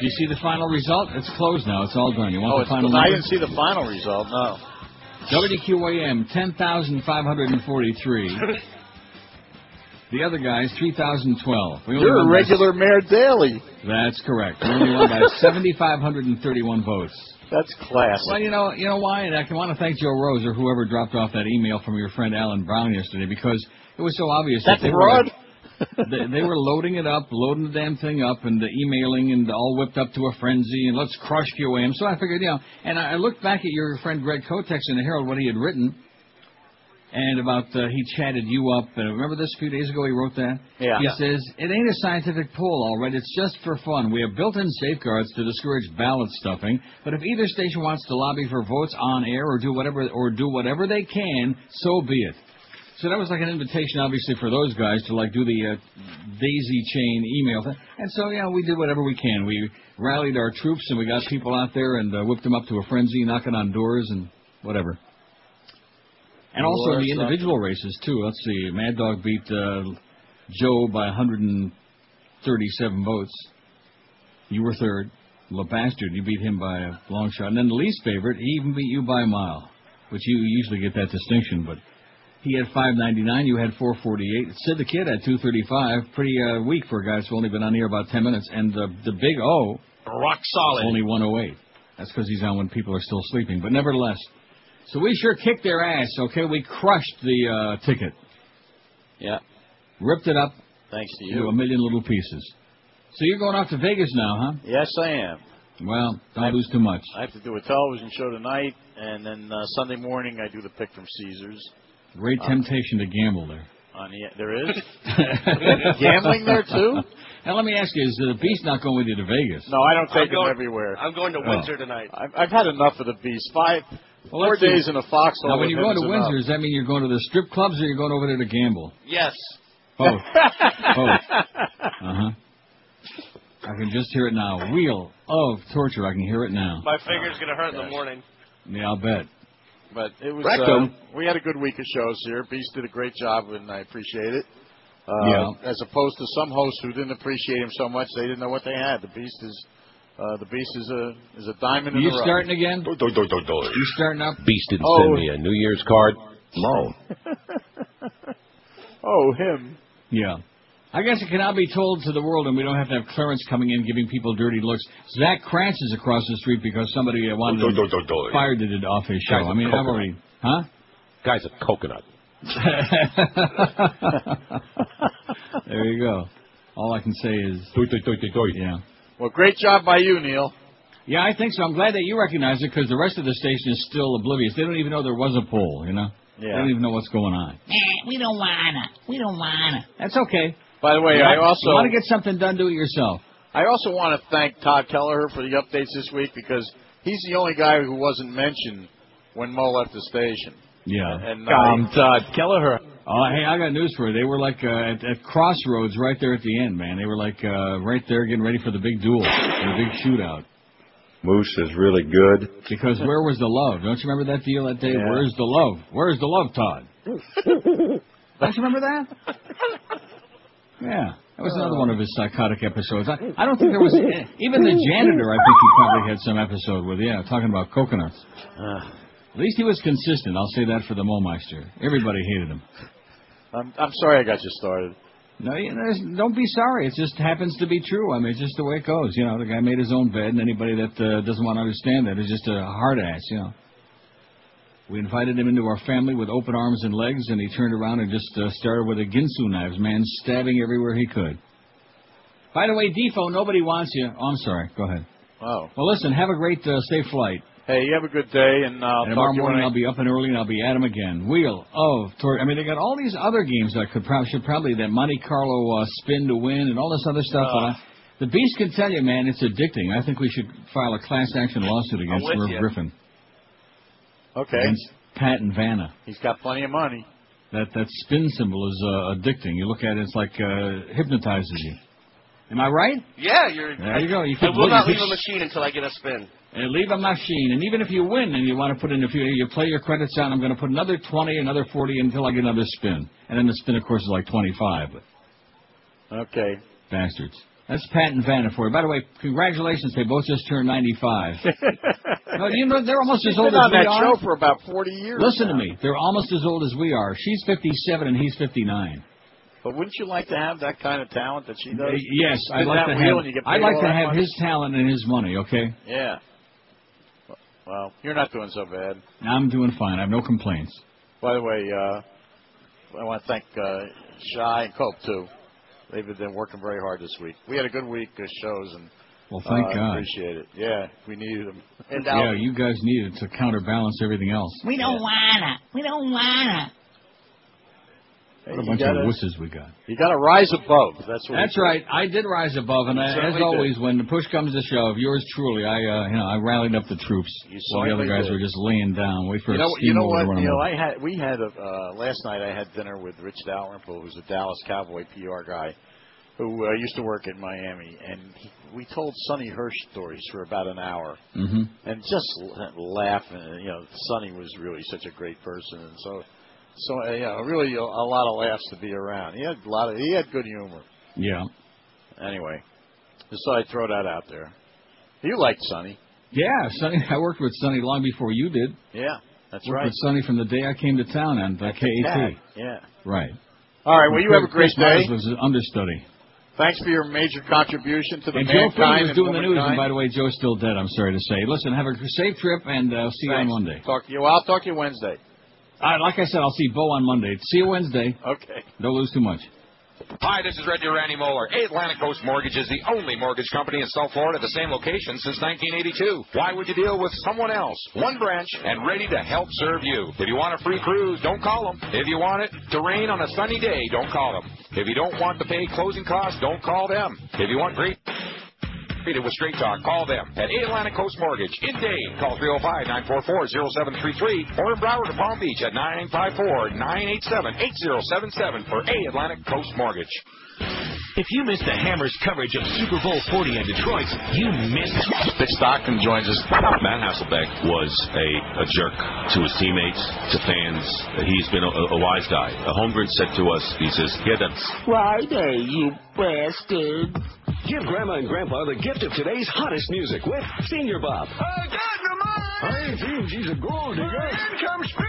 Do you see the final result? It's closed now. It's all done. You want Oh, the final I didn't see the final result. No. WQAM, 10,543. the other guys, 3,012. You're won a by- regular Mayor Daley. That's correct. We only won by 7,531 votes. That's classic. Well, you know, you know why? And I can want to thank Joe Rose or whoever dropped off that email from your friend Alan Brown yesterday because it was so obvious That that they broad? were they, they were loading it up, loading the damn thing up, and uh, emailing, and all whipped up to a frenzy, and let's crush QAM. So I figured, you know, and I looked back at your friend Greg Kotex in the Herald what he had written, and about uh, he chatted you up. And remember this a few days ago? He wrote that. Yeah. He Yeah. says it ain't a scientific poll, all right. It's just for fun. We have built-in safeguards to discourage ballot stuffing. But if either station wants to lobby for votes on air or do whatever or do whatever they can, so be it. So that was like an invitation, obviously, for those guys to like do the uh, daisy chain email thing. And so, yeah, we did whatever we can. We rallied our troops and we got people out there and uh, whipped them up to a frenzy, knocking on doors and whatever. And also in the individual races too. Let's see, Mad Dog beat uh, Joe by 137 votes. You were third. La Bastard, you beat him by a long shot. And then the least favorite, he even beat you by a mile, which you usually get that distinction, but he had 599, you had 448. Sid the Kid had 235. Pretty uh, weak for a guy who's only been on here about 10 minutes. And the the big O, Rock solid. only 108. That's because he's on when people are still sleeping. But nevertheless, so we sure kicked their ass. Okay, we crushed the uh, ticket, Yeah. ripped it up Thanks to you into a million little pieces. So you're going off to Vegas now, huh? Yes, I am. Well, don't lose too much. I have to do a television show tonight, and then uh, Sunday morning I do the pick from Caesars. Great Uh, temptation to gamble there. On the there is gambling there too. Now let me ask you: Is the Beast not going with you to Vegas? No, I don't I'm take them going- everywhere. I'm going to Oh. Windsor tonight. I've, I've had enough of the beast. Five, Well, four let's see. days in a foxhole. Now, when you're going to Windsor, enough. does that mean you're going to the strip clubs or you're going over there to gamble? Yes. Both. Both. Uh huh. I can just hear it now. Wheel of torture. I can hear it now. My finger's gonna hurt in the morning. Yeah, I'll bet. But it was. Rectum. Uh, we had a good week of shows here. Beast did a great job, and I appreciate it. Uh, Yeah. As opposed to some hosts who didn't appreciate him so much, they didn't know what they had. The Beast is. Uh, the Beast is a is a diamond in You the rough. starting again? Doi, doi, doi, doi, doi. You starting up? Beast didn't Oh. send me a New Year's card. No. oh, him. Yeah. I guess it cannot be told to the world, and we don't have to have Clarence coming in giving people dirty looks. Zach Krantz is across the street because somebody wanted Doi, him doi, doi, doi. fired it off his show. Guy's a I mean, I've coconut. already, huh? Guy's a coconut. there you go. All I can say is, Doi, doi, doi, doi, doi. yeah. Well, great job by you, Neil. Yeah, I think so. I'm glad that you recognize it because the rest of the station is still oblivious. They don't even know there was a poll, you know? They don't even know what's going on. we don't wanna. We don't wanna. That's okay. By the way, you I want- also want to get something done, do it yourself. I also want to thank Todd Kelleher for the updates this week because he's the only guy who wasn't mentioned when Mo left the station. Yeah. And uh, Todd Kelleher. Oh, hey, I got news for you. They were like uh, at, at crossroads right there at the end, man. They were like uh, right there getting ready for the big duel, the big shootout. Moose is really good. Because where was the love? Don't you remember that deal that day? Yeah. Where's the love? Where's the love, Todd? Don't you remember that? Yeah, that was another one of his psychotic episodes. I, I don't think there was even the janitor. I think he probably had some episode with yeah, talking about coconuts. At least he was consistent. I'll say that for the Momeister. Everybody hated him. I'm, I'm sorry I got you started. No, you know, don't be sorry. It just happens to be true. I mean, it's just the way it goes. You know, the guy made his own bed, and anybody that uh, doesn't want to understand that is just a hard ass. You know. We invited him into our family with open arms and legs, and he turned around and just uh, started with a Ginsu knives, man, stabbing everywhere he could. By the way, Defo, nobody wants you. Oh, I'm sorry. Go ahead. Oh. Well, listen, have a great, uh, safe flight. Hey, you have a good day, and uh, I'll and talk tomorrow to you morning I- I'll be up and early and I'll be at 'em again. Wheel of Tor. I mean, they got all these other games that could probably should probably that Monte Carlo uh, spin to win and all this other stuff. Uh. the Beast can tell you, man, it's addicting. I think we should file a class action lawsuit against Merv. Griffin, Okay. against Pat and Vanna. He's got plenty of money. That that spin symbol is uh, addicting. You look at it, it's like uh, hypnotizes you. Am I right? Yeah, you're. There you go. You I could- will not could- leave a machine until I get a spin. and leave a machine. And even if you win and you want to put in a few, you play your credits out. I'm going to put another 20, another 40 until I get another spin. And then the spin, of course, is like 25. But Okay. bastards. That's Pat and Vanna for you. By the way, congratulations. They both just turned 95. no, you know, they're almost She's as old been as on we that are. show for about 40 years. Listen to me. They're almost as old as we are. She's 57 and he's 59. But wouldn't you like to have that kind of talent that she does? Yes, I'd like to have. and you get I'd like to have money? his talent and his money. Okay, Yeah. Well, you're not doing so bad. I'm doing fine. I have no complaints. By the way, uh, I want to thank uh, Shy and Cope too. They've been working very hard this week. We had a good week of shows, and Well, thank uh, God. appreciate it. Yeah, we needed them. And Yeah, you guys needed to counterbalance everything else. We don't wanna. We don't wanna. What a bunch gotta- of wusses we got. You got to rise above. That's what. That's right. I did rise above, and I, as always, when the push comes to shove, yours truly, I, uh, you know, I rallied up the troops. You while the other guys did. were just laying down, wait for You a know, you know what? You know. I had we had a, uh, last night. I had dinner with Rich Dalrymple, who's a Dallas Cowboy PR guy, who uh, used to work in Miami, and he, we told Sonny Hirsch stories for about an hour, hmm and just l- laugh. And you know, Sonny was really such a great person, and so, so uh, know, really a, a lot of laughs to be around. He had a lot of, he had good humor. Yeah. Anyway, just thought I'd throw that out there. You liked Sonny, Yeah, Sonny. I worked with Sonny long before you did. yeah, that's worked right. with Sonny from the day I came to town on the KAT. Yeah, yeah. Right. All right. Well, you have a great Chris Myers day. was an understudy. Thanks for your major contribution to the And Joe mankind Freeman was and doing the news, and by the way, Joe's still dead. I'm sorry to say. Listen, have a safe trip, and uh, see you on Monday. Talk to you. Well, I'll talk to you Wednesday. Uh, like I said, I'll see Bo on Monday. See you Wednesday. Okay. Don't lose too much. Hi, this is Red Deer Randy Moeller. Atlantic Coast Mortgage is the only mortgage company in South Florida at the same location since 1982. Why would you deal with someone else? One branch and ready to help serve you. If you want a free cruise, don't call them. If you want it to rain on a sunny day, don't call them. If you don't want to pay closing costs, don't call them. If you want great treated with Straight Talk, call them at Atlantic Coast Mortgage. In Dade, call 305-944-0733 or in Broward or Palm Beach at 954-987-8077 for A Atlantic Coast Mortgage. If you missed the Hammers coverage of Super Bowl 40 in Detroit, you missed Dick Stockton joins us. Matt Hasselbeck was a, a jerk to his teammates, to fans. He's been a, a wise guy. A Holmgren said to us, he says, yeah, that's Friday, you bastard. Give Grandma and Grandpa the gift of today's hottest music with Senior Bob. I ain't seen she's a gold digger.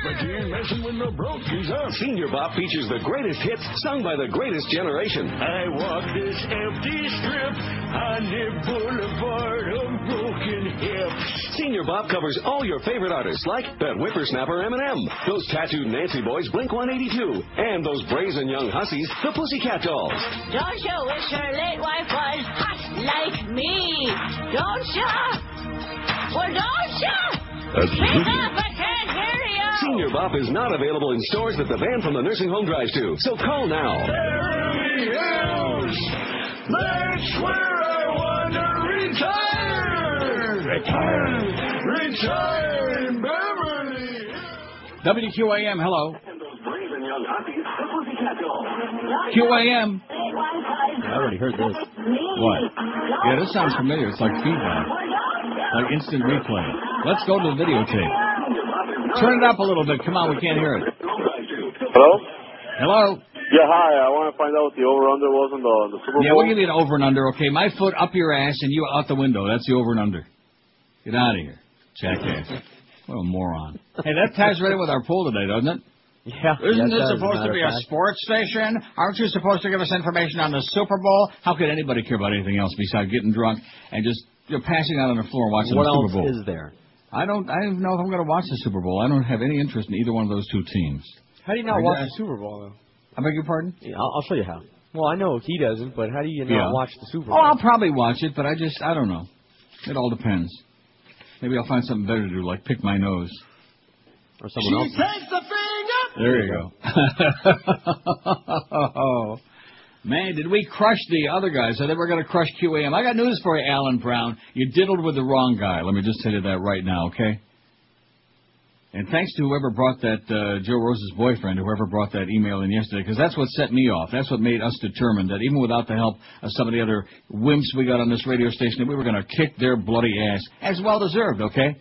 But you ain't messing with no brokies, huh? Senior Bob features the greatest hits sung by the greatest generation. I walk this empty strip on the boulevard of broken hips. Senior Bob covers all your favorite artists like that whippersnapper Eminem, those tattooed Nancy boys Blink 182, and those brazen young hussies, the Pussycat Dolls. Don't you wish your late wife was hot like me? Don't you? Well, don't you? Speak up, I can't hear you. Senior Bop is not available in stores that the van from the nursing home drives to. So call now. That's where I want to retire. Retire. Retire in Beverly. WQAM, hello. Those brazen young hussies, the Pussycat Dolls. QAM. I already heard this. What? Yeah, this sounds familiar. It's like feedback. Like instant replay. Let's go to the videotape. Turn it up a little bit. Come on, we can't hear it. Hello? Hello? Yeah, hi. I want to find out what the over-under was on the, on the Super Yeah, Bowl. we'll give you an over and under, okay? My foot up your ass and you out the window. That's the over and under. Get out of here, jackass. What a moron. Hey, that ties right in with our poll today, doesn't it? Yeah. Isn't this supposed to be a sports station? Aren't you supposed to give us information on the Super Bowl? How could anybody care about anything else besides getting drunk and just you know, passing out on the floor watching What the Super Bowl? What else is there? I don't. I don't know if I'm going to watch the Super Bowl. I don't have any interest in either one of those two teams. How do you not I watch guess- the Super Bowl, though? I beg your pardon? Yeah, I'll, I'll show you how. Well, I know he doesn't, but how do you not Yeah. watch the Super oh, Bowl? Oh, I'll probably watch it, but I just I don't know. It all depends. Maybe I'll find something better to do, like pick my nose. or someone else. takes the. There you go. Man, did we crush the other guys? I think we're going to crush QAM. I got news for you, Alan Brown. You diddled with the wrong guy. Let me just tell you that right now, okay? And thanks to whoever brought that, uh, Joe Rose's boyfriend, whoever brought that email in yesterday, because that's what set me off. That's what made us determine that even without the help of some of the other wimps we got on this radio station, that we were going to kick their bloody ass. As well deserved, okay?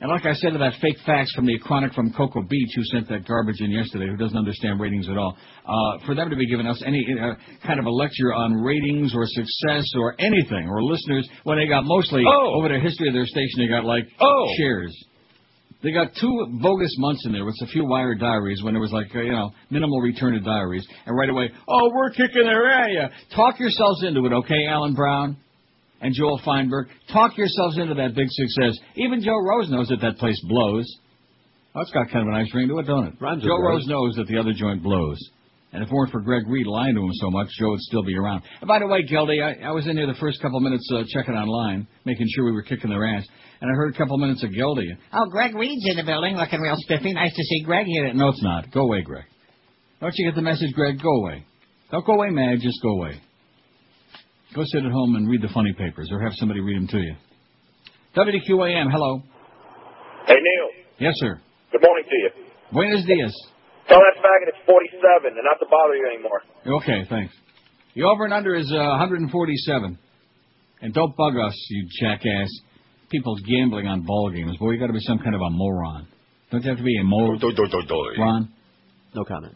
And like I said to that fake fax from the chronic from Cocoa Beach who sent that garbage in yesterday, who doesn't understand ratings at all, uh, for them to be giving us any uh, kind of a lecture on ratings or success or anything or listeners when they got mostly Oh. over the history of their station, they got like Oh. shares. They got two bogus months in there with a few wired diaries when it was like, uh, you know, minimal return of diaries. And right away, oh, we're kicking their ass. Yeah. Talk yourselves into it, okay, Alan Brown and Joel Feinberg? Talk yourselves into that big success. Even Joe Rose knows that that place blows. Oh, it's got kind of a nice ring to it, don't it? Rhymes Joe Rose. Rose knows that the other joint blows. And if it weren't for Greg Reed lying to him so much, Joe would still be around. And by the way, Gildy, I, I was in here the first couple of minutes uh, checking online, making sure we were kicking their ass, and I heard a couple of minutes of Gildy. Oh, Greg Reed's in the building, looking real spiffy. Nice to see Greg here. No, it's not. Go away, Greg. Don't you get the message, Greg? Go away. Don't go away mad, just go away. Go sit at home and read the funny papers, or have somebody read them to you. WQAM, hello. Hey, Neil. Yes, sir. Good morning to you. Buenos dias. Tell that faggot it's 47 and not to bother you anymore. Okay, thanks. The over and under is uh, 147. And don't bug us, you jackass. People gambling on ball games. Boy, you got to be some kind of a moron. Don't you have to be a moron? Ron? No comment.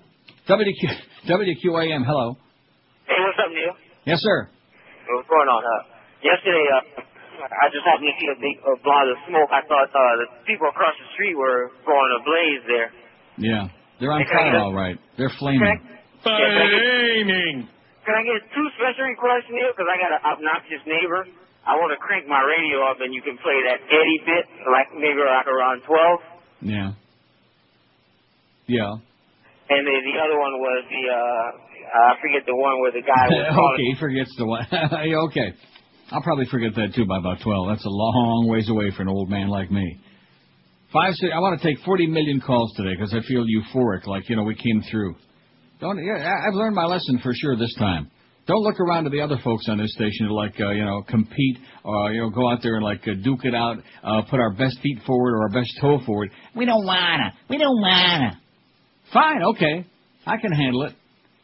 WQ, WQAM, hello. Hey, what's up, Neil? Yes, sir. What's going on? Uh, yesterday, uh, I just happened to see a big uh, blob of smoke. I thought uh, the people across the street were going ablaze there. Yeah. They're on Hey, can I fire, all right. They're flaming. Flaming. Can I get two special requests, Neil? Because I got an obnoxious neighbor. I want to crank my radio up and you can play that Eddie bit, like maybe like around 12. Yeah. Yeah. And then the other one was the, uh, I forget the one where the guy was okay, he forgets the one. okay. I'll probably forget that too by about 12. That's a long ways away for an old man like me. Five, six, I want to take 40 million calls today because I feel euphoric, like, you know, we came through. Don't, yeah, I've learned my lesson for sure this time. Don't look around to the other folks on this station to like, uh, you know, compete or, you know, go out there and like uh, duke it out, uh, put our best feet forward or our best toe forward. We don't wanna. We don't wanna. Fine, okay. I can handle it.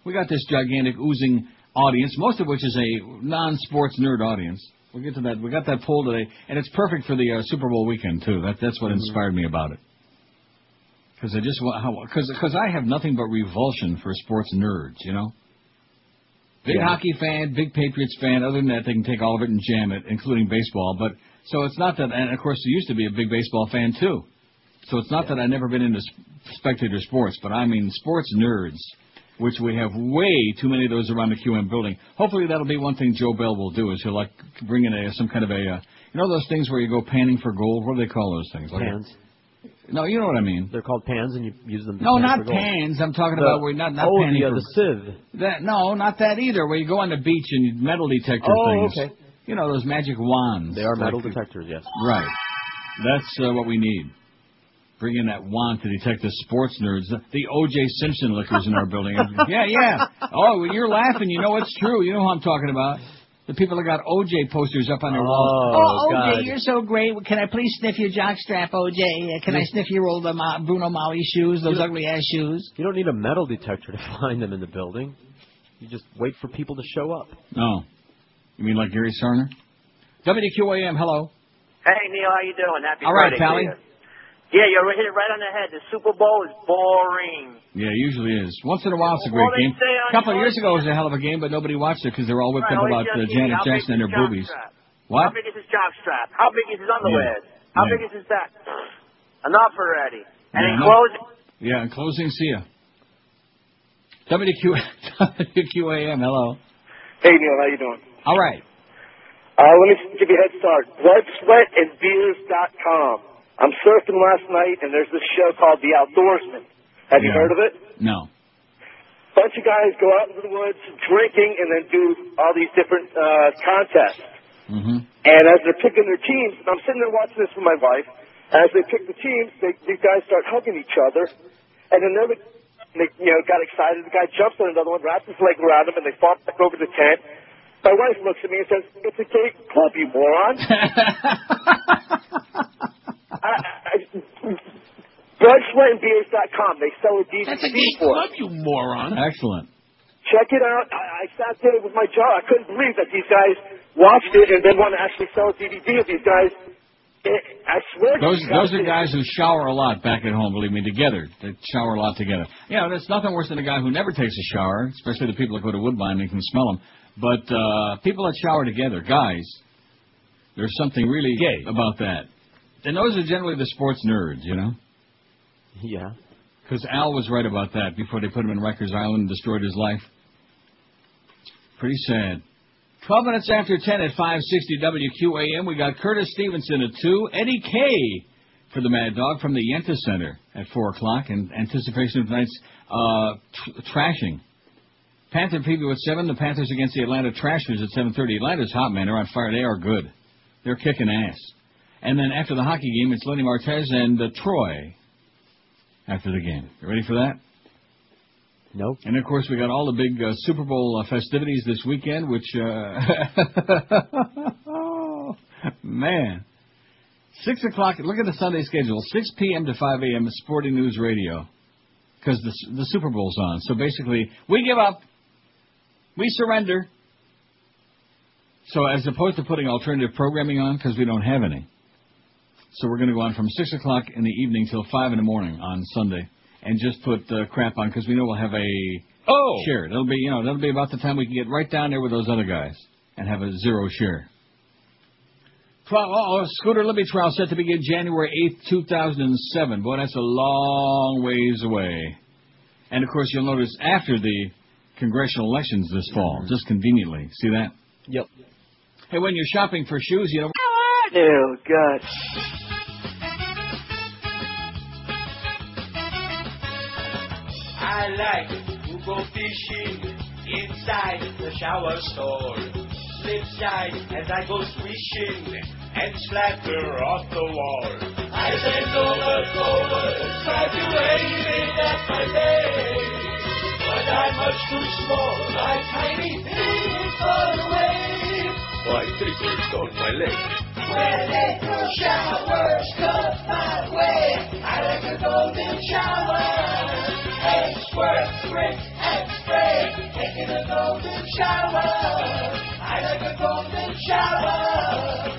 We got this gigantic oozing audience, most of which is a non-sports nerd audience. We'll get to that. We got that poll today, and it's perfect for the uh, Super Bowl weekend too. That that's what inspired me about it. Because I just want because because I have nothing but revulsion for sports nerds, you know. Big Yeah. hockey fan, big Patriots fan. Other than that, they can take all of it and jam it, including baseball. But so it's not that, and of course, I used to be a big baseball fan too. So it's not that I've never been into spectator sports, but I mean sports nerds, which we have way too many of those around the QM building. Hopefully that'll be one thing Joe Bell will do is he'll like bring in a some kind of a uh, you know those things where you go panning for gold. What do they call those things? Like a- Pans. no, you know what I mean. They're called pans, and you use them. No, not pans. I'm talking The- about where not not oh, panning the, uh, for the sieve. that. No, not that either. Where you go on the beach and you metal detector Oh, things. okay. You know those magic wands. They are metal Like- detectors, yes. Right. That's uh, what we need. Bring in that wand to detect the sports nerds, the, the O.J. Simpson lickers in our building. yeah, yeah. Oh, well, you're laughing. You know it's true. You know who I'm talking about. The people that got O.J. posters up on their walls. Oh, God. OJ, you're so great. Can I please sniff your jockstrap, OJ? Can I sniff your old uh, Bruno Magli shoes, those ugly ass shoes? You don't need a metal detector to find them in the building. You just wait for people to show up. No. You mean like Gary Sarner? WQAM, hello. Hey, Neil, how you doing? Happy All right, Friday to Pally. You. Yeah, you're hit it right on the head. The Super Bowl is boring. Yeah, it usually is. Once in a while, it's a great they game. A couple of years ago, it was a hell of a game, but nobody watched it because they were all whipped Right, up about uh, Janet Jackson and is her boobies. jockstrap? What? How big is his jockstrap? How big is his underwear? How Yeah. big is his back? Enough already. And Yeah, in no. closing, Yeah, in closing, see ya. WQ, WQAM, hello. Hey, Neil, how you doing? All right. Uh, let me give you a head start. Blood, Sweat, and Beers.com. I'm surfing last night, and there's this show called The Outdoorsman. Have you heard of it? No. bunch of guys go out into the woods drinking and then do all these different uh, contests. Mm-hmm. And as they're picking their teams, I'm sitting there watching this with my wife. As they pick the teams, they, these guys start hugging each other, and then they're, they you know got excited. The guy jumps on another one, wraps his leg around him, and they fall back over the tent. My wife looks at me and says, "It's a gay club, you moron." I, I, BloodSweatAndBeers.com. They sell a DVD That's a gay for club, it. you moron. Excellent. Check it out. I, I sat there with my jaw. I couldn't believe that these guys watched it and then want to actually sell a DVD of these guys I swear. Those to those guys, are guys who shower a lot back at home. Believe me, together they shower a lot together. Yeah, there's nothing worse than a guy who never takes a shower, especially the people that go to Woodbine and can smell them. But uh people that shower together, guys, there's something really gay about that. And those are generally the sports nerds, you know. Yeah. Because Al was right about that before they put him in Rikers Island and destroyed his life. Pretty sad. 12 minutes after 10 at 560 WQAM, we got Curtis Stevenson at 2, Eddie K for the Mad Dog from the Yenta Center at 4 o'clock in anticipation of tonight's uh, tr- trashing. Panther preview at 7, the Panthers against the Atlanta Trashers at 7.30. Atlanta's hot, man. They're on fire. They are good. They're kicking ass. And then after the hockey game, it's Lenny Martez and uh, Troy after the game. You ready for that? Nope. And of course, we got all the big uh, Super Bowl uh, festivities this weekend, which, uh, oh, man. 6 o'clock, look at the Sunday schedule, 6 p.m. to 5 a.m. Sporting News Radio. Because the, the Super Bowl's on. So basically, we give up. We surrender. So as opposed to putting alternative programming on, because we don't have any. So we're going to go on from 6 o'clock in the evening till 5 in the morning on Sunday and just put uh, crap on because we know we'll have a oh share. That'll be you know that'll be about the time we can get right down there with those other guys and have a zero share. Trial, oh, oh, Scooter Libby trial set to begin January 8th, 2007. Boy, that's a long ways away. And of course, you'll notice after the congressional elections this fall, just conveniently. See that? Yep. Hey, when you're shopping for shoes, you know. Ew, God. I like to go fishing inside the shower store. Slip side as I go swishing and splatter off the wall. I bend over forward, try to aim it at my leg. But I'm much too small, my tiny feet fall away. Why, fingers on my leg. When April showers come my way, I like a golden shower. And squirt, spritz, and spray, taking a golden shower. I like a golden shower.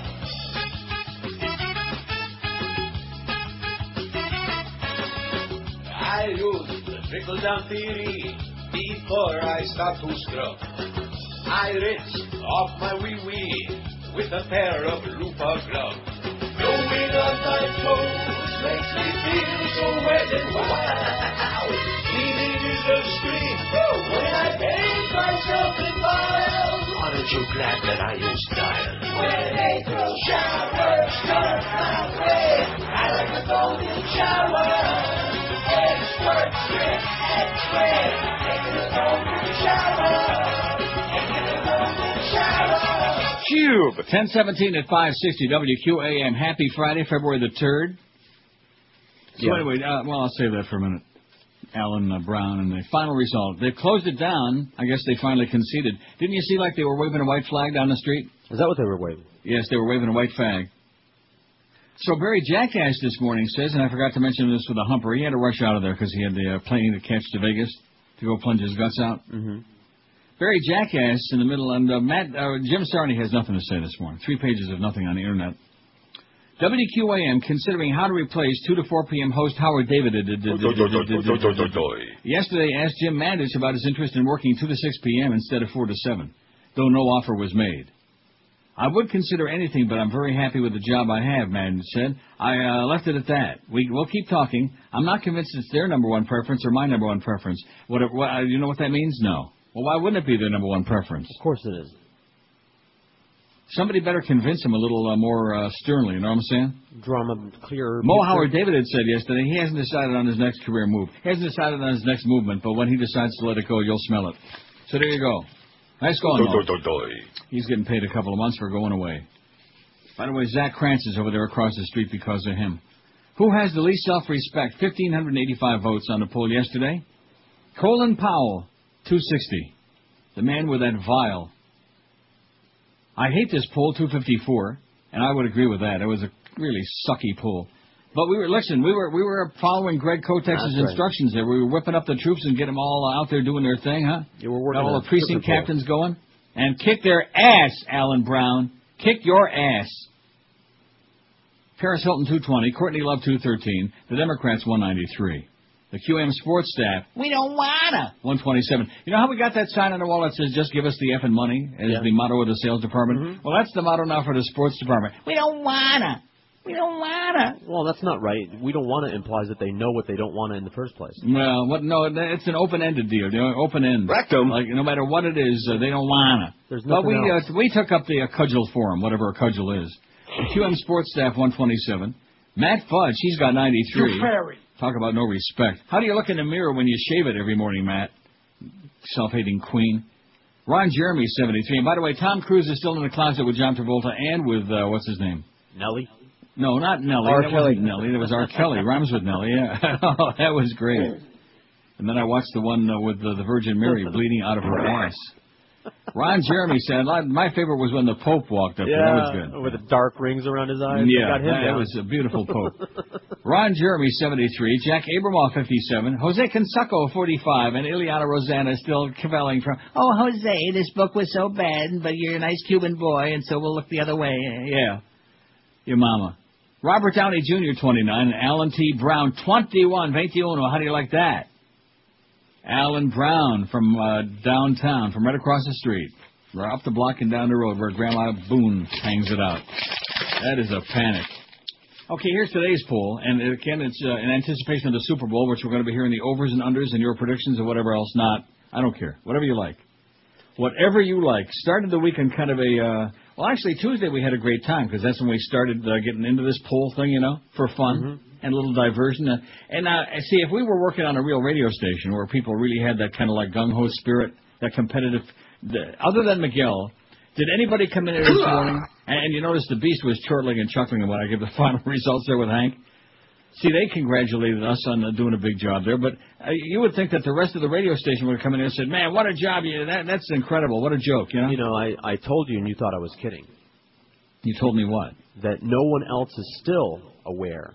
I use the trickle down theory before I start to scrub. I rinse off my wee wee with a pair of loofah gloves. Blowing on my toes makes me feel so wet and wild. Feeling is a scream when I bathe myself in miles. Aren't you glad that I use style? When April showers come my way, I like a golden shower. And squirt, sprit, Cube. 1017 at 560 WQAM. Happy Friday, February the 3rd. So Yeah. anyway, uh, well, I'll save that for a minute. Alan uh, Brown and the final result. They've closed it down. I guess they finally conceded. Didn't you see like they were waving a white flag down the street? Is that what they were waving? Yes, they were waving a white flag. So Barry Jackass this morning says, and I forgot to mention this with a humper, he had to rush out of there because he had the uh, plane to catch to Vegas to go plunge his guts out. Mm-hmm. Barry Jackass in the middle, and uh, Matt uh, Jim Sarney has nothing to say this morning. Three pages of nothing on the internet. WQAM considering how to replace 2 to 4 p.m. host Howard David. Yesterday asked Jim Mandich about his interest in working 2 to 6 p.m. instead of 4 to 7, though no offer was made. I would consider anything, but I'm very happy with the job I have, Mandich said. I uh, left it at that. We, we'll keep talking. I'm not convinced it's their number one preference or my number one preference. What, what, uh, you know what that means? No. Well, why wouldn't it be their number one preference? Of course it is. Somebody better convince him a little uh, more uh, sternly, you know what I'm saying? Drama clear. Mo Howard David had said yesterday he hasn't decided on his next career move. He hasn't decided on his next movement, but when he decides to let it go, you'll smell it. So there you go. Nice going, do, Mo. He's getting paid a couple of months for going away. By the way, Zach Krantz is over there across the street because of him. Who has the least self-respect? 1,585 votes on the poll yesterday. Colin Powell, 260. The man with that vile. I hate this poll, 254, and I would agree with that. It was a really sucky poll. But we were listen. We were we were following Greg Kotex's right. instructions there. We were whipping up the troops and get them all out there doing their thing, huh? You were working Got all the precinct captains going and kick their ass, Alan Brown. Kick your ass. Paris Hilton 220, Courtney Love 213, the Democrats 193. The QM sports staff We don't wanna. 127. You know how we got that sign on the wall that says "Just give us the effing money" as Yeah. the motto of the sales department? Well, that's the motto now for the sports department. We don't wanna. We don't wanna. Well, that's not right. We don't want to implies that they know what they don't want to in the first place. Well, what? No, it's an open-ended deal. You know, open end. Rectum. Like no matter what it is, uh, they don't wanna. There's But nothing we else. Uh, we took up the uh, cudgel for 'em, whatever a cudgel is. The QM sports staff 127. Matt Fudge, he's got 93. You fairy. Talk about no respect. How do you look in the mirror when you shave it every morning, Matt? Self-hating queen. Ron Jeremy 73. And by the way, Tom Cruise is still in the closet with John Travolta and with uh, what's his name? Nelly. No, not Nelly. R. that Kelly. wasn't Nelly. That was R. Kelly. Rhymes with Nelly. Yeah, oh, that was great. And then I watched the one uh, with the, the Virgin Mary bleeding out of her ass. Ron Jeremy said my favorite was when the Pope walked up. there. That was good. with the dark rings around his eyes. Yeah, got him that was a beautiful Pope. Ron Jeremy, 73. Jack Abramoff, 57. Jose Canseco, 45. And Ileana Rosanna still cavelling from, Oh, Jose, this book was so bad, but you're a nice Cuban boy, and so we'll look the other way. yeah, your mama. Robert Downey Jr., 29. And Alan T. Brown, 21. 21. How do you like that? Alan Brown from uh, downtown, from right across the street. Right up the block and down the road where Grandma Boone hangs it out. That is a panic. Okay, here's today's poll, and again, it's uh, in anticipation of the Super Bowl, which we're going to be hearing the overs and unders and your predictions and whatever else not. I don't care. Whatever you like. Whatever you like. Started the week in kind of a, uh, well, actually, Tuesday we had a great time because that's when we started uh, getting into this poll thing, you know, for fun and a little diversion. And uh, see, if we were working on a real radio station where people really had that kind of like gung ho spirit, that competitive, the, other than Miguel, did anybody come in here this morning? And, and you notice the beast was chortling and chuckling when I give the final results there with Hank. See, they congratulated us on uh, doing a big job there, but uh, you would think that the rest of the radio station would come in here and said, "Man, what a job! You, that, that's incredible! What a joke!" You know. You know, I, I told you and you thought I was kidding. You told me what? That no one else is still aware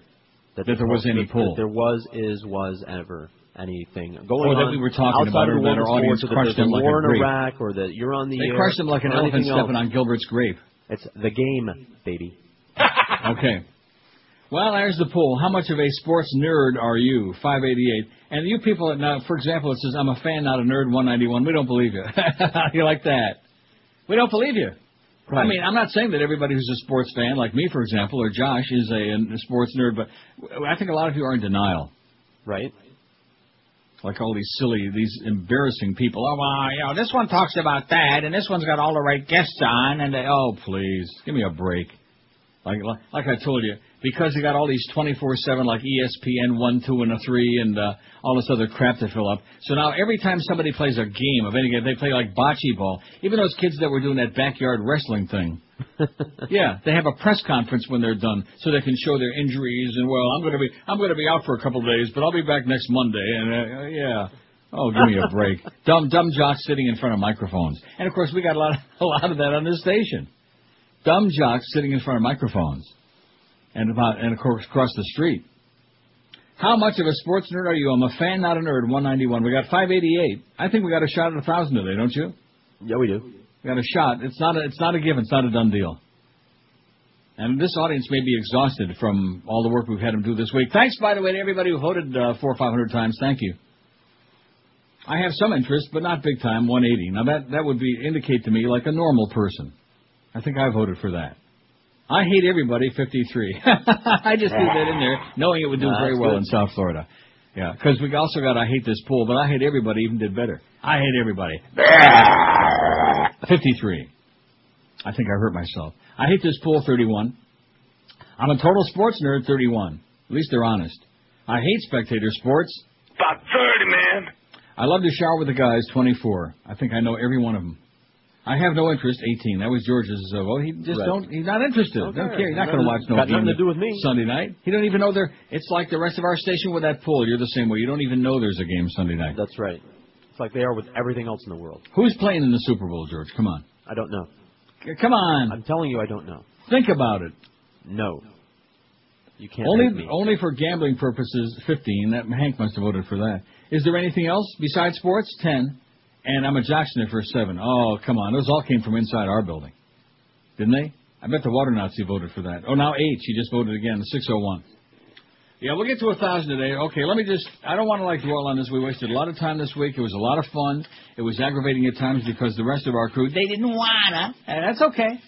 that, there was any. That there was, is, was ever anything going oh, Or that we were talking about or that our audience crushed them a like a war in grape. Iraq, or that you're on the They air. crushed him like an elephant stepping on Gilbert's grape. It's the game, baby. Okay. Well, there's the poll. How much of a sports nerd are you? 588. And you people now, for example, it says, I'm a fan, not a nerd, 191. We don't believe you. you like that? We don't believe you. I mean, I'm not saying that everybody who's a sports fan, like me, for example, or Josh, is a, a sports nerd, but I think a lot of you are in denial. Right. Like all these silly, these embarrassing people. Oh, well, you know, this one talks about that, and this one's got all the right guests on, and they, oh, please, give me a break. Like, like I told you, because they got all these 24/7 like ESPN one, two, and a three, and uh, all this other crap to fill up. So now every time somebody plays a game of any game, they play like bocce ball. Even those kids that were doing that backyard wrestling thing. yeah, they have a press conference when they're done, so they can show their injuries and well, I'm going to be I'm going to be out for a couple of days, but I'll be back next Monday. And uh, yeah. Oh, give me a break. dumb, dumb jocks sitting in front of microphones. And of course, we got a lot, of, a lot of that on this station. Dumb jocks sitting in front of microphones, and about, and of course across the street. How much of a sports nerd are you? I'm a fan, not a nerd. 191. We got 588. I think we got a shot at a thousand today, don't you? Yeah, we do. We got a shot. It's not a, it's not a given. It's not a done deal. And this audience may be exhausted from all the work we've had them do this week. Thanks, by the way, to everybody who voted uh, four or five hundred times. Thank you. I have some interest, but not big time. 180. Now that that would be indicate to me like a normal person. I think I voted for that. I hate everybody. 53. I just threw that in there, knowing it would do Nah, very well good. in South Florida. Yeah, because we also got I hate this pool, but I hate everybody even did better. I hate everybody. 53. I think I hurt myself. I hate this pool 31. I'm a total sports nerd 31. At least they're honest. I hate spectator sports. About 30, man. I love to shower with the guys 24. I think I know every one of them. I have no interest 18. That was George's uh, vote. He just Right. don't. He's not interested. Don't Don't care. care. He's not Nothing- going to watch no got nothing to do with me. Sunday night. He don't even know there. It's like the rest of our station with that pool. You're the same way. You don't even know there's a game Sunday night. That's right. It's like they are with everything else in the world. Who's playing in the Super Bowl, George? Come on. I don't know. C- Come on. I'm telling you, I don't know. Think about it. No. You can't Only me. only for gambling purposes, 15. That Hank must have voted for that. Is there anything else besides sports? 10. And I'm a jock sniffer, 7. Oh, come on. Those all came from inside our building. Didn't they? I bet the water Nazi voted for that. Oh, now eight. She just voted again. Oh one. Yeah, we'll get to a thousand today. Okay, let me just. I don't want to like dwell on this. We wasted a lot of time this week. It was a lot of fun. It was aggravating at times because the rest of our crew they didn't wanna, and that's okay.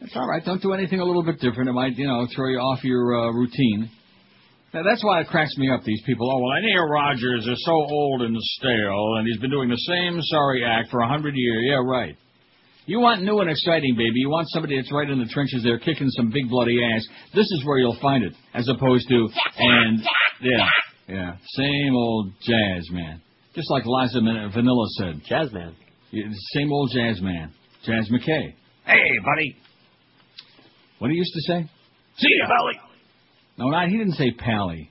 That's all right. Don't do anything a little bit different. It might, you know, throw you off your uh, routine. Now, that's why it cracks me up. These people. Oh well, Neil Rogers is so old and stale, and he's been doing the same sorry act for a hundred years. Yeah, right. You want new and exciting, baby. You want somebody that's right in the trenches there, kicking some big bloody ass. This is where you'll find it, as opposed to and yeah, yeah, same old jazz man. Just like Liza Min- Vanilla said, jazz man. Yeah, same old jazz man, Jazz McKay. Hey, buddy. What he used to say? See ya, Pally. No, not he didn't say pally.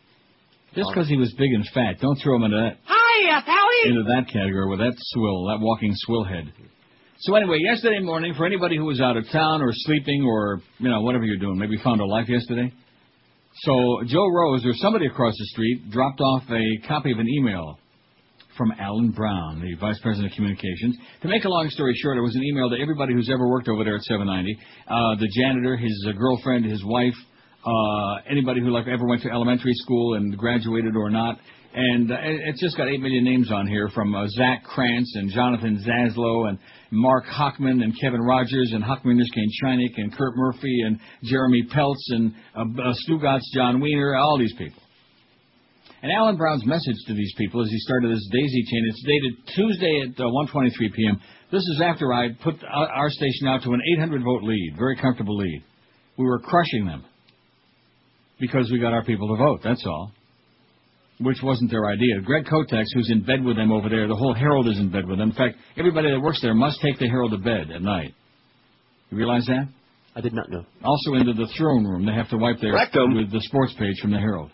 Just because he was big and fat, don't throw him into that Hiya, Pally. into that category with that swill, that walking swill head. So anyway, yesterday morning, for anybody who was out of town or sleeping or you know whatever you're doing, maybe found a life yesterday. So Joe Rose or somebody across the street dropped off a copy of an email from Alan Brown, the Vice President of Communications. To make a long story short, it was an email to everybody who's ever worked over there at 790. Uh, the janitor, his uh, girlfriend, his wife, uh, anybody who like ever went to elementary school and graduated or not. And uh, it's just got eight million names on here from uh, Zach Krantz and Jonathan Zaslow and Mark Hockman and Kevin Rogers and Huck Minderskane Chinik and Kurt Murphy and Jeremy Peltz and uh, uh, Stugotz Jon Weiner, all these people. And Alan Brown's message to these people as he started this daisy chain, it's dated Tuesday at uh, 1.23 p.m. This is after I put our station out to an 800 vote lead, very comfortable lead. We were crushing them because we got our people to vote, that's all. Which wasn't their idea. Greg Kotex, who's in bed with them over there, the whole Herald is in bed with them. In fact, everybody that works there must take the Herald to bed at night. You realize that? I did not know. Also into the throne room. They have to wipe their Rectum. with the sports page from the Herald.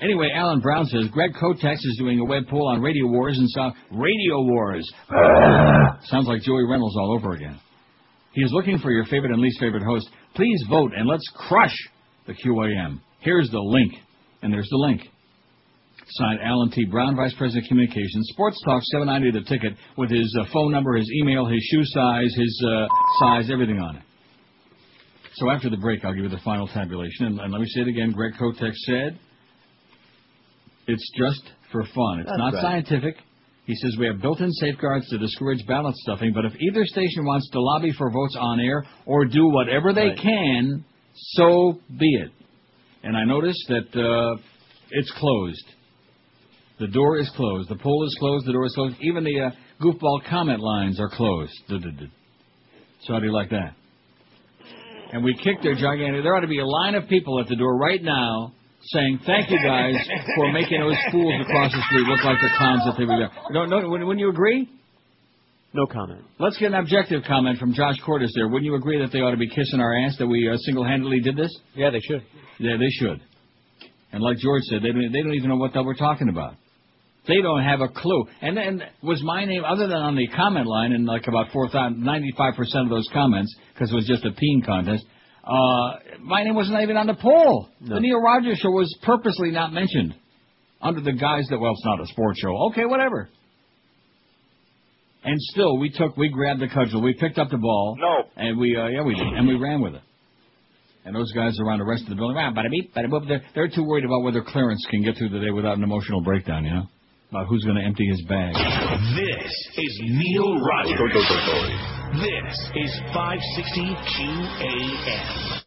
Anyway, Alan Brown says Greg Kotex is doing a web poll on Radio Wars and South Radio Wars. Sounds like Joey Reynolds all over again. He is looking for your favorite and least favorite host. Please vote and let's crush the QAM. Here's the link, and there's the link. Signed Alan T. Brown, Vice President of Communications. Sports Talk 790 the ticket with his uh, phone number, his email, his shoe size, his uh, size, everything on it. So after the break, I'll give you the final tabulation. And, and let me say it again. Greg Kotek said it's just for fun. It's That's not right. scientific. He says we have built-in safeguards to discourage ballot stuffing, but if either station wants to lobby for votes on air or do whatever they Right. can, so be it. And I noticed that uh, it's closed. The door is closed. The poll is closed. The door is closed. Even the uh, goofball comment lines are closed. So how do you like that? And we kicked their gigantic. There ought to be a line of people at the door right now saying, "Thank you guys for making those fools across the street look like the clowns that they were." No, no. Wouldn't you agree? No comment. Let's get an objective comment from Josh Cordes there. Wouldn't you agree that they ought to be kissing our ass that we uh, single-handedly did this? Yeah, they should. Yeah, they should. And like George said, they don't, they don't even know what the hell we're talking about. They don't have a clue. And then was my name, other than on the comment line, and like about 4,000, 95% of those comments, because it was just a peen contest, uh, my name wasn't even on the poll. No. The Neil Rogers show was purposely not mentioned under the guise that, well, it's not a sports show. Okay, whatever. And still, we took, we grabbed the cudgel, we picked up the ball. No. And we, uh, yeah, we did, and we ran with it. And those guys around the rest of the building, ah, bada beep, bada boop, they're, they're too worried about whether Clarence can get through the day without an emotional breakdown, you know? About who's going to empty his bag. This is Neil Rogers. This is 560 QAM.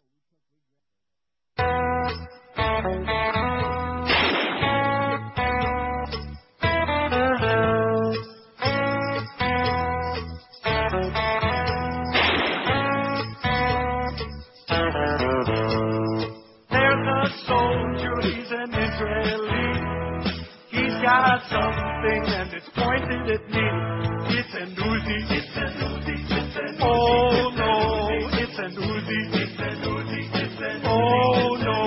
Got something and it's pointed at me. It's an Uzi. It's an Uzi. It's an Uzi. Oh no, it's an Uzi. It's an Uzi. It's an Uzi. Oh no,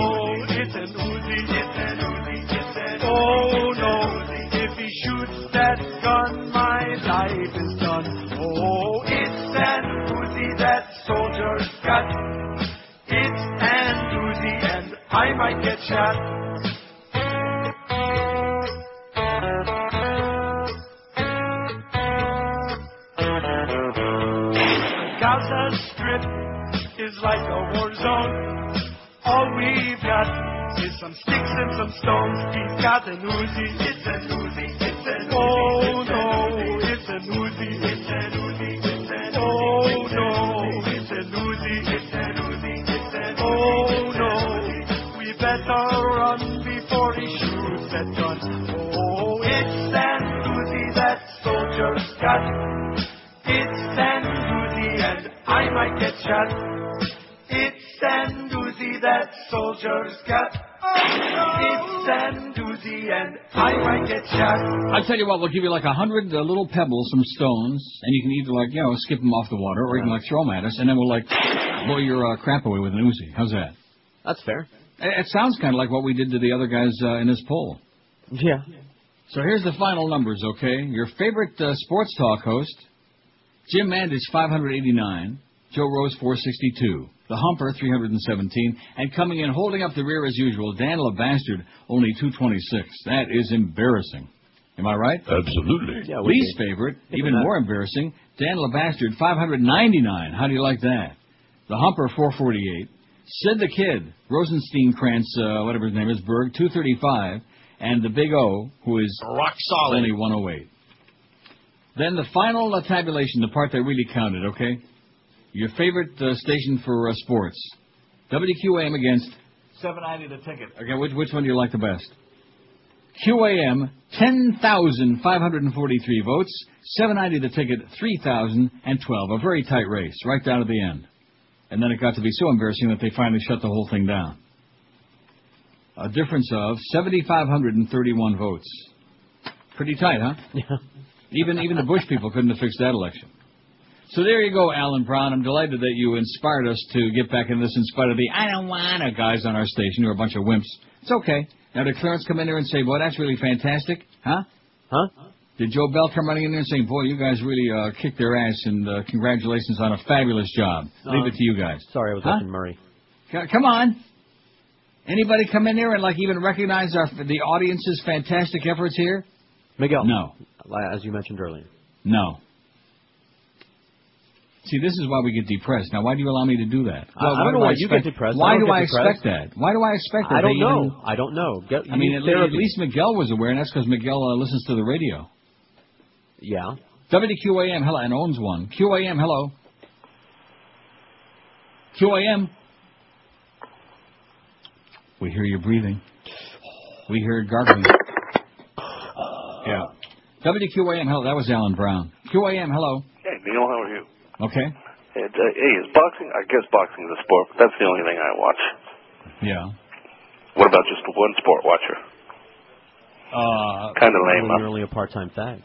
it's an Uzi. It's an Uzi. It's an Uzi. Oh if he shoots that gun, my life is done. Oh, it's an Uzi that soldier's got. It's an Uzi and I might get shot. Like a war zone. All we've got is some sticks and some stones. He's got an Uzi. It's an Uzi. It's an Uzi. Oh no, it's an Uzi. It's an Uzi. It's an. Oh no, it's an Uzi. It's an Uzi. It's an. Oh no, we better run before he shoots that gun. Oh, it's an Uzi that soldier's got. It's an Uzi and I might get shot. Soldier's. It's an and I might get shot. I tell you what, we'll give you like a hundred uh, little pebbles, some stones, and you can either like you know skip them off the water, or you can like throw them at us, and then we'll like blow your uh, crap away with an Uzi. How's that? That's fair. It, it sounds kind of like what we did to the other guys uh, in this poll. Yeah. So here's the final numbers, okay? Your favorite uh, sports talk host, Jim Mandich, 589. Joe Rose, 462. The Humper, 317. And coming in, holding up the rear as usual, Dan LeBastard, only 226. That is embarrassing. Am I right? Absolutely. Yeah, we Least did. favorite, even more embarrassing, Dan LeBastard, 599. How do you like that? The Humper, 448. Sid the Kid, Rosenstein Krantz, uh, whatever his name is, Berg, 235. And the Big O, who is rock solid. only 108. Then the final tabulation, the part that really counted, okay? Your favorite uh, station for uh, sports. WQAM against 790 the ticket. Okay, which, which one do you like the best? QAM, 10,543 votes. 790 the ticket, 3,012. A very tight race, right down to the end. And then it got to be so embarrassing that they finally shut the whole thing down. A difference of 7,531 votes. Pretty tight, huh? Yeah. Even even the Bush people couldn't have fixed that election. So there you go, Alan Brown. I'm delighted that you inspired us to get back into this in spite of the I don't wanna guys on our station who are a bunch of wimps. It's okay. Now did Clarence come in there and say, Boy, that's really fantastic? Huh? Huh? Did Joe Bell come running in there and saying, Boy, you guys really uh, kicked their ass and uh, congratulations on a fabulous job. Leave Uh, it to you guys. Sorry, I was Huh? watching Murray. C- Come on. Anybody come in there and like even recognize our the audience's fantastic efforts here? Miguel. No. As you mentioned earlier. No. See, this is why we get depressed. Now, why do you allow me to do that? I- I don't know do why you expect- get depressed. Why don't do I depressed. expect that? Why do I expect that? I don't know. even- I don't know. Get, I mean, at, at least Miguel was aware, and that's because Miguel uh, listens to the radio. Yeah. WQAM, hello, and owns one. QAM, hello. QAM. We hear you breathing. We hear it gargling. Yeah. WQAM, hello. That was Alan Brown. QAM, hello. Hey, Neil, how are you? Okay. Hey, uh, hey, is boxing? I guess boxing is a sport, but that's the only thing I watch. Yeah. What about just one sport watcher? Uh, Kind of lame, Well, huh? you're only a part-time fag.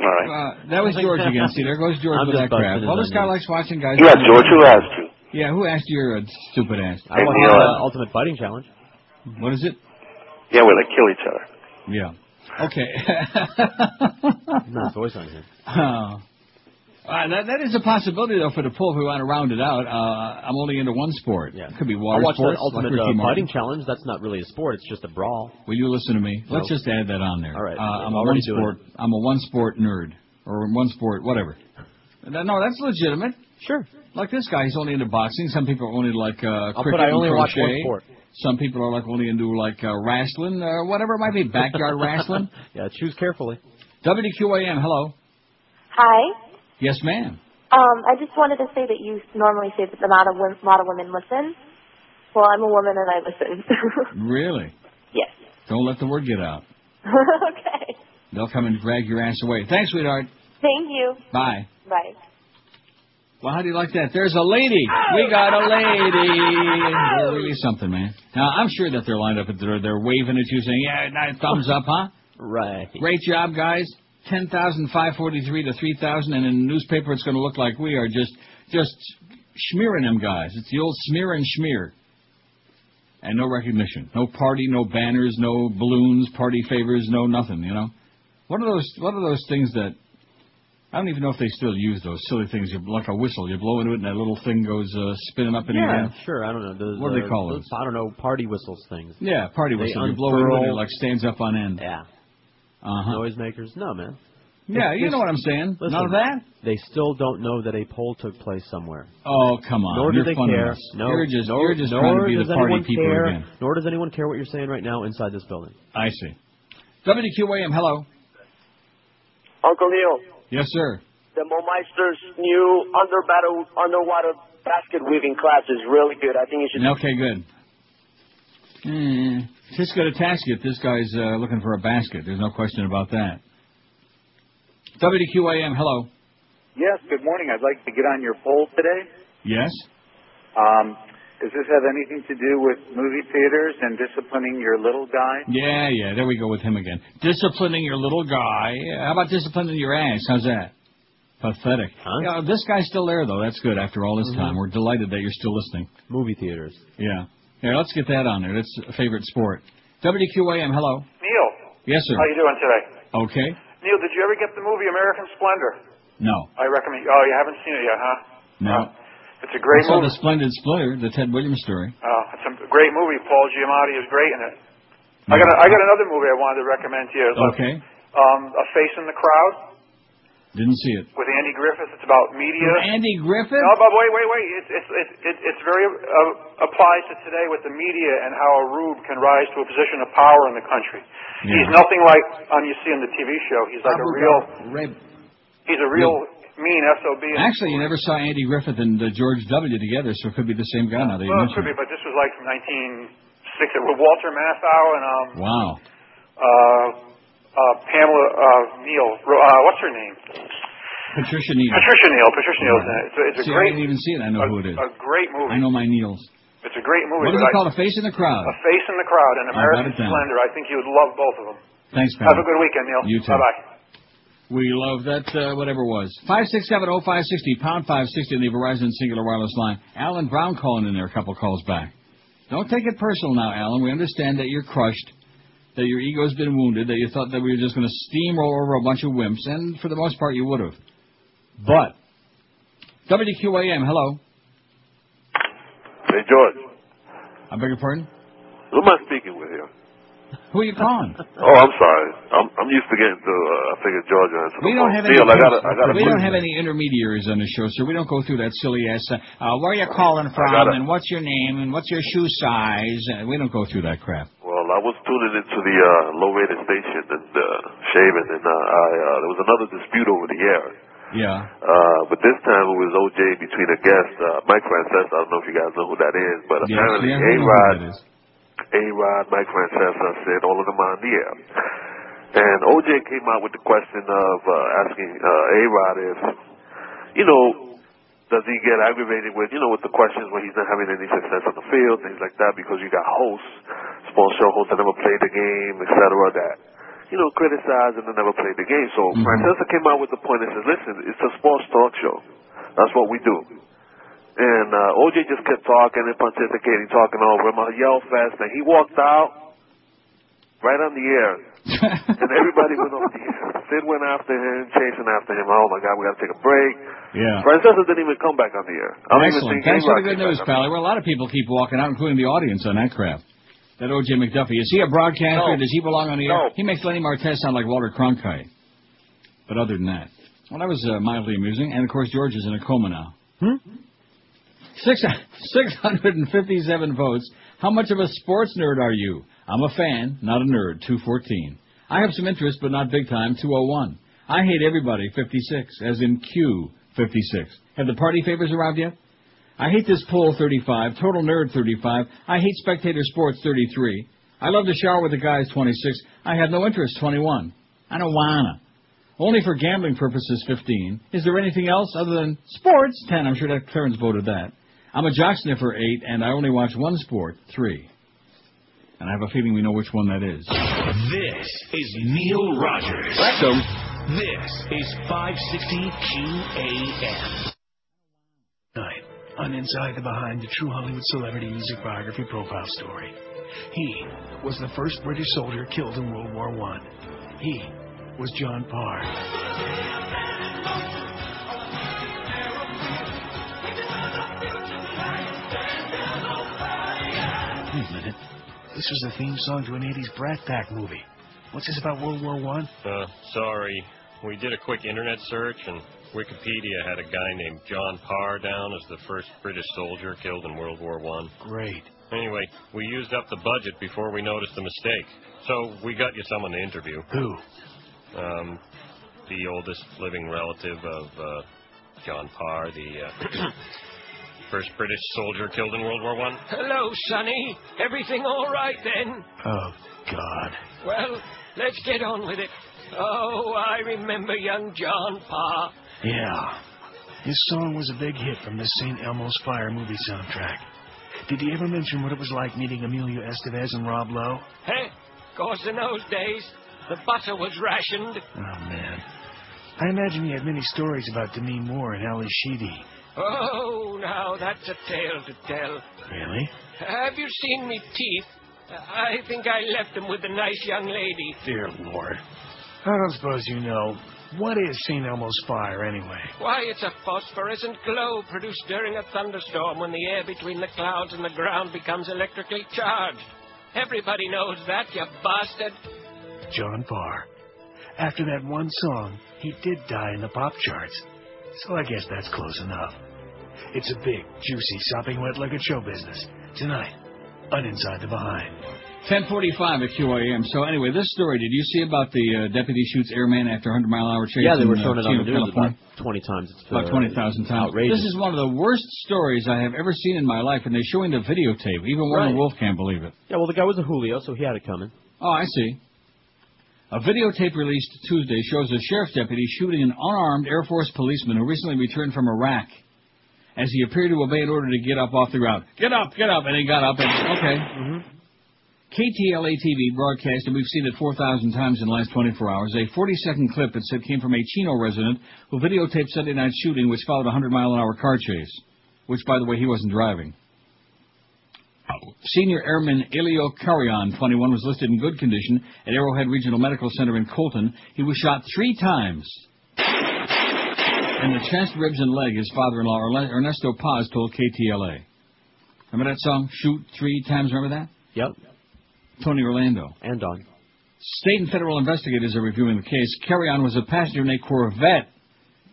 All right. Uh, that was George again. See, there goes George I'm with that crap. Well, this guy onions. likes watching guys. Yeah, George, who asked you? Yeah, who asked you your uh, stupid ass? I watched Neil, uh, uh, Ultimate Fighting Challenge. What is it? Yeah, where they kill each other. Yeah. Okay. Nice voice on here. Oh. Uh, that, that is a possibility, though, for the pool if we want to round it out. Uh, I'm only into one sport. Yeah. it Could be I water watched sports. that Ultimate like Ricky uh, Martin. Fighting Challenge. That's not really a sport. It's just a brawl. Will you listen to me? Let's No. just add that on there. All right. Uh, I'm I'm a already one doing sport. I'm a one sport nerd, or one sport whatever. No, no, that's legitimate. Sure. Like this guy, he's only into boxing. Some people are only like uh, I'll cricket put I and only watch one sport. Some people are like only into like uh, wrestling or whatever it might be, backyard wrestling. Yeah, choose carefully. WQAM, hello. Hi. Yes, ma'am. Um, I just wanted to say that you normally say that a lot of, wom- lot of women listen. Well, I'm a woman and I listen. Really? yes. Don't let the word get out. okay. They'll come and drag your ass away. Thanks, sweetheart. Thank you. Bye. Bye. Well, how do you like that? There's a lady. We got a lady. They're really something, man. Now, I'm sure that they're lined up. and They're, they're waving at you saying, yeah, nice thumbs up, huh? Right. Great job, guys. 10,543 to 3,000, and in the newspaper it's going to look like we are just just smearing them guys. It's the old smear and smear. And no recognition. No party, no banners, no balloons, party favors, no nothing, you know? What are those what are those things that I don't even know if they still use those silly things. You like a whistle, you blow into it and that little thing goes uh, spinning up in the Yeah, air. sure. I don't know. Those, What do they uh, call those? those? I don't know. Party whistles things. Yeah, party They whistle. You blow into it and it like stands up on end. Yeah. Uh-huh. Noisemakers. No, man. Yeah, If you this- know what I'm saying. Listen, None of that. They still don't know that a poll took place somewhere. Oh, come on. Nor do You're they care. No, You're just nor, you're just nor trying to be the party people care, again. Nor does anyone care what you're saying right now inside this building. I see. WQAM, hello. Uncle Neil, Yes, sir. the Momeister's new underwater underwater basket weaving class is really good. I think you should. Okay, good. Hmm. Just got a tasket. This guy's uh, looking for a basket. There's no question about that. WQAM, hello. Yes, good morning. I'd like to get on your poll today. Yes? Um, does this have anything to do with movie theaters and disciplining your little guy? Yeah, yeah, there we go with him again. Disciplining your little guy. How about disciplining your ass? How's that? Pathetic. Yeah, this guy's still there, though. That's good after all this time. We're delighted that you're still listening. Movie theaters. Yeah. Here, let's get that on there. That's a favorite sport. WQAM, hello. Neil, Yes, sir. how you doing today? Okay. Neil, did you ever get the movie American Splendor? No. I recommend. Oh, you haven't seen it yet, huh? No. It's a great I saw movie. the Splendid Splitter, the Ted Williams story. Oh, it's a great movie. Paul Giamatti is great in it. I got a, I got another movie I wanted to recommend to you. It's like, Okay. Um, A Face in the Crowd Didn't see it. with Andy Griffith. It's about media. With Andy Griffith? No, but wait, wait, wait. It's it's it's it's, it's very uh, applies to today with the media and how a rube can rise to a position of power in the country. He's nothing like um you see in the TV show. He's like a real. Ghraib. He's a real mean sob. Actually, you never saw Andy Griffith and uh, George W. together, so it could be the same guy now that you Well, it could be, but this was like from 1960 with Walter Matthau and um. Wow. uh Pamela uh Neal. Uh, what's her name? Patricia Neal. Patricia Neal. Patricia Neal's in it. It's a, it's a See, I didn't even see it. I know who it is. A great movie. I know my Neils. It's a great movie. What is it I- called? A Face in the Crowd. A Face in the Crowd and I'll write American it. Splendor. I think you would love both of them. Thanks, pal. Have a good weekend, Neil. You too. Bye bye. We love that, uh, whatever it was. 5670560, pound 560 on the Verizon Cingular Wireless line. Alan Brown calling in there a couple calls back. Don't take it personal now, Alan. We understand that you're crushed, that your ego's been wounded, that you thought that we were just going to steamroll over a bunch of wimps, and for the most part you would have. But, WQAM, hello. Hey, George. I beg your pardon? Who am I speaking with here? Who are you calling? Oh, I'm sorry. I'm I'm used to getting to. Uh, I figured George answered We don't have any. I got. I got. we don't have any intermediaries on the show, sir. We don't go through that silly ass. Uh, uh, where are you calling from? gotta- And what's your name? And what's your shoe size? Uh, we don't go through that crap. Well, I was tuning into the uh, low-rated station and uh, shaving, and uh, I uh, there was another dispute over the air. Yeah. Uh, but this time it was OJ between a guest, uh, Mike Francesa. I don't know if you guys know who that is, but apparently yeah, we know who A-Rod. A-Rod, Mike Francesa said all of them on the air. And OJ came out with the question of uh, asking uh, A-Rod if, you know, does he get aggravated with, you know, with the questions when he's not having any success on the field, things like that, because you got hosts, sports show hosts that never played the game, et cetera, that, you know, criticize and then never played the game. So Francesa came out with the point and says, listen, it's a sports talk show. That's what we do. And uh, OJ just kept talking and pontificating, talking over him. I yelled fast, and he walked out right on the air. and everybody went off the air. Sid went after him, chasing after him. Oh my God, we got to take a break. Yeah. Francesa didn't even come back on the air. I don't even Excellent. think Thanks for A-Rod the good news, back on pal. There a lot of people keep walking out, including the audience on that crap. That O.J. McDuffie. Is he a broadcaster? No. Does he belong on the No. air? He makes Lenny Martez sound like Walter Cronkite. But other than that, well, that was uh, mildly amusing. And of course, George is in a coma now. Hmm? Six, 657 votes. How much of a sports nerd are you? I'm a fan, not a nerd. 214. I have some interest, but not big time. 201. I hate everybody. 56, as in Q. 56. Have the party favors arrived yet? I hate this poll 35, total nerd 35. I hate spectator sports 33. I love to shower with the guys 26. I have no interest 21. I don't wanna. Only for gambling purposes 15. Is there anything else other than sports 10? I'm sure that Clarence voted that. I'm a jock sniffer 8 and I only watch one sport 3. And I have a feeling we know which one that is. This is Neil Rogers. Rectum. This is 560 QAM. Tonight, on Inside the Behind the True Hollywood Celebrity Music Biography Profile Story. He was the first British soldier killed in World War One. He was John Parr. This was the theme song to an 80s Brat Pack movie. What's this about World War One? Uh, sorry. we did a quick internet search, and Wikipedia had a guy named John Parr down as the first British soldier killed in World War One. Great. Anyway, we used up the budget before we noticed the mistake. So we got you someone to interview. Who? Um, the oldest living relative of uh, John Parr, the uh, first British soldier killed in World War One. Hello, Sonny. Everything all right then? Oh, God. Well, let's get on with it. Oh, I remember young John Parr. Yeah. His song was a big hit from the St. Elmo's Fire movie soundtrack. Did he ever mention what it was like meeting Emilio Estevez and Rob Lowe? Hey, of course, in those days, the butter was rationed. Oh, man. I imagine he had many stories about Demi Moore and Ally Sheedy. Oh, now that's a tale to tell. Really? Have you seen me teeth? I think I left them with a nice young lady. Dear Lord. I don't suppose you know. What is St. Elmo's Fire, anyway? Why, it's a phosphorescent glow produced during a thunderstorm when the air between the clouds and the ground becomes electrically charged. Everybody knows that, you bastard. John Parr. After that one song, he did die in the pop charts. So I guess that's close enough. It's a big, juicy, sopping wet like a show business. Tonight, on Inside the Behind. 1045 at QAM. So anyway, this story, did you see about the uh, deputy shoots airman after 100 mile hour chase? Yeah, they were in, uh, showing it on the Chino, news about 20 times. It's About uh, 20,000 times. Outrageous. This is one of the worst stories I have ever seen in my life, and they're showing the videotape. Even Warren Right. Wolf can't believe it. Yeah, well, the guy was a Julio, so he had it coming. Oh, I see. A videotape released Tuesday shows a sheriff's deputy shooting an unarmed Air Force policeman who recently returned from Iraq as he appeared to obey an order to get up off the ground. Get up, get up, and he got up and, okay. Mm-hmm. KTLA TV broadcast, and we've seen it 4,000 times in the last 24 hours, a 40-second clip that said came from a Chino resident who videotaped Sunday night's shooting, which followed a 100-mile-an-hour car chase, which, by the way, he wasn't driving. Senior Airman Elio Carrion, 21, was listed in good condition at Arrowhead Regional Medical Center in Colton. He was shot three times in the chest, ribs, and leg, his father-in-law, Ernesto Paz, told KTLA. Remember that song, Shoot Three Times? Remember that? Yep. Tony Orlando. And Don. State and federal investigators are reviewing the case. Carry-on was a passenger in a Corvette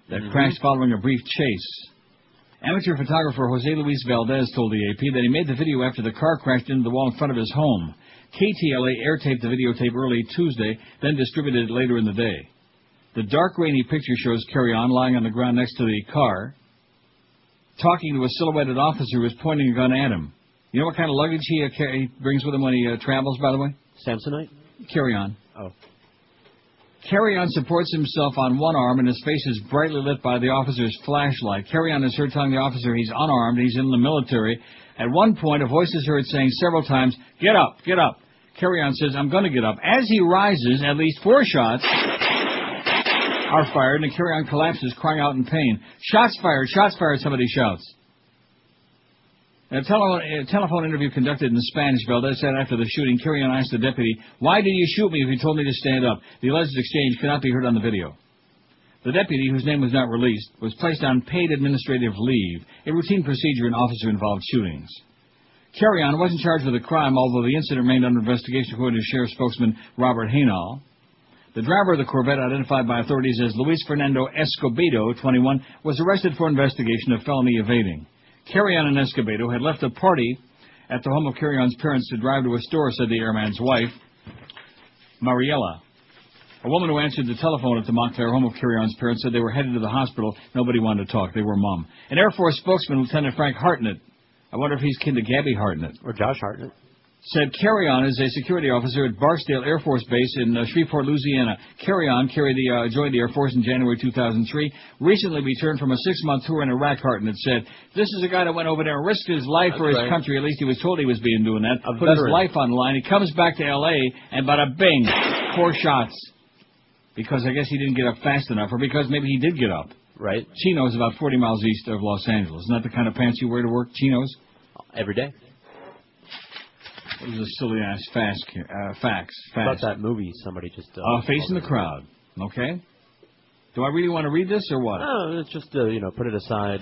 that mm-hmm. crashed following a brief chase. Amateur photographer Jose Luis Valdez told the AP that he made the video after the car crashed into the wall in front of his home. KTLA airtaped the videotape early Tuesday, then distributed it later in the day. The dark, rainy picture shows Carry-on lying on the ground next to the car, talking to a silhouetted officer who is pointing a gun at him. You know what kind of luggage he, uh, brings with him when he uh, travels, by the way? Samsonite? Carry-on. Oh. Carry-on supports himself on one arm, and his face is brightly lit by the officer's flashlight. Carry-on is heard telling the officer he's unarmed, he's in the military. At one point, a voice is heard saying several times, "Get up, get up." Carry-on says, "I'm going to get up." As he rises, at least four shots are fired, and Carry-on collapses, crying out in pain. "Shots fired! Shots fired!" Somebody shouts. A telephone, a telephone interview conducted in Spanish, Valdez said after the shooting, Carrion asked the deputy, Why did you shoot me if you told me to stand up? The alleged exchange cannot be heard on the video. The deputy, whose name was not released, was placed on paid administrative leave, a routine procedure in officer-involved shootings. Carrion wasn't charged with a crime, although the incident remained under investigation according to Sheriff spokesman Robert Haynall. The driver of the Corvette, identified by authorities as Luis Fernando Escobedo, 21, was arrested for investigation of felony evading. Carrion and Escobedo had left a party at the home of Carrion's parents to drive to a store, said the airman's wife, Mariella. A woman who answered the telephone at the Montclair home of Carrion's parents said they were headed to the hospital. Nobody wanted to talk. They were mum. An Air Force spokesman, Lieutenant Frank Hartnett, I wonder if he's kin to Gabby Hartnett. Or Josh Hartnett. Said Carrion is a security officer at Barksdale Air Force Base in uh, Shreveport, Louisiana. Carrion carried the, uh, joined the Air Force in January 2003. Recently returned from a six-month tour in Iraq, Hartnett said, This is a guy that went over there and risked his life for his right. country. At least he was told he was being doing that. A Put his life on the line. He comes back to L.A. and bada bing, four shots. Because I guess he didn't get up fast enough, or because maybe he did get up. Right. Chino is about 40 miles east of Los Angeles. Isn't that the kind of pants you wear to work, Chinos? Every day. It was a silly ass fast, uh, facts. About that movie, somebody just. Uh, Uh, face in the crowd. Okay. Do I really want to read this or what? No, it's just uh, you know, put it aside.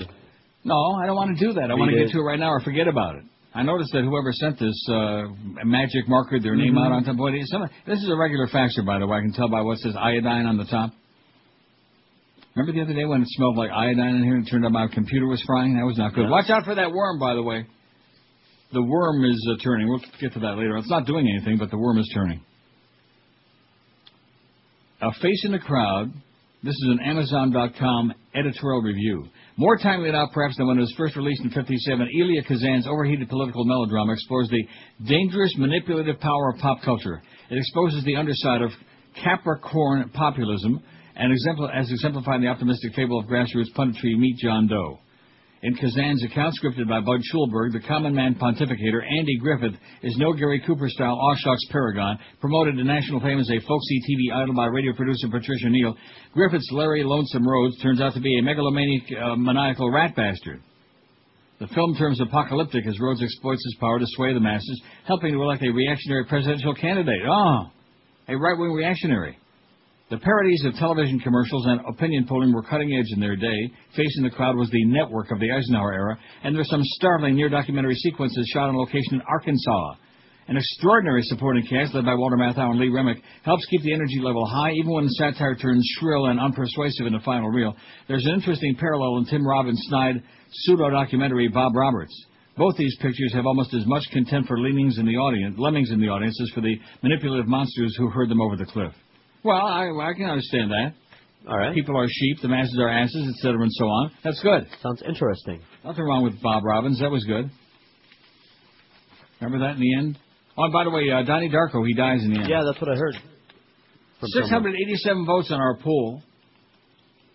No, I don't want to do that. I Read want to it. get to it right now or forget about it. I noticed that whoever sent this uh, magic marker, their name Mhm. out on top. Boy, some, this is a regular faxer, by the way. I can tell by what says iodine on the top. Remember the other day when it smelled like iodine in here and it turned out my computer was frying? That was not good. Yeah. Watch out for that worm, by the way. The worm is uh, turning. We'll get to that later. It's not doing anything, but the worm is turning. A face in the crowd. This is an Amazon.com editorial review. More timely now, perhaps, than when it was first released in 57, Elia Kazan's overheated political melodrama explores the dangerous manipulative power of pop culture. It exposes the underside of Capra-corn populism and exempl- as exemplified in the optimistic fable of grassroots punditry Meet John Doe. In Kazan's account, scripted by Bud Schulberg, the common man pontificator Andy Griffith is no Gary Cooper-style Awshucks paragon, promoted to national fame as a folksy TV idol by radio producer Patricia Neal. Griffith's Larry Lonesome Rhodes turns out to be a megalomaniac, uh, maniacal rat bastard. The film terms apocalyptic as Rhodes exploits his power to sway the masses, helping to elect a reactionary presidential candidate. Oh, a right-wing reactionary. The parodies of television commercials and opinion polling were cutting edge in their day. Facing the crowd was the network of the Eisenhower era, and there's some startling near-documentary sequences shot on location in Arkansas. An extraordinary supporting cast led by Walter Matthau and Lee Remick helps keep the energy level high even when satire turns shrill and unpersuasive in the final reel. There's an interesting parallel in Tim Robbins' snide pseudo-documentary Bob Roberts. Both these pictures have almost as much contempt for leanings in the audience, lemmings in the audience as for the manipulative monsters who herd them over the cliff. Well, I, I can understand that. All right. People are sheep, the masses are asses, etc., and so on. That's good. Sounds interesting. Nothing wrong with Bob Robbins. That was good. Remember that in the end? Oh, and by the way, uh, Donnie Darko, he dies in the end. Yeah, that's what I heard. From someone. 687 votes on our poll.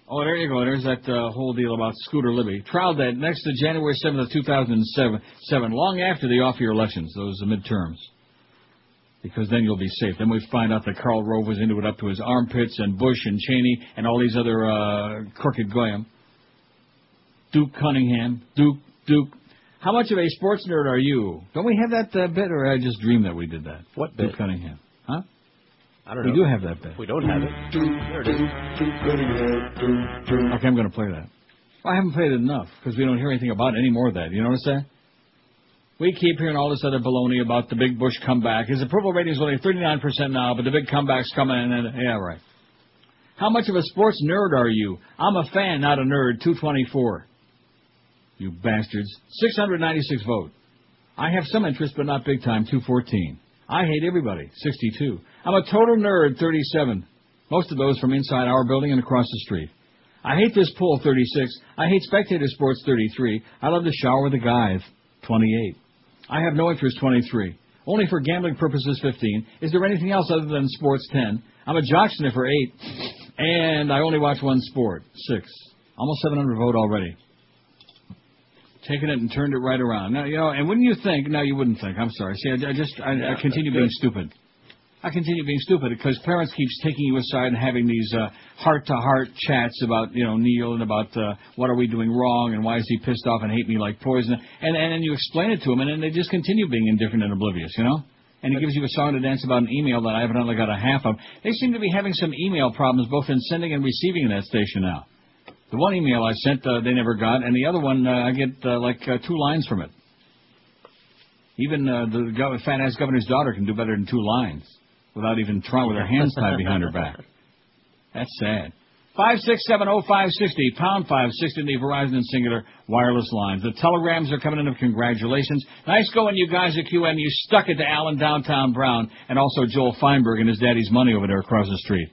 Oh, there you go. There's that uh, whole deal about Scooter Libby. Trial date next to January 7th of 2007, seven, long after the off-year elections, those midterms. Because then you'll be safe. Then we find out that Karl Rove was into it up to his armpits, and Bush and Cheney and all these other uh, crooked goyim. Duke Cunningham, Duke, Duke. How much of a sports nerd are you? Don't we have that uh, bit, or I just dreamed that we did that? What Duke bit? Cunningham? Huh? I don't we know. We do have that bit. We don't have it. There it is. Okay, I'm going to play that. I haven't played it enough because we don't hear anything about any more of that. You know what I'm saying? We keep hearing all this other baloney about the big Bush comeback. His approval rating is only 39% now, but the big comeback's coming. And yeah, right. How much of a sports nerd are you? I'm a fan, not a nerd. 224. You bastards. 696 vote. I have some interest, but not big time. 214. I hate everybody. 62. I'm a total nerd. 37. Most of those from inside our building and across the street. I hate this pool. 36. I hate spectator sports. 33. I love to shower the guys. 28. I have no interest. 23. Only for gambling purposes. 15. Is there anything else other than sports? 10. I'm a jock sniffer. 8. And I only watch one sport. 6. Almost 700 vote already. Taken it and turned it right around. Now, you know, and wouldn't you think? No, you wouldn't think. I'm sorry. See, I, I just, I, I continue being stupid. I continue being stupid because parents keeps taking you aside and having these uh, heart-to-heart chats about, you know, Neil and about uh, what are we doing wrong and why is he pissed off and hate me like poison. And and then you explain it to them and then they just continue being indifferent and oblivious, you know. And he gives you a song to dance about an email that I evidently got a half of. They seem to be having some email problems both in sending and receiving in that station now. The one email I sent, uh, they never got, and the other one, uh, I get uh, like uh, two lines from it. Even uh, the gov- fat-ass governor's daughter can do better than two lines without even trying with her hands tied behind her back. That's sad. Five six seven oh five sixty pound five sixty the Verizon and Cingular wireless lines. The telegrams are coming in of congratulations. Nice going, you guys at QM. You stuck it to Alan Downtown Brown and also Joel Feinberg and his daddy's money over there across the street,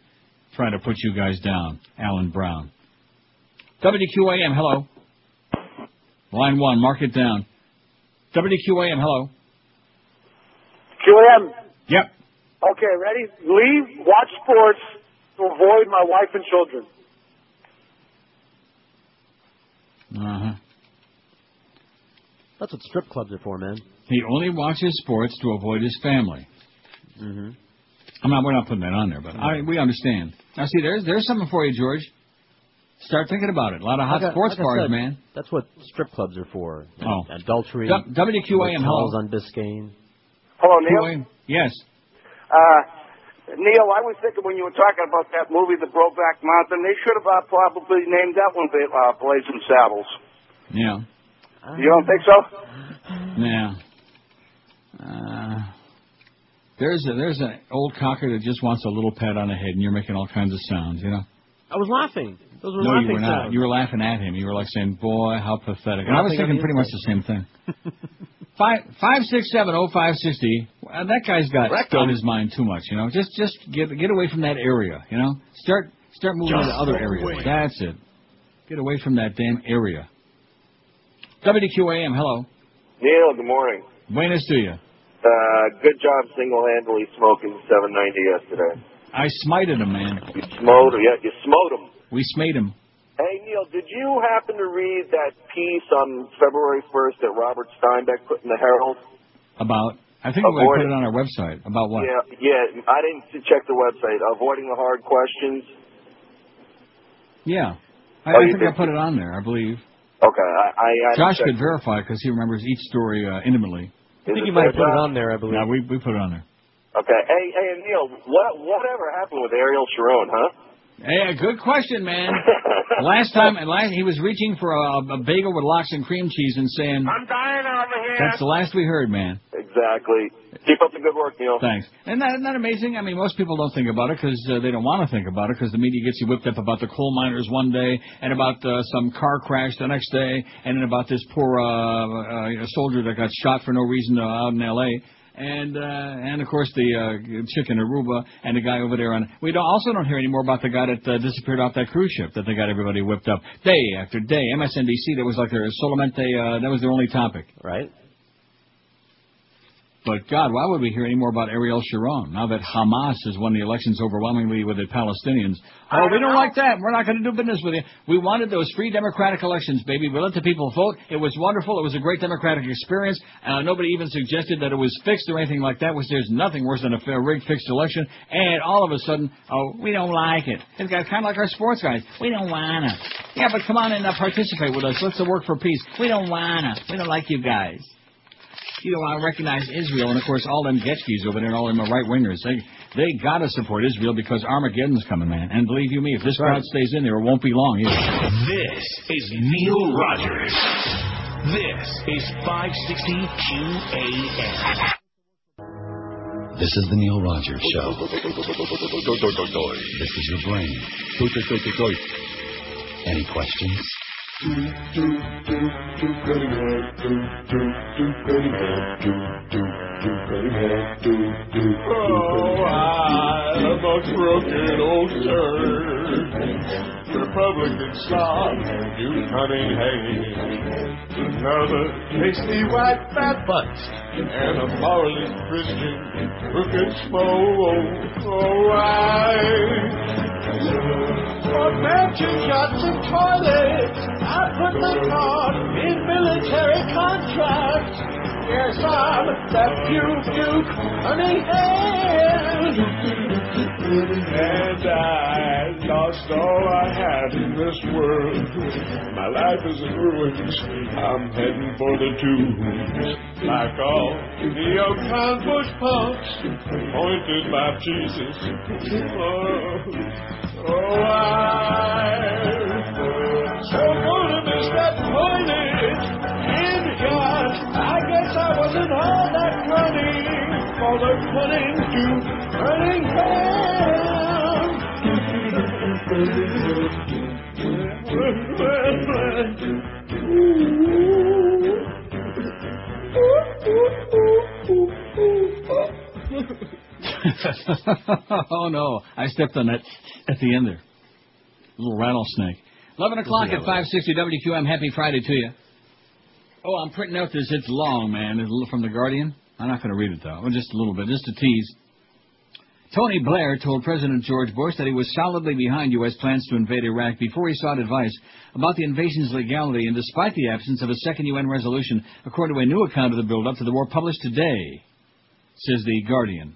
trying to put you guys down. Alan Brown. WQAM, hello. Line one, mark it down. WQAM, hello. QM. Yep. Okay, ready? Leave, watch sports to avoid my wife and children. Uh huh. That's what strip clubs are for, man. He only watches sports to avoid his family. Mm-hmm. I'm not. We're not putting that on there, but I, we understand. Now, see, there's there's something for you, George. Start thinking about it. A lot of hot Like sports like bars, said, man. That's what strip clubs are for. Oh. Adultery. W- WQAM, hotels hello. on Biscayne. Hello, Neil. QAM, Yes. Uh, Neil, I was thinking when you were talking about that movie, The Brokeback Mountain, they should have uh, probably named that one uh, Blazing Saddles. Yeah. You don't think so? Yeah. Uh, there's a, there's an old cocker that just wants a little pat on the head, and you're making all kinds of sounds, you know. I was laughing. Those were no, laughing you were not. sounds. You were laughing at him. You were like saying, "Boy, how pathetic." And I was thinking pretty much the same thing. Five five six seven oh five sixty. Well, that guy's got on his mind too much. You know, just just get get away from that area. You know, start start moving Just to other go areas. away. That's it. Get away from that damn area. WQAM. Hello. Neil, good morning. Buenos to you. Uh, good job single-handedly smoking 790 yesterday. I smited him, man. You smote him. Yeah, you smote him. We smate him. Hey, Neil, did you happen to read that piece on February 1st that Robert Steinback put in the Herald? About. I think we put it. it on our website. About what? Yeah, yeah. I didn't check the website. Avoiding the hard questions. Yeah. I, Oh, I you think I put it on there. I believe. Okay, I, I, I Josh could verify because he remembers each story uh, intimately. I think Is he might have put it on there, I believe. Yeah, we we put it on there. Okay. Hey, hey, Neil, what whatever happened with Ariel Sharon, huh? Hey, good question, man. last time, and last he was reaching for a, a bagel with lox and cream cheese and saying, I'm dying over here. "That's the last we heard, man." Exactly. Keep up the good work, Neil. Thanks. Isn't that, isn't that amazing? I mean, most people don't think about it because uh, they don't want to think about it because the media gets you whipped up about the coal miners one day and about uh, some car crash the next day and then about this poor uh, uh, soldier that got shot for no reason uh, out in L.A. And uh, and of course the uh, chick in Aruba and the guy over there on. We don't, also don't hear any more about the guy that uh, disappeared off that cruise ship that they got everybody whipped up day after day. MSNBC that was like their solamente. Uh, that was their only topic. Right. But God, why would we hear any more about Ariel Sharon now that Hamas has won the elections overwhelmingly with the Palestinians? Oh, we don't like that. We're not going to do business with you. We wanted those free democratic elections, baby. We let the people vote. It was wonderful. It was a great democratic experience. Uh, nobody even suggested that it was fixed or anything like that. Which there's nothing worse than a fair rigged fixed election. And all of a sudden, oh, we don't like it. It's kind of like our sports guys. We don't wanna. Yeah, but come on and uh, participate with us. Let's work for peace. We don't wanna. We don't like you guys you know, I recognize Israel, and of course all them Getchkis over there and all them right wingers. They they gotta support Israel because Armageddon's coming, man. And believe you me, if this crowd stays in there, it won't be long either. This is Neil Rogers. This is 560 QAM. This is the Neil Rogers Show. This is your brain. Any questions? Oh, I'm a crooked old turd. Republican slob, you cunning hang. Another tasty white fat butt, and a morally Christian crooked smoke. Oh, I. Mansion yachts and toilets, I put my card in military contracts. Yes, I'm that puke puke honey hand. And I lost all I had in this world. My life is in ruins. I'm heading for the tombs. Like all neocon bush punks, pointed by Jesus. Oh, oh, I so I guess I wasn't all that cunning for the cunning to cunning oh no, I stepped on that at the end there. Little rattlesnake. 11 o'clock at 560 WQM. Happy Friday to you. Oh, I'm printing out this. It's long, man. It's from The Guardian. I'm not going to read it, though. Just a little bit, just a tease. Tony Blair told President George Bush that he was solidly behind U.S. plans to invade Iraq before he sought advice about the invasion's legality and despite the absence of a second UN resolution, according to a new account of the build-up to the war published today, says The Guardian.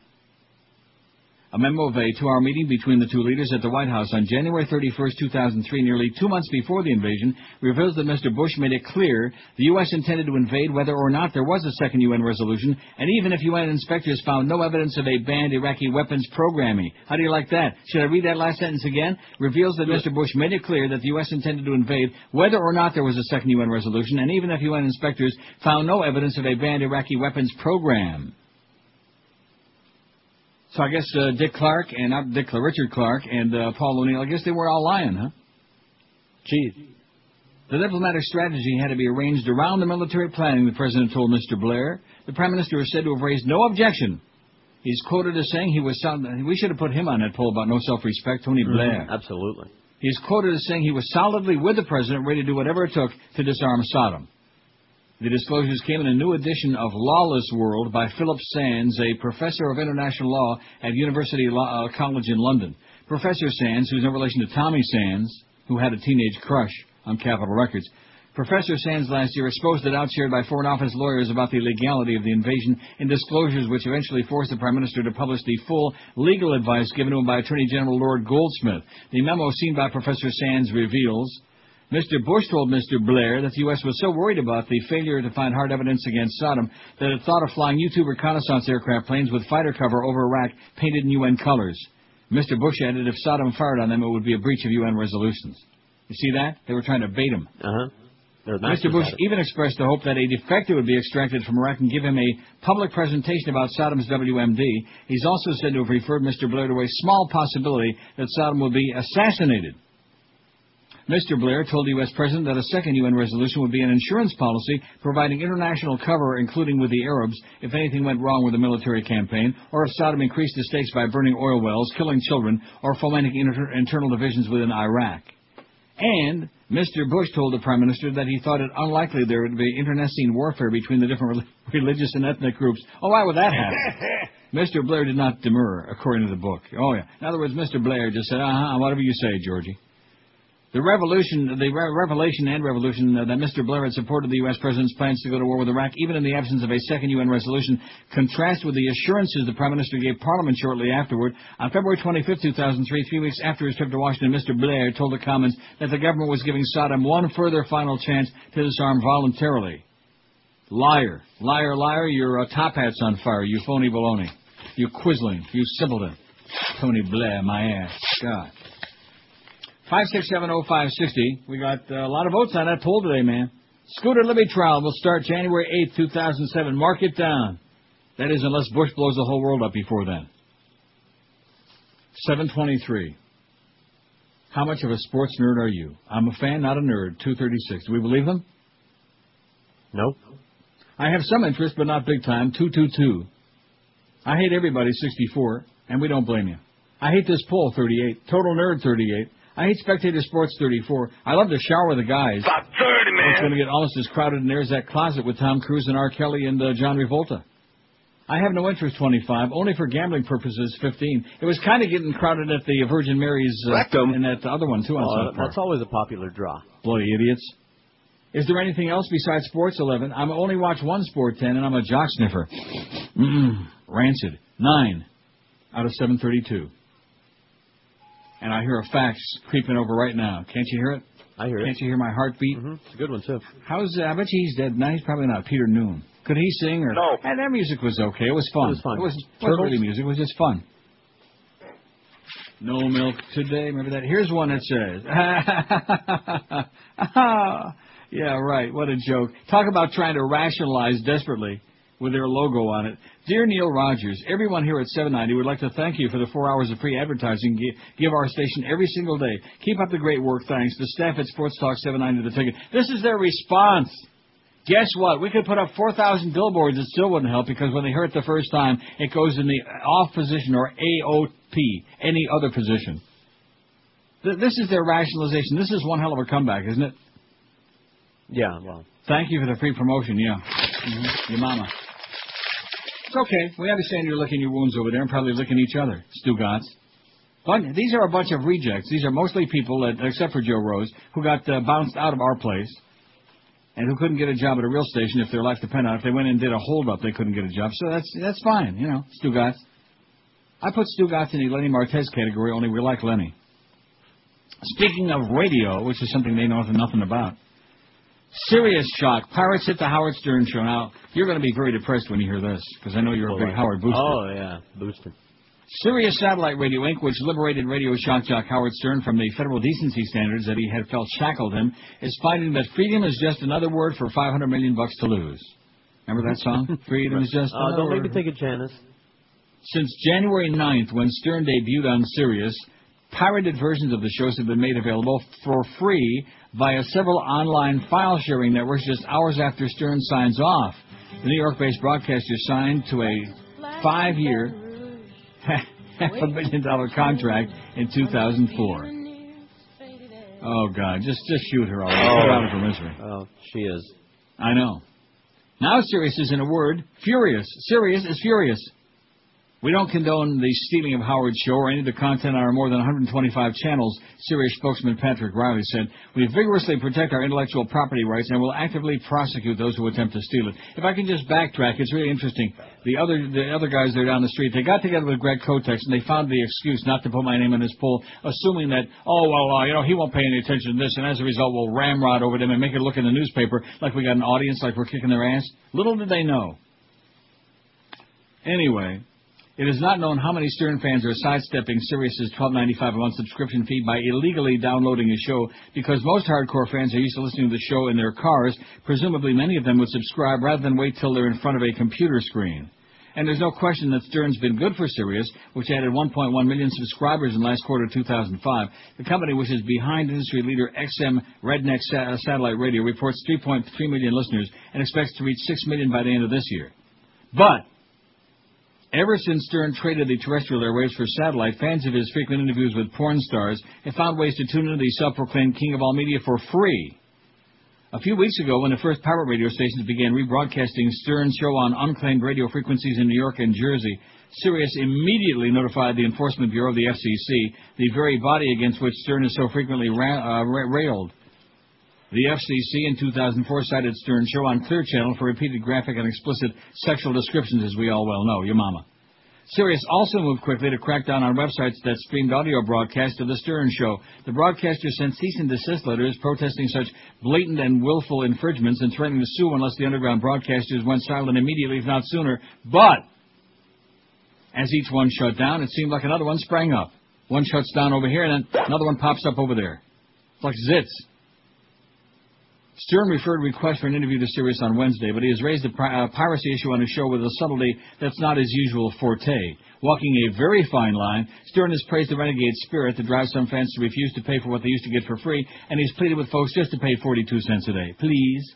A memo of a two-hour meeting between the two leaders at the White House on January 31, 2003, nearly two months before the invasion, reveals that Mr. Bush made it clear the U.S. intended to invade whether or not there was a second UN resolution, and even if UN inspectors found no evidence of a banned Iraqi weapons programming. How do you like that? Should I read that last sentence again? Reveals that Mr. Bush made it clear that the U.S. intended to invade whether or not there was a second UN resolution, and even if UN inspectors found no evidence of a banned Iraqi weapons program. So I guess uh, Dick Clark and not Dick Richard Clark and uh, Paul O'Neill. I guess they were all lying, huh? Gee. The diplomatic strategy had to be arranged around the military planning, the president told Mr. Blair. The prime minister is said to have raised no objection. He's quoted as saying he was solid. We should have put him on that poll about no self-respect, Tony Blair. Mhm, Absolutely. He's quoted as saying he was solidly with the president, ready to do whatever it took to disarm Saddam. The disclosures came in a new edition of Lawless World by Philippe Sands, a professor of international law at University Law, uh, College in London. Professor Sands, who's no relation to Tommy Sands, who had a teenage crush on Capitol Records. Professor Sands last year exposed the doubts shared by Foreign Office lawyers about the legality of the invasion in disclosures which eventually forced the Prime Minister to publish the full legal advice given to him by Attorney General Lord Goldsmith. The memo seen by Professor Sands reveals Mr. Bush told Mr. Blair that the U.S. was so worried about the failure to find hard evidence against Saddam that it thought of flying U-2 reconnaissance aircraft planes with fighter cover over Iraq painted in UN colors. Mr. Bush added if Saddam fired on them, it would be a breach of UN resolutions. You see that? They were trying to bait him. Uh-huh. Mr. Bush even expressed the hope that a defector would be extracted from Iraq and give him a public presentation about Saddam's WMD. He's also said to have referred Mr. Blair to a small possibility that Saddam would be assassinated. Mr. Blair told the U.S. President that a second UN resolution would be an insurance policy providing international cover, including with the Arabs, if anything went wrong with the military campaign, or if Saddam increased the stakes by burning oil wells, killing children, or fomenting inter- internal divisions within Iraq. And Mr. Bush told the Prime Minister that he thought it unlikely there would be internecine warfare between the different rel- religious and ethnic groups. Oh, why would that happen? Mr. Blair did not demur, according to the book. Oh, yeah. In other words, Mr. Blair just said, uh-huh, whatever you say, Georgie. The revolution, the re- revelation and revolution uh, that Mr. Blair had supported the U.S. president's plans to go to war with Iraq, even in the absence of a second UN resolution, contrast with the assurances the Prime Minister gave Parliament shortly afterward. On February 25, 2003, three weeks after his trip to Washington, Mr. Blair told the Commons that the government was giving Saddam one further final chance to disarm voluntarily. Liar, liar, liar! Your uh, top hat's on fire. You phony baloney. You quisling. You simpleton. Tony Blair, my ass. God. Five six seven oh five sixty. We got uh, a lot of votes on that poll today, man. Scooter Libby trial will start January eighth, two thousand seven. Mark it down. That is, unless Bush blows the whole world up before then. Seven twenty-three. How much of a sports nerd are you? I'm a fan, not a nerd. Two thirty-six. Do we believe them? No. I have some interest, but not big time. Two two two. I hate everybody. Sixty-four, and we don't blame you. I hate this poll. Thirty-eight. Total nerd. Thirty-eight. I hate Spectator Sports 34. I love to shower the guys. About 30, man. It's going to get almost as crowded in there as that closet with Tom Cruise and R. Kelly and uh, John Revolta. I have no interest 25, only for gambling purposes 15. It was kind of getting crowded at the Virgin Mary's uh, Rectum. and that other one too on Oh, South Park. that's always a popular draw. Bloody idiots. Is there anything else besides Sports 11? I'm only watch one Sport 10, and I'm a jock sniffer. Mm, rancid. Nine out of 732. And I hear a fax creeping over right now. Can't you hear it? I hear it. Can't you hear my heartbeat? It's a good one, too. How's uh, I bet you he's dead. No, he's probably not. Peter Noone. Could he sing or? No. And that music was okay. It was fun. It was fun. It was, it wasn't really music. It was just fun. No milk today. Remember that? Here's one that says. yeah, right. What a joke. Talk about trying to rationalize desperately with their logo on it. Dear Neil Rogers, everyone here at 790 would like to thank you for the four hours of free advertising you give our station every single day. Keep up the great work. Thanks. The staff at Sports Talk 790 The Ticket. This is their response. Guess what? We could put up 4,000 billboards. It still wouldn't help because when they hear it the first time, it goes in the off position or AOP, any other position. Th- This is their rationalization. This is one hell of a comeback, isn't it? Yeah, well. Thank you for the free promotion, yeah. hmm Your mama. It's okay. We understand you're licking your wounds over there and probably licking each other, Stugotz. But these are a bunch of rejects. These are mostly people, that, except for Joe Rose, who got uh, bounced out of our place and who couldn't get a job at a real station if their life depended on it. If they went and did a holdup, they couldn't get a job. So that's that's fine, you know, Stugotz. I put Stugotz in the Lenny Martez category, only we like Lenny. Speaking of radio, which is something they know nothing about, Serious shock. Pirates hit the Howard Stern show. Now, you're going to be very depressed when you hear this, because I know you're a big Howard booster. Oh, yeah. Booster. Sirius Satellite Radio Inc., which liberated radio shock jock Howard Stern from the federal decency standards that he had felt shackled him, is finding that freedom is just another word for 500 million bucks to lose. Remember that song? freedom is just Uh, another don't make me think of Janis. Since January 9th, when Stern debuted on Sirius, pirated versions of the shows have been made available for free via several online file sharing networks just hours after Stern signs off. The New York based broadcaster signed to a five year, half a billion dollar contract in 2004. Oh, God. Just, just shoot her already. Put her out of her misery. Oh. oh, she is. I know. Now Sirius is, in a word, furious. Sirius is furious. We don't condone the stealing of Howard show or any of the content on our more than 125 channels, Sirius spokesman Patrick Riley said. We vigorously protect our intellectual property rights and will actively prosecute those who attempt to steal it. If I can just backtrack, it's really interesting. The other the other guys there down the street, they got together with Greg Kotex and they found the excuse not to put my name in this poll, assuming that, oh, well, uh, you know, he won't pay any attention to this, and as a result, we'll ramrod over them and make it look in the newspaper like we got an audience, like we're kicking their ass. Little did they know. Anyway, it is not known how many Stern fans are sidestepping Sirius's $12.95 a month subscription fee by illegally downloading a show because most hardcore fans are used to listening to the show in their cars. Presumably, many of them would subscribe rather than wait till they're in front of a computer screen. And there's no question that Stern's been good for Sirius, which added 1.1 million subscribers in last quarter of 2005. The company, which is behind industry leader XM Redneck sa- uh, Satellite Radio, reports 3.3 million listeners and expects to reach 6 million by the end of this year. But Ever since Stern traded the terrestrial airwaves for satellite, fans of his frequent interviews with porn stars have found ways to tune into the self-proclaimed king of all media for free. A few weeks ago, when the first pirate radio stations began rebroadcasting Stern's show on unclaimed radio frequencies in New York and Jersey, Sirius immediately notified the Enforcement Bureau of the FCC, the very body against which Stern is so frequently ra- uh, ra- railed. The FCC in 2004 cited Stern show on Clear Channel for repeated graphic and explicit sexual descriptions, as we all well know. Your mama. Sirius also moved quickly to crack down on websites that streamed audio broadcasts of the Stern Show. The broadcaster sent cease and desist letters protesting such blatant and willful infringements and threatening to sue unless the underground broadcasters went silent immediately, if not sooner. But as each one shut down, it seemed like another one sprang up. One shuts down over here, and then another one pops up over there. It's like zits. Stern referred request for an interview to Sirius on Wednesday, but he has raised the pri- uh, piracy issue on his show with a subtlety that's not his usual forte. Walking a very fine line, Stern has praised the renegade spirit that drives some fans to refuse to pay for what they used to get for free, and he's pleaded with folks just to pay 42 cents a day. Please.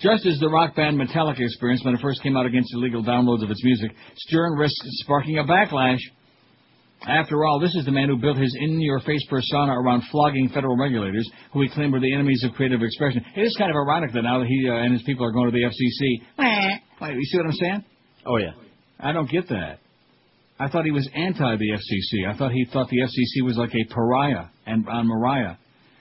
Just as the rock band Metallica experienced when it first came out against illegal downloads of its music, Stern risks sparking a backlash. After all, this is the man who built his in-your-face persona around flogging federal regulators, who he claimed were the enemies of creative expression. It is kind of ironic that now that he uh, and his people are going to the FCC. Wait, you see what I'm saying? Oh, yeah. I don't get that. I thought he was anti the FCC. I thought he thought the FCC was like a pariah and on Mariah.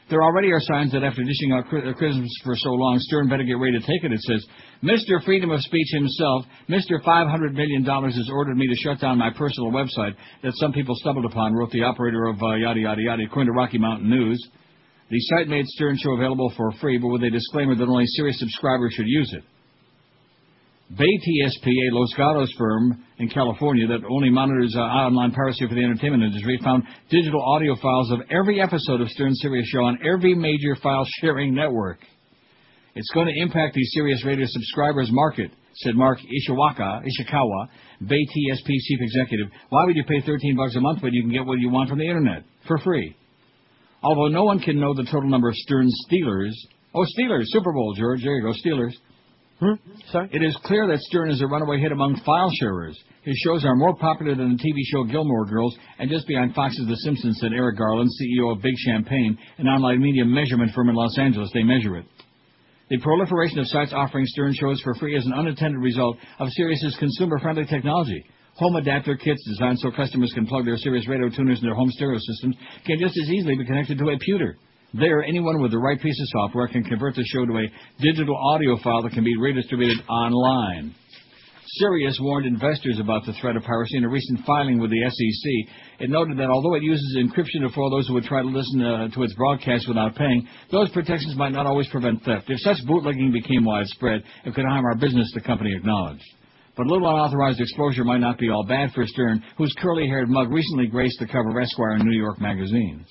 There already are signs that after dishing out cri- uh, criticisms for so long, Stern better get ready to take it. It says, Mr. Freedom of Speech himself, Mr. $500 million has ordered me to shut down my personal website that some people stumbled upon, wrote the operator of uh, yada yada yada, according to Rocky Mountain News. The site made Stern Show available for free, but with a disclaimer that only serious subscribers should use it. Bay TSP, a Los Gatos firm in California that only monitors uh, online piracy for the entertainment industry, found digital audio files of every episode of Stern Sirius show on every major file sharing network. It's going to impact the Sirius Radio subscribers market, said Mark Ishikawa, Ishikawa, Bay TSP chief executive. Why would you pay 13 bucks a month when you can get what you want from the internet for free? Although no one can know the total number of Stern Steelers. Oh, Steelers, Super Bowl, George. There you go, Steelers. Hmm? Sorry? It is clear that Stern is a runaway hit among file sharers. His shows are more popular than the TV show Gilmore Girls, and just behind Fox's The Simpsons, said Eric Garland, CEO of Big Champagne, an online media measurement firm in Los Angeles. They measure it. The proliferation of sites offering Stern shows for free is an unintended result of Sirius's consumer-friendly technology. Home adapter kits designed so customers can plug their Sirius radio tuners in their home stereo systems can just as easily be connected to a pewter. There, anyone with the right piece of software can convert the show to a digital audio file that can be redistributed online. Sirius warned investors about the threat of piracy in a recent filing with the SEC. It noted that although it uses encryption to foil those who would try to listen uh, to its broadcast without paying, those protections might not always prevent theft. If such bootlegging became widespread, it could harm our business, the company acknowledged. But a little unauthorized exposure might not be all bad for Stern, whose curly-haired mug recently graced the cover of Esquire and New York magazines.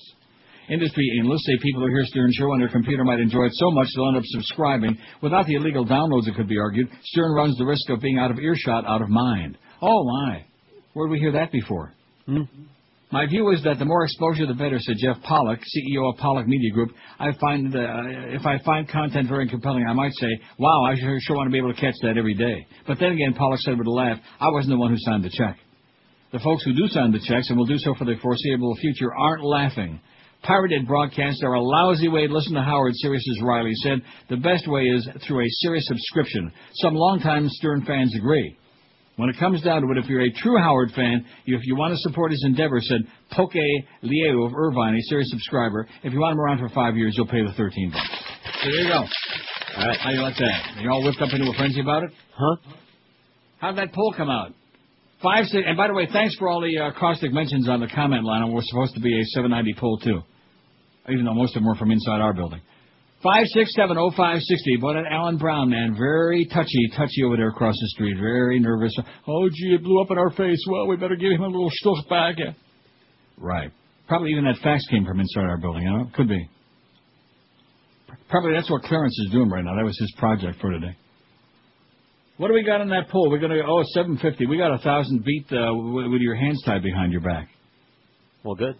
Industry analysts say people who hear Stern show on their computer might enjoy it so much they'll end up subscribing. Without the illegal downloads, it could be argued, Stern runs the risk of being out of earshot, out of mind. Oh my. Where did we hear that before? My view is that the more exposure, the better," said Jeff Pollack, CEO of Pollack Media Group. I find uh, if I find content very compelling, I might say, "Wow, I sure want to be able to catch that every day." But then again, Pollack said with a laugh, "I wasn't the one who signed the check." The folks who do sign the checks and will do so for the foreseeable future aren't laughing. Pirated broadcasts are a lousy way to listen to Howard. Sirius's Riley said the best way is through a Sirius subscription. Some longtime Stern fans agree. When it comes down to it, if you're a true Howard fan, if you want to support his endeavor, said Poke Lieu of Irvine, a Sirius subscriber, if you want him around for five years, you'll pay the 13 bucks. So there you go. All right, how you like that? You all whipped up into a frenzy about it? Huh? How'd that poll come out? Five six. And by the way, thanks for all the uh, caustic mentions on the comment line. We're supposed to be a 790 poll too, even though most of them were from inside our building. Five six seven oh five sixty. Boy, that Alan Brown man, very touchy, touchy over there across the street. Very nervous. Oh, gee, it blew up in our face. Well, we better give him a little stuff back. Right. Probably even that fax came from inside our building. You know, could be. Probably that's what Clarence is doing right now. That was his project for today. What do we got on that poll? We're gonna oh seven fifty. We got a thousand beat uh, with, with your hands tied behind your back. Well, good.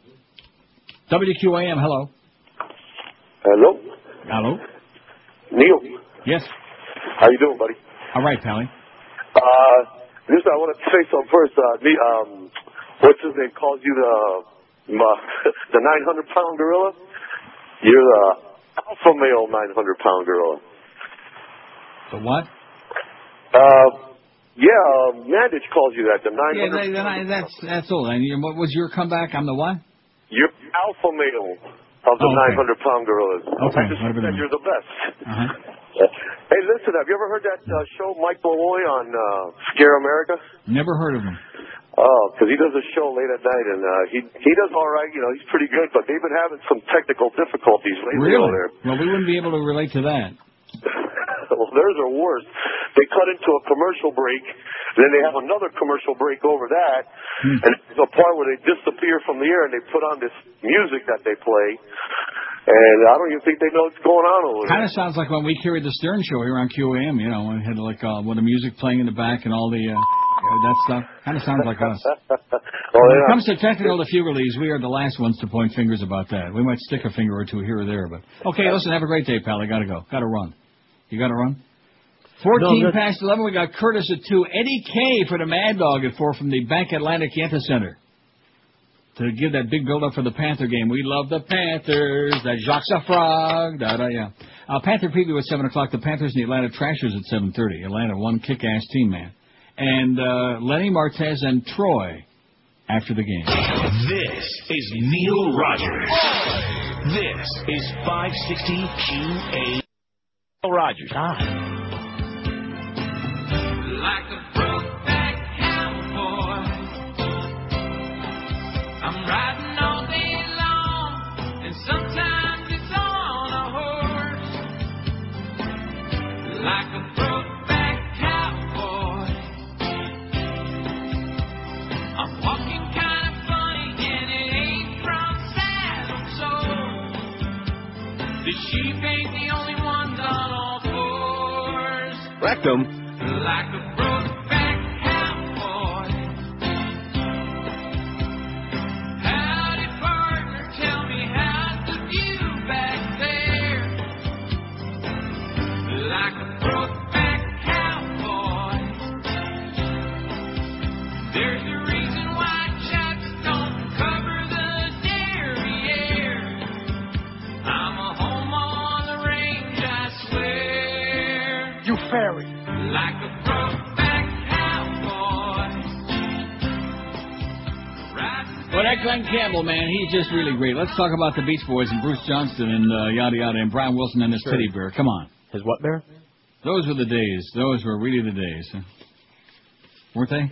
WQAM. Hello. Hello, Hello. Neil. Yes. How you doing, buddy? All right, Pally. Uh, listen, I want to say something first. Uh, me, um, what's his name calls you the uh, the 900 pound gorilla. You're the alpha male 900 pound gorilla. The what? Uh, yeah, uh, Mandich calls you that. The 900. Yeah, that, that, that's that's all. And what was your comeback? I'm the what? You're alpha male of the Oh, okay. 900 pound gorillas. Okay, I just said that you're the best. Uh-huh. Hey, listen, have you ever heard that uh, show Mike Malloy on uh, Scare America? Never heard of him. Oh, because he does a show late at night, and uh, he he does all right. You know, he's pretty good, but they've been having some technical difficulties lately Really? over there. Well, we wouldn't be able to relate to that. well, theirs are worse. They cut into a commercial break, then they have another commercial break over that, and there's a part where they disappear from the air and they put on this music that they play, and I don't even think they know what's going on over there. Kind of sounds like when we carried the Stern Show here on QAM. You know, when we had like uh, with the music playing in the back and all the uh, that stuff. Kind of sounds like us. well, when it comes to technical difficulties, we are the last ones to point fingers about that. We might stick a finger or two here or there, but okay. Listen, have a great day, pal. I gotta go. Gotta run. You gotta run. Fourteen No, past eleven. We got Curtis at two. Eddie K for the Mad Dog at four from the Bank Atlantic Yenta Center. To give that big build up for the Panther game. We love the Panthers. That Jacques a frog. Da da yeah. Uh, Panther preview at seven o'clock. The Panthers and the Atlanta Trashers at seven thirty. Atlanta one kick ass team, man. And uh, Lenny Martez and Troy after the game. This is Neil Rogers. This is 560 QA. Rogers. Ah. Rectum. That Glen Campbell, man, he's just really great. Let's talk about the Beach Boys and Bruce Johnston and uh, yada yada and Brian Wilson and his Sure. teddy bear. Come on. His what bear? Those were the days. Those were really the days. huh? Weren't they?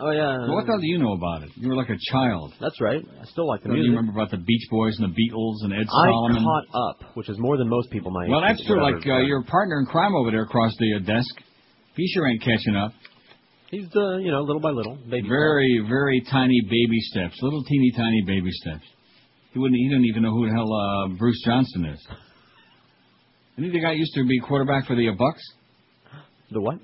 Oh yeah. What the hell do you know about it? You were like a child. That's right. I still like the Don't music. you remember about the Beach Boys and the Beatles and Ed I caught up, which is more than most people my well, that's true. Like uh, your partner in crime over there across the uh, desk. He sure ain't catching up. He's uh, you know, little by little, baby. Very, very tiny baby steps. Little teeny tiny baby steps. He wouldn't. He didn't even know who the hell uh, Bruce Johnson is. Isn't he the guy used to be quarterback for the uh, Bucks? The what?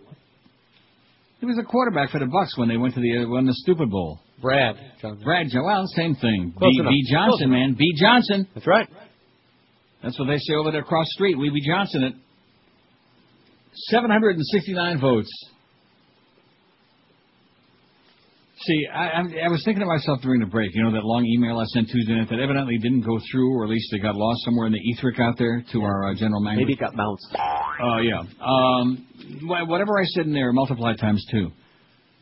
He was a quarterback for the Bucks when they went to the uh, won the stupid bowl. Brad. Brad, Jo- well, same thing. Close B, enough. B Johnson, Close enough. man. B Johnson. That's right. That's what they say over there across the street. We B Johnson it. 769 votes. See, I, I, I was thinking to myself during the break, you know, that long email I sent Tuesday night that evidently didn't go through, or at least it got lost somewhere in the etheric out there to our uh, general manager. Maybe it got bounced. Oh, yeah. Um, whatever I said in there, multiply times two.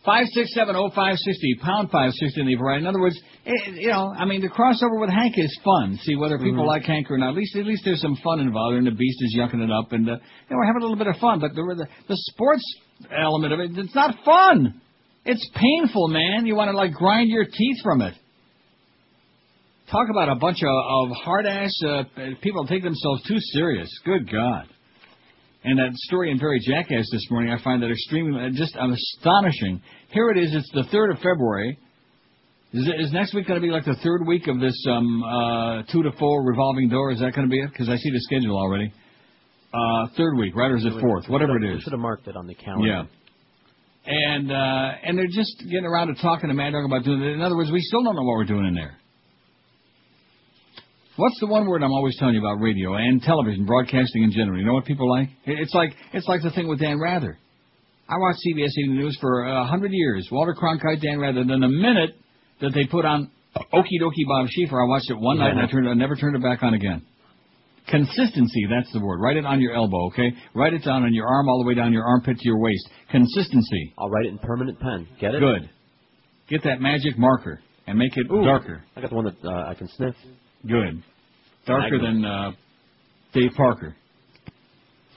Five six seven oh five sixty pound five sixty in the variety. In other words, it, you know, I mean, the crossover with Hank is fun. See whether people Mhm. like Hank or not. At least, at least there's some fun involved, and the Beast is yucking it up, and uh, you know, we're having a little bit of fun. But the, the the sports element of it, it's not fun. It's painful, man. You want to like grind your teeth from it. Talk about a bunch of, of hard ass uh, people take themselves too serious. Good God. And that story in Very Jackass this morning, I find that extremely, uh, just astonishing. Here it is, it's the 3rd of February. Is, it, is next week going to be like the third week of this um, uh, 2 to 4 revolving door? Is that going to be it? Because I see the schedule already. Uh, third week, right? Or is it fourth? Whatever it is. Should have marked it on the calendar. Yeah. And uh, and they're just getting around to talking to Mad Dog about doing it. In other words, we still don't know what we're doing in there. What's the one word I'm always telling you about radio and television, broadcasting in general? You know what people like? It's like it's like the thing with Dan Rather. I watched CBS Evening News for a hundred years. Walter Cronkite, Dan Rather. Then the minute that they put on Okie Dokie Bob Schieffer, I watched it one night and I turned I never turned it back on again. Consistency, that's the word. Write it on your elbow, okay? Write it down on your arm all the way down your armpit to your waist. Consistency. I'll write it in permanent pen. Get it? Good. Get that magic marker and make it Ooh, darker. I got the one that uh, I can sniff. Good. Darker than uh, Dave Parker.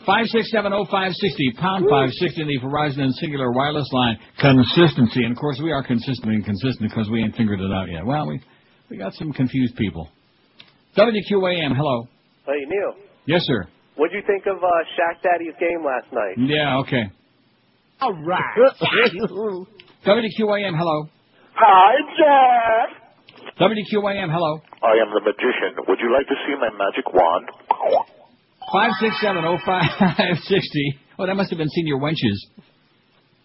Five six seven oh five sixty pound five sixty in the Verizon and Cingular wireless line. Consistency, and of course we are consistent and consistent because we ain't figured it out yet. Well, we we got some confused people. WQAM, hello. Hey, Neil. Yes, sir. What'd you think of uh, Shaq Daddy's game last night? Yeah, okay. All right. WQAM, hello. Hi, Jack. WQAM, hello. I am the magician. Would you like to see my magic wand? Five six seven oh five sixty. Oh, that must have been senior wenches.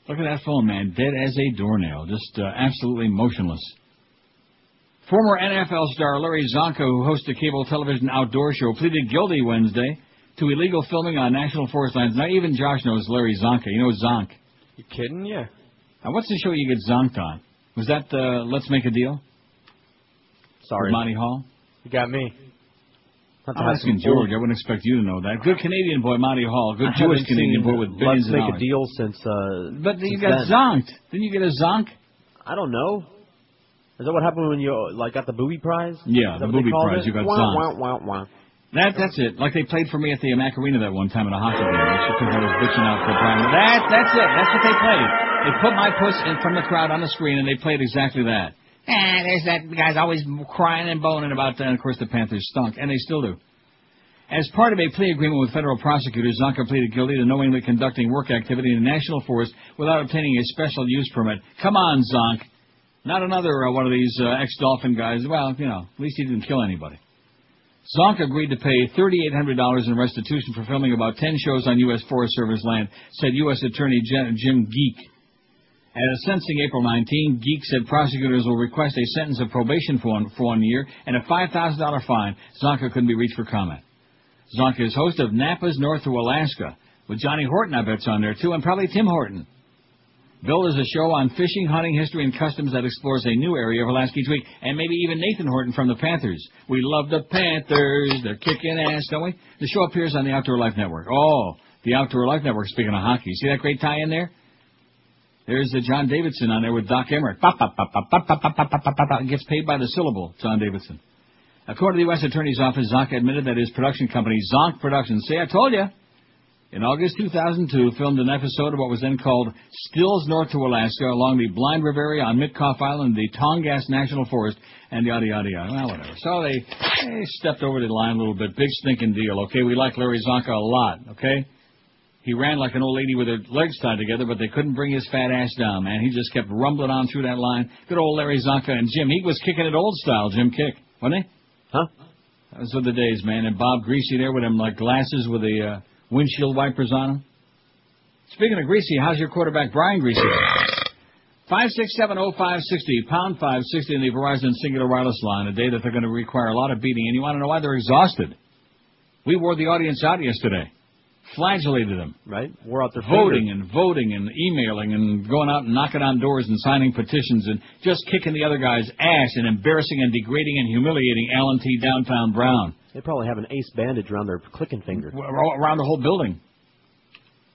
Look at that phone, man. Dead as a doornail. Just uh, absolutely motionless. Former NFL star Larry Csonka, who hosts a cable television outdoor show, pleaded guilty Wednesday to illegal filming on national forest lands. Now, even Josh knows Larry Csonka. You know Zonk. You kidding? Yeah. Now, what's the show you get zonked on? Was that uh, Let's Make a Deal? Sorry. With Monty Hall? You got me. I'm asking George. I wouldn't expect you to know that. Good Canadian boy, Monty Hall. Good I Jewish Canadian boy with Let's make a deal since. Uh, But you got then. zonked. Didn't you get a zonk? I don't know. Is that what happened when you like got the booby prize? Yeah, the that booby prize. it? You got wah, zonked. wah, wah, wah. That that's it. Like they played for me at the Macarena that one time at a hockey game. That's because I was bitching out for Brian. That that's it. That's what they played. They put my puss in from the crowd on the screen, and they played exactly that. And there's that guy's always crying and boning about that. And of course, the Panthers stunk, and they still do. As part of a plea agreement with federal prosecutors, Csonka pleaded guilty to knowingly conducting work activity in a national forest without obtaining a special use permit. Come on, Zonk. Not another uh, one of these uh, ex-Dolphin guys. Well, you know, at least he didn't kill anybody. Zonk agreed to pay $3,800 in restitution for filming about 10 shows on U.S. Forest Service land, said U.S. Attorney Jim Geek. At a sentencing April 19, Geek said prosecutors will request a sentence of probation for one, for one year and a $5,000 fine. Csonka couldn't be reached for comment. Csonka is host of Napa's North to Alaska, with Johnny Horton, I bet's on there too, and probably Tim Horton. Bill is a show on fishing, hunting, history, and customs that explores a new area of Alaska each week, and maybe even Nathan Horton from the Panthers. We love the Panthers. They're kicking ass, don't we? The show appears on the Outdoor Life Network. Oh, the Outdoor Life Network, speaking of hockey. See that great tie in there? There's the John Davidson on there with Doc Emrick. Gets paid by the syllable, John Davidson. According to the U.S. Attorney's Office, Zonk admitted that his production company, Zonk Productions, see, I told you, in August 2002, filmed an episode of what was then called Stills North to Alaska along the Blind River area on Mitkof Island, the Tongass National Forest, and yada yada yada. Well, whatever. So they, they stepped over the line a little bit. Big stinking deal. Okay, we like Larry Csonka a lot. Okay, he ran like an old lady with her legs tied together, but they couldn't bring his fat ass down. Man, he just kept rumbling on through that line. Good old Larry Csonka and Jim. He was kicking it old style, Jim Kick, wasn't he? Huh? Those were the days, man. And Bob Griese there with him like glasses with the uh, windshield wipers on him. Speaking of greasy, how's your quarterback Brian Griese? Five six seven oh five sixty pound five sixty in the Verizon Cingular Wireless line. A day that they're going to require a lot of beating, and you want to know why they're exhausted? We wore the audience out yesterday, flagellated them. Right? Wore out their voting and voting and emailing and going out and knocking on doors and signing petitions and just kicking the other guy's ass and embarrassing and degrading and humiliating Alan T. Downtown Brown they probably have an ace bandage around their clicking finger. Well, around the whole building.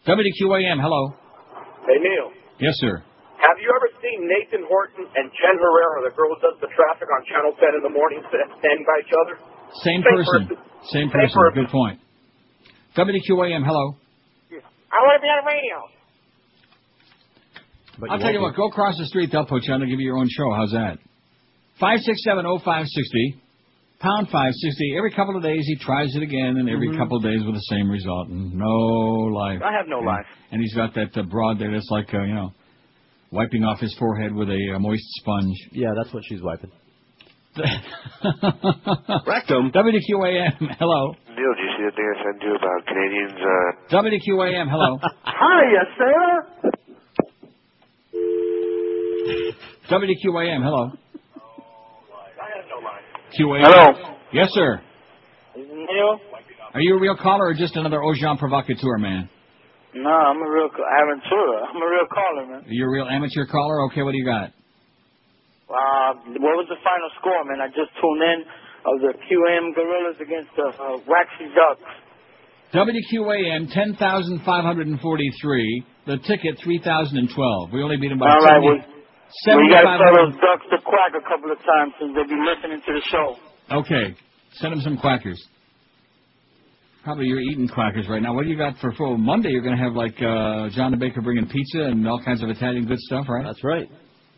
WQAM, hello. Hey, Neil. Yes, sir. Have you ever seen Nathan Horton and Jen Herrera, the girl who does the traffic on Channel 10 in the morning, standing by each other? Same, Same person. person. Same, Same person. person. Good point. WQAM, hello. I want to be on the radio. But I'll you tell you what, go across the street, they'll put you on. Give you your own show. How's that? 5670560 pound five sixty. Every couple of days he tries it again, and every Mhm. couple of days with the same result, and no life. I have no And- life. And he's got that uh, broad there that's like uh, you know, wiping off his forehead with a uh, moist sponge. Yeah, that's what she's wiping. Rectum. WQAM. Hello. Neil, did you see the thing I sent you about Canadians? Uh, WQAM. Hello. Hiya, Sarah. WQAM. Hello. QAM. Hello. Yes, sir. Neil? Are you a real caller or just another Ojan provocateur man? No, I'm a real amateur. I'm a real caller, man. You're a real amateur caller? Okay, what do you got? Uh, what was the final score, man? I just tuned in of the QM Gorillas against the uh, Waxy Ducks. WQAM 10,543. The ticket 3,012. We only beat them by All right, well, 70 we got to tell those ducks to quack a couple of times since they'll be listening to the show. Okay, send them some quackers. Probably you're eating quackers right now. What do you got for full Monday? You're going to have like uh, John the Baker bringing pizza and all kinds of Italian good stuff, right? That's right.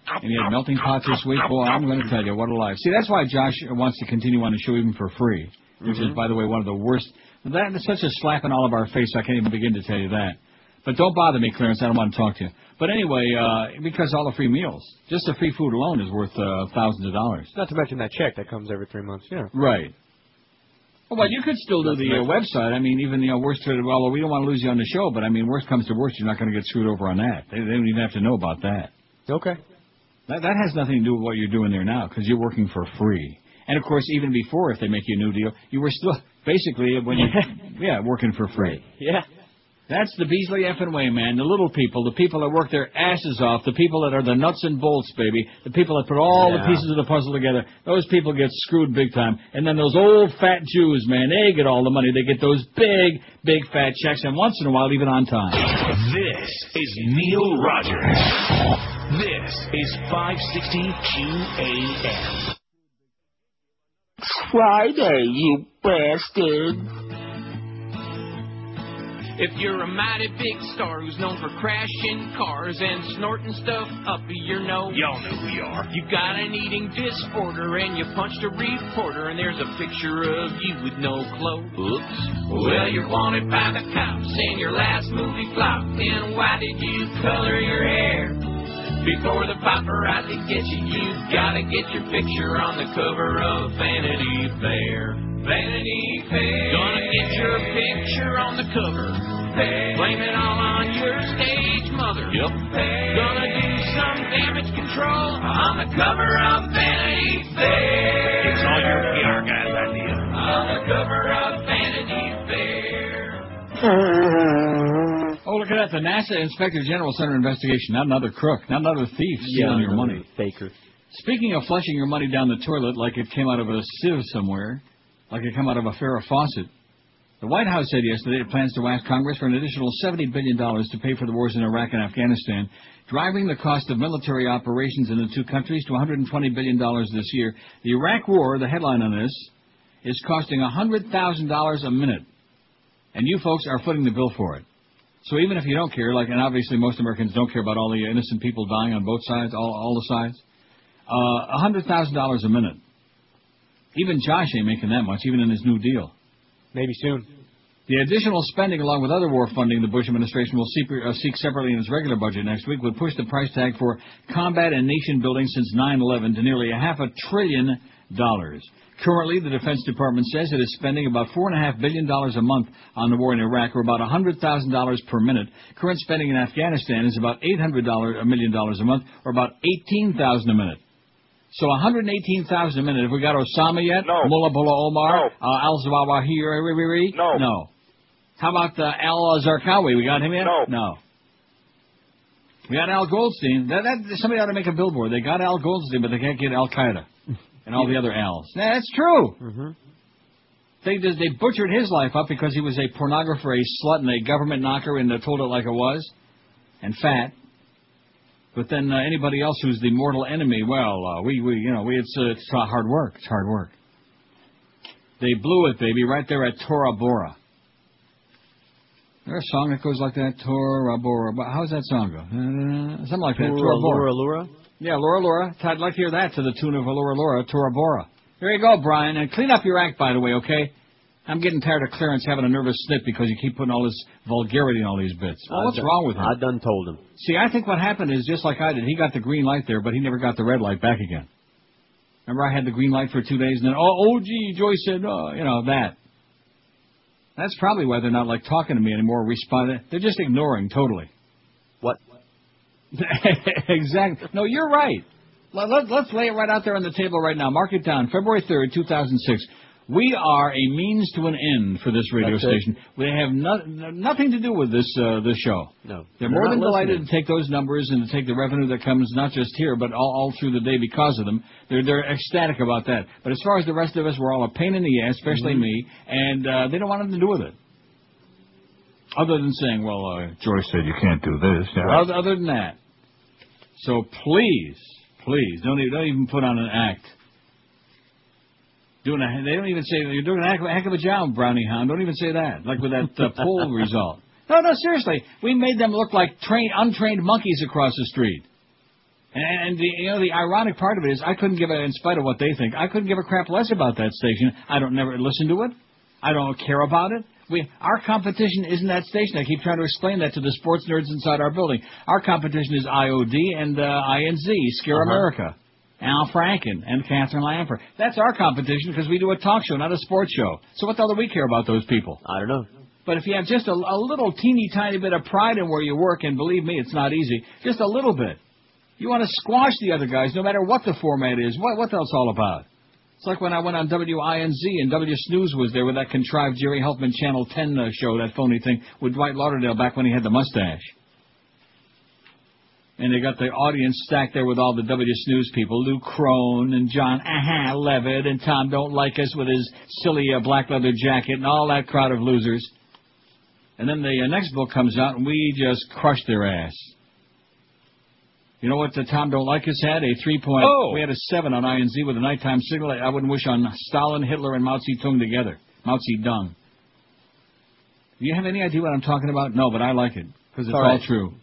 And you had melting pots this week. Boy, I'm going to tell you, what a life. See, that's why Josh wants to continue on the show even for free, which is, Mhm. by the way, one of the worst. That is such a slap in all of our face. I can't even begin to tell you that. But don't bother me, Clarence. I don't want to talk to you. But anyway, uh, because all the free meals, just the free food alone is worth uh, thousands of dollars. Not to mention that check that comes every three months. Yeah. Right. Well, you could still do the uh, website. I mean, even you know, worst to well, we don't want to lose you on the show, but I mean, worst comes to worst, you're not going to get screwed over on that. They, they don't even have to know about that. Okay. That that has nothing to do with what you're doing there now, because you're working for free. And of course, even before, if they make you a new deal, you were still basically when you yeah working for free. Yeah. That's the Beasley effing way, man. The little people, the people that work their asses off, the people that are the nuts and bolts, baby, the people that put all the pieces of the puzzle together, those people get screwed big time. And then those old fat Jews, man, they get all the money. They get those big, big fat checks, and once in a while, even on time. This is Neil Rogers. This is 560 QAM. Friday, you bastard. If you're a mighty big star who's known for crashing cars and snorting stuff up your nose, Y'all know who you are. You got an eating disorder and you punched a reporter and there's a picture of you with no clothes. Oops. Well, you're wanted by the cops and your last movie flopped. And why did you color your hair? Before the paparazzi get you, you've gotta get your picture on the cover of Vanity Fair. Vanity Fair. Gonna get your picture on the cover. Blame it all on your stage mother. Yep. Gonna do some damage control on the cover of Vanity Fair. It's all your PR guy's idea. On the cover of Vanity Fair. Oh, look at that. The NASA Inspector General Center investigation. Not another crook. Not another thief stealing your another money. Faker. Speaking of flushing your money down the toilet like it came out of a sieve somewhere, like it come out of a Farrah faucet. the White House said yesterday it plans to ask Congress for an additional $70 billion to pay for the wars in Iraq and Afghanistan, driving the cost of military operations in the two countries to $120 billion this year. The Iraq War, the headline on this, is costing $100,000 a minute. And you folks are footing the bill for it. So even if you don't care, like, and obviously most Americans don't care about all the innocent people dying on both sides, all, all the sides, uh, $100,000 a minute. Even Josh ain't making that much, even in his new deal. Maybe soon. The additional spending, along with other war funding the Bush administration will seek, uh, seek separately in its regular budget next week, would push the price tag for combat and nation building since 9/11 to nearly a half a trillion dollars. Currently, the Defense Department says it is spending about $4.5 billion a month on the war in Iraq, or about $100,000 per minute. Current spending in Afghanistan is about $800 a million dollars a month, or about 18,000 a minute. So 118,000 a minute. Have we got Osama yet? No. Mullah Bullah Omar? No. Uh, Al Zawahiri? No. No. How about uh, Al Zarqawi? We got him yet? No. No. We got Al Goldstein. That, that, somebody ought to make a billboard. They got Al Goldstein, but they can't get Al Qaeda and all the other Al's. Nah, that's true. Mm-hmm. They they butchered his life up because he was a pornographer, a slut, and a government knocker, and they told it like it was, and fat. But then uh, anybody else who's the mortal enemy, well, uh, we, we, you know, we, it's, uh, it's uh, hard work. It's hard work. They blew it, baby, right there at Tora Bora. There's a song that goes like that, Tora Bora. But how's that song go? Uh, something like that. Tora Bora. Lura? Yeah, Laura Laura. I'd like to hear that to the tune of Laura Laura, Tora Bora. There you go, Brian. And clean up your act, by the way, okay? I'm getting tired of Clarence having a nervous snip because you keep putting all this vulgarity in all these bits. Well, what's done- wrong with him? I done told him. See, I think what happened is just like I did. He got the green light there, but he never got the red light back again. Remember, I had the green light for two days, and then oh, oh, gee, Joyce said, oh, you know that. That's probably why they're not like talking to me anymore. Responding, they're just ignoring totally. What? exactly. No, you're right. Let, let, let's lay it right out there on the table right now. Mark it down. February 3rd, 2006. We are a means to an end for this radio That's it. station. We have no, nothing to do with this uh, this show. No. They're They're more not than delighted listening. to take those numbers and to take the revenue that comes not just here, but all, all through the day because of them. They're they're ecstatic about that. But as far as the rest of us, we're all a pain in the ass, especially Mhm. me, and uh, they don't want anything to do with it. Other than saying, well, uh, Joyce said you can't do this. Other, other than that. So please, please, don't even, don't even put on an act. Doing a, they don't even say you're doing a heck, of- heck of a job, Brownie Hound. Don't even say that. Like with that uh, poll result. No, no, seriously. We made them look like trained, untrained monkeys across the street. And, and the, you know, the ironic part of it is, I couldn't give a, in spite of what they think, I couldn't give a crap less about that station. I don't never listen to it. I don't care about it. We, our competition isn't that station. I keep trying to explain that to the sports nerds inside our building. Our competition is IOD and uh, INZ, Scare Uh-huh. America, Al Franken, and Katherine Lanpher. That's our competition because we do a talk show, not a sports show. So what the hell do we care about those people? I don't know. But if you have just a, a little teeny tiny bit of pride in where you work, and believe me, it's not easy, just a little bit, you want to squash the other guys no matter what the format is. What, what else all about? It's like when I went on WINZ and W Snooze was there with that contrived Jerry Helpman Channel 10 uh, show, that phony thing with Dwight Lauderdale back when he had the mustache. And they got the audience stacked there with all the W News people, Lou Crone and John Aha Levitt and Tom Don't Like Us with his silly uh, black leather jacket and all that crowd of losers. And then the uh, next book comes out and we just crushed their ass. You know what the Tom Don't Like Us had? A three point. Oh. We had a seven on INZ with a nighttime signal. I wouldn't wish on Stalin, Hitler, and Mao Zedong together. Mao Zedong. Do you have any idea what I'm talking about? No, but I like it because it's All all right. true.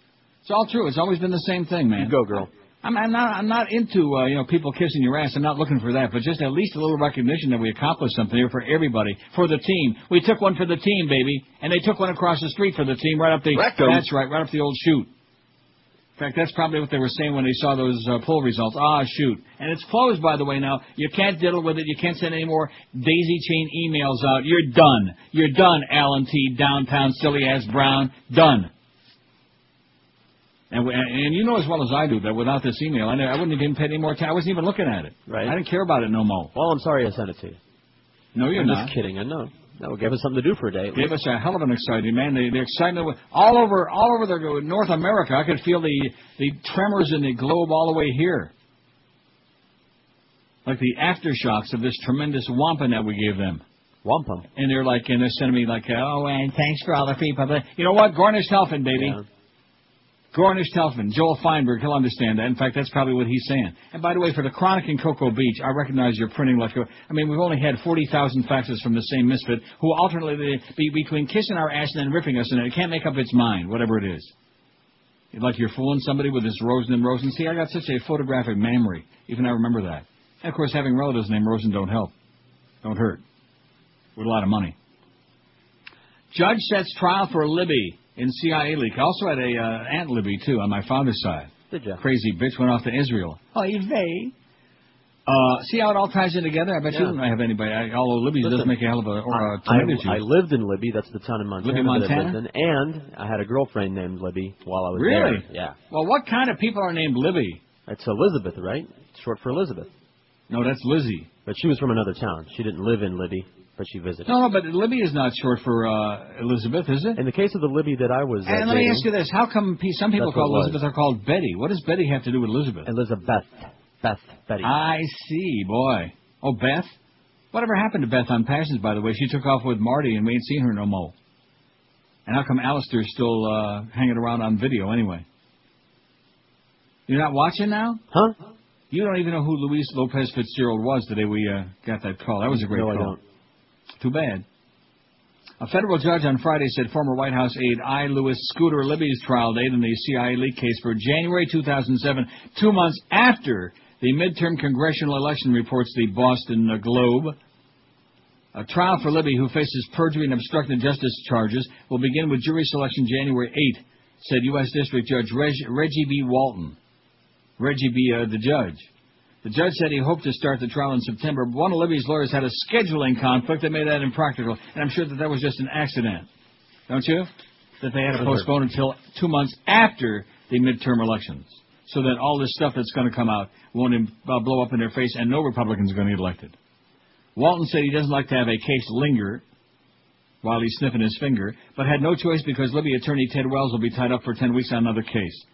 It's all true. It's always been the same thing, man. You go, girl. I'm, I'm not. I'm not into uh, you know people kissing your ass. I'm not looking for that, but just at least a little recognition that we accomplished something here for everybody, for the team. We took one for the team, baby, and they took one across the street for the team, right up the. Rectum. That's right, right up the old chute. In fact, that's probably what they were saying when they saw those uh, poll results. Ah, shoot. And it's closed, by the way, now. You can't diddle with it. You can't send any more daisy chain emails out. You're done. You're done, Alan T. Downtown Silly Ass Brown. Done. And, we- and you know as well as I do that without this email, I, I wouldn't have even paid any more time. I wasn't even looking at it. Right. I didn't care about it no more. Well, I'm sorry I sent it to you. No, you're I'm not. just kidding. I know. No, give us something to do for a day. Gave least. us a hell of an exciting man. The, the excitement all over, all over the North America. I could feel the the tremors in the globe all the way here, like the aftershocks of this tremendous wampum that we gave them. Wampum. And they're like, and they're sending me like, oh, and thanks for all the free public. You know what? Gornish Telfin, baby. Gornish Telfin. Joel Feinberg, he'll understand that. In fact, that's probably what he's saying. And by the way, for the Chronic in Cocoa Beach, I recognize you're printing a, I mean, we've only had 40,000 faxes from the same misfit who alternately be between kissing our ass and then ripping us, and it can't make up its mind, whatever it is. Like you're fooling somebody with this Rosen and Rosen. See, I got such a photographic memory. Even I remember that. And of course, having relatives named Rosen don't help. Don't hurt. With a lot of money. Judge sets trial for Libby in CIA leak. I also had a uh, Aunt Libby too on my father's side. Did you? Crazy bitch went off to Israel. Oh, you vey. Uh, see how it all ties in together? I bet you don't have anybody. I, although Libby's does Listen, make a hell of a, or a I, tomato juice. I lived in Libby. That's the town in Montana. Libby, Montana? in, and I had a girlfriend named Libby while I was Really? there. Yeah. Well, what kind of people are named Libby? It's Elizabeth, right? Short for Elizabeth. No, that's Lizzie. But she was from another town. She didn't live in Libby, but she visited. No, no, but Libby is not short for uh, Elizabeth, is it? In the case of the Libby that I was uh, And let me ask you this: How come some people call. Elizabeth are called Betty? What does Betty have to do with Elizabeth? Elizabeth. Beth. Betty. I see, boy. Oh, Beth. Whatever happened to Beth on Passions? By the way, she took off with Marty, and we ain't seen her no more. And how come Alistair's still uh, hanging around on video anyway? You're not watching now? Huh? You don't even know who Luis Lopez Fitzgerald was the day we uh, got that call. That was a great call. No, I don't. Too bad. A federal judge on Friday said former White House aide I. Lewis Scooter Libby's trial date in the CIA leak case for January 2007, two months after the midterm congressional election, reports the Boston Globe. A trial for Libby, who faces perjury and obstructing justice charges, will begin with jury selection January 8, said U.S. District Judge Reg- Reggie B. Walton. Reggie B. Uh, the judge. The judge said he hoped to start the trial in September, but one of Libby's lawyers had a scheduling conflict that made that impractical, and I'm sure that that was just an accident. Don't you? That they had to postpone until two months after the midterm elections, so that all this stuff that's going to come out won't uh, blow up in their face, and no Republicans are going to get elected. Walton said he doesn't like to have a case linger while he's sniffing his finger, but had no choice because Libby attorney Ted Wells will be tied up for 10 weeks on another case.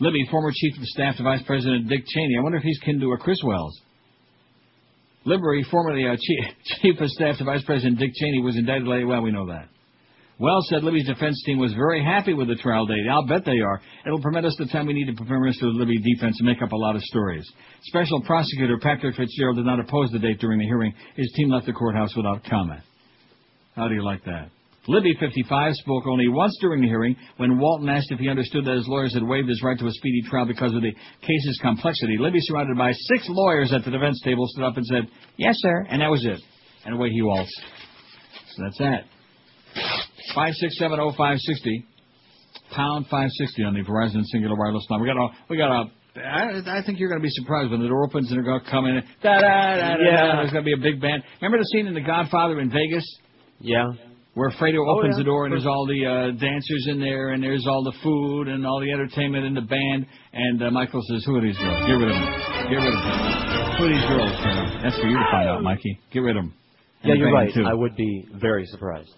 Libby, former chief of staff to Vice President Dick Cheney. I wonder if he's kin to a Chris Wells. Libby, formerly uh, chief, chief of staff to Vice President Dick Cheney, was indicted late. Well, we know that. Wells said Libby's defense team was very happy with the trial date. I'll bet they are. It'll permit us the time we need to prepare Mr. Libby's defense and make up a lot of stories. Special prosecutor Patrick Fitzgerald did not oppose the date during the hearing. His team left the courthouse without comment. How do you like that? Libby, 55, spoke only once during the hearing when Walton asked if he understood that his lawyers had waived his right to a speedy trial because of the case's complexity. Libby, surrounded by six lawyers at the defense table, stood up and said, Yes, sir, and that was it. And away he waltzed. So that's that. 5670560, pound 560 on the Verizon Cingular Wireless line. We got a, we got a, I, I think you're going to be surprised when the door opens and they're going to come in. Da, da, da, da, da, Yeah. There's going to be a big band. Remember the scene in The Godfather in Vegas? Yeah. Where Fredo Oh, opens yeah. the door and there's all the uh, dancers in there and there's all the food and all the entertainment and the band and uh, Michael says, "Who are these girls? Get rid of them. Get rid of them. Who are these girls?" Fredo? That's for you to find out, Mikey. Get rid of them. Yeah, you're right. I would be very surprised.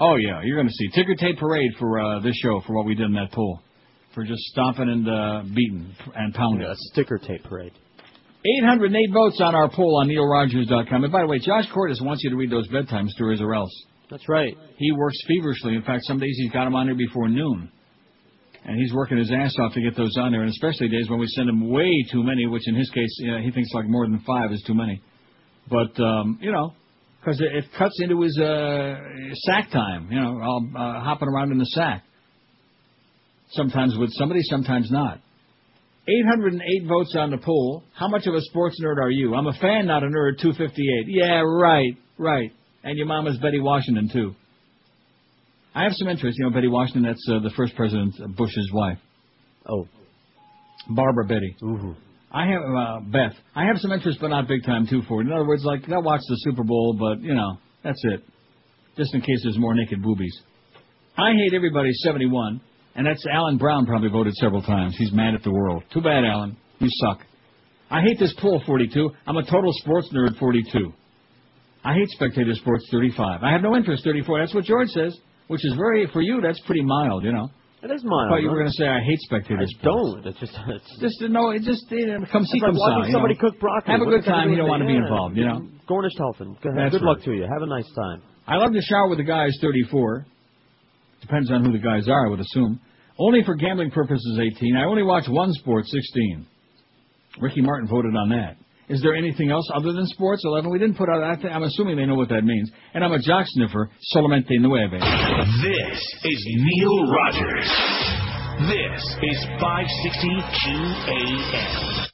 Oh yeah, you're going to see ticker tape parade for uh, this show for what we did in that pool, for just stomping and uh, beating and pounding. A sticker tape parade. 808 votes on our poll on NeilRogers.com. And by the way, Josh Cordes wants you to read those bedtime stories or else. That's right. He works feverishly. In fact, some days he's got them on there before noon. And he's working his ass off to get those on there, and especially days when we send him way too many, which in his case, uh, he thinks like more than five is too many. But, um, you know, because it, it cuts into his uh, sack time, you know, all uh, hopping around in the sack. Sometimes with somebody, sometimes not. 808 votes on the poll. How much of a sports nerd are you? I'm a fan, not a nerd. 258. Yeah, right, right. And your mom is Betty Washington too. I have some interest. You know, Betty Washington. That's uh, the first President Bush's wife. Oh, Barbara Betty. I have uh, Beth. I have some interest, but not big time too for it. In other words, like I'll watch the Super Bowl, but you know, that's it. Just in case there's more naked boobies. I hate everybody. 71, and that's Alan Brown. Probably voted several times. He's mad at the world. Too bad, Alan. You suck. I hate this pool. 42. I'm a total sports nerd. 42. I hate spectator sports 35. I have no interest 34. That's what George says, which is very for you. That's pretty mild, you know. It is mild. But you were going to say I hate spectator I sports. don't. It's just it's Just no, it just you know, come see, It's like come watching somebody know. cook broccoli. Have a What good time. You don't want to be involved. You know. Gornish Telfin. Go ahead. That's Good luck to you. Have a nice time. I love to shower with the guys 34. Depends on who the guys are, I would assume. Only for gambling purposes 18. I only watch one sport 16. Ricky Martin voted on that. Is there anything else other than sports 11? We didn't put out. I th- I'm assuming they know what that means. And I'm a jock sniffer. Solamente nueve. This is Neil Rogers. This is 560 QAM.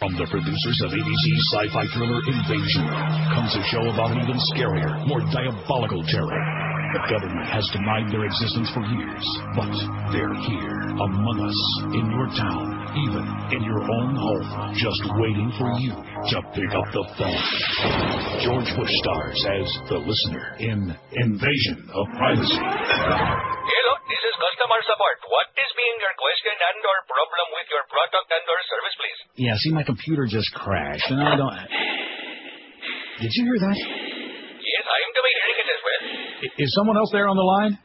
From the producers of ABC's sci-fi thriller Invasion comes a show about an even scarier, more diabolical terror. The government has denied their existence for years, but they're here, among us, in your town, even in your own home, just waiting for you to pick up the phone. George Bush stars as the listener in Invasion of Privacy. Hello, this is customer support. What is being your question and or problem with your product and or service, please? Yeah, see, my computer just crashed, and I don't. Did you hear that? Yes, I am to be hearing it as well. I- Is someone else there on the line?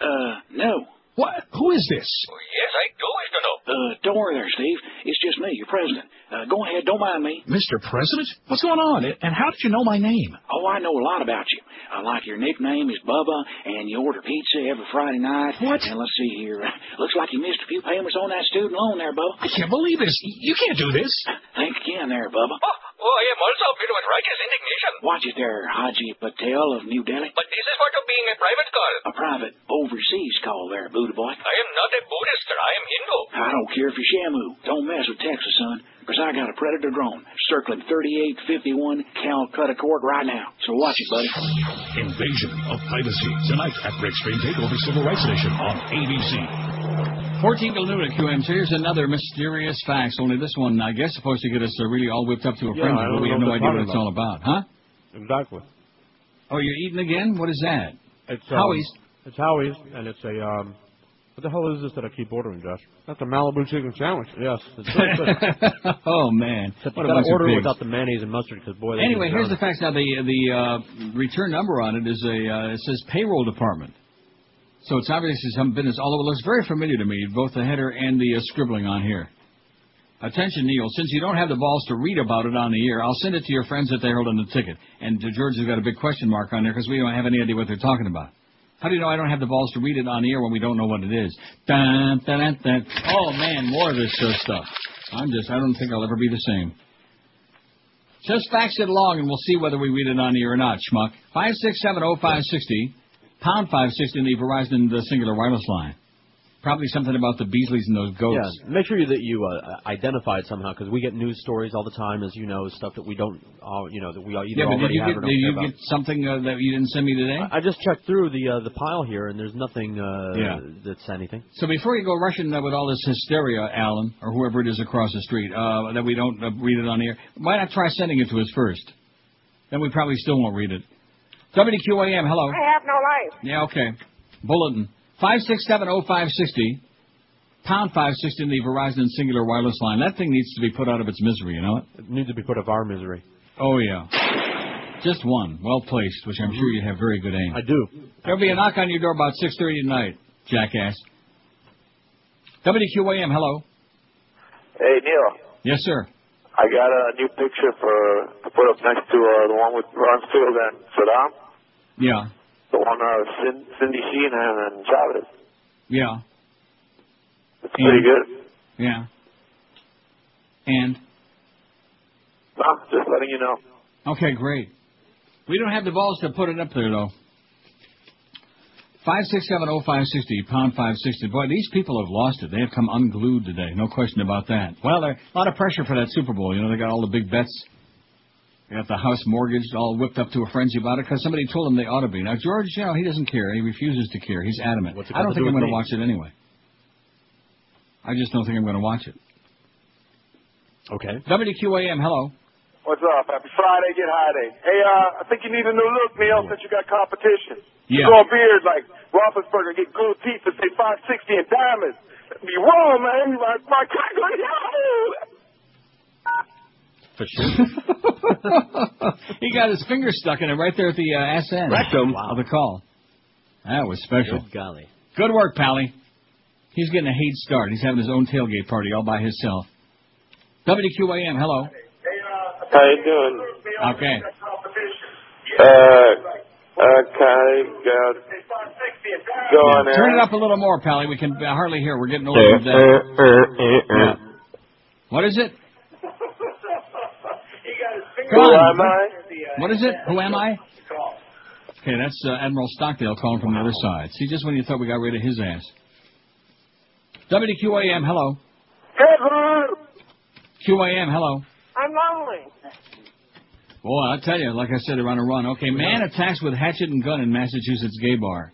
Uh, no. What? Who is this? Yes, I do wish to know. Uh, don't worry there, Steve. It's just me, your president. Uh, go ahead, don't mind me. Mr. President? What's going on? And how did you know my name? Oh, I know a lot about you. I like your nickname is Bubba, and you order pizza every Friday night. What? And let's see here. Looks like you missed a few payments on that student loan there, Bubba. I can't believe this. You can't do this. Think again there, Bubba. Oh, I am also filled with righteous indignation. Watch it there, Haji Patel of New Delhi. But this is part of being a private call. A private overseas call there, Buddha boy. I am not a Buddhist, sir. I am Hindu. I don't care if you're Shamu. Don't mess with Texas, son. Because I got a Predator drone circling 3851 Calcutta Court right now. So watch it, buddy. Invasion of Privacy. Tonight at Rick Stream Takeover Civil Rights Edition on ABC. 14 till noon at QM. So here's another mysterious fact. Only this one, I guess, supposed to get us uh, really all whipped up to a Yeah, frenzy, but we have no idea what it's talking all about. Huh? Exactly. Oh, you're eating again? What is that? It's um, Howie's. It's Howie's, and it's a um. What the hell is this that I keep ordering, Josh? That's a Malibu chicken sandwich. Yes, it's really good. oh man, Except what you gotta order it without the mayonnaise and mustard because boy. Anyway, here's the facts. Now the the uh, return number on it is a uh, it says payroll department. So it's obviously some business. Although it looks very familiar to me, both the header and the uh, scribbling on here. Attention, Neil. Since you don't have the balls to read about it on the air, I'll send it to your friends at the Herald and the Ticket. And uh, George has got a big question mark on there because we don't have any idea what they're talking about. How do you know I don't have the balls to read it on the air when we don't know what it is? Dun, dun, dun. Oh man, more of this uh, stuff. I'm just, I don't think I'll ever be the same. Just fax it along and we'll see whether we read it on the air or not, schmuck. 5670560, pound 560 in the Verizon the Cingular wireless line. Probably something about the Beasleys and those goats. Yeah, make sure that you uh, identify it somehow because we get news stories all the time, as you know, stuff that we don't, uh, you know, that we all either Yeah, but did already you have get or don't did care you about. get something uh, that you didn't send me today? I I just checked through the uh, the pile here, and there's nothing uh, Yeah. that's anything. So before you go rushing uh, with all this hysteria, Alan, or whoever it is across the street, uh, that we don't uh, read it on the air, why not try sending it to us first? Then we probably still won't read it. WQAM, hello. I have no life. Yeah, okay. Bulletin. 5670560, pound 560 in the Verizon Cingular wireless line. That thing needs to be put out of its misery, you know it? It needs to be put out of our misery. Oh, yeah. Just one, well placed, which I'm sure you have very good aim. I do. There'll be a knock on your door about 6.30 tonight, jackass. WQAM, hello. Hey, Neil. Yes, sir. I got a new picture for to put up next to uh, the one with Rumsfeld and Saddam. Yeah, The one uh, Cin- Cindy Sheehan and Chavez. yeah, It's pretty good. yeah. And? No, just letting you know. Okay, great. We don't have the balls to put it up there, though. 5670560, pound 560. Boy, these people have lost it. They have come unglued today. No question about that. Well, a lot of pressure for that Super Bowl. You know, they got all the big bets. They got the house mortgaged, all whipped up to a frenzy about it because somebody told him they ought to be. Now, George, you know, he doesn't care. He refuses to care. He's adamant. What's I don't think do I'm going to watch it anyway. I just don't think I'm going to watch it. Okay. WQAM, hello. What's up? Happy Friday, get high day. Hey, uh, I think you need a new look, Neil, since you got competition. Yeah. Grow a beard like Roethlisberger, get gold teeth and say 560 and diamonds. Be wrong, man. My, my cock on For sure. he got his finger stuck in it right there at the uh, ass end Rectum. of the call. That was special. Good golly. Good work, Pally. He's getting a hate start. He's having his own tailgate party all by himself. WQAM, hello. How you doing? Okay. Uh, okay, go, go on there. Turn it up a little more, Pally. We can uh, hardly hear. We're getting older than that. Uh, uh, yeah. What is it? Who am I? What is it? Who am I? Okay, that's uh, Admiral Stockdale calling from the other side. See, just when you thought we got rid of his ass. WQAM, hello. QAM, hello. I'm lonely. Well, I'll tell you, like I said, they're on a run. Okay, man attacks with hatchet and gun in Massachusetts gay bar.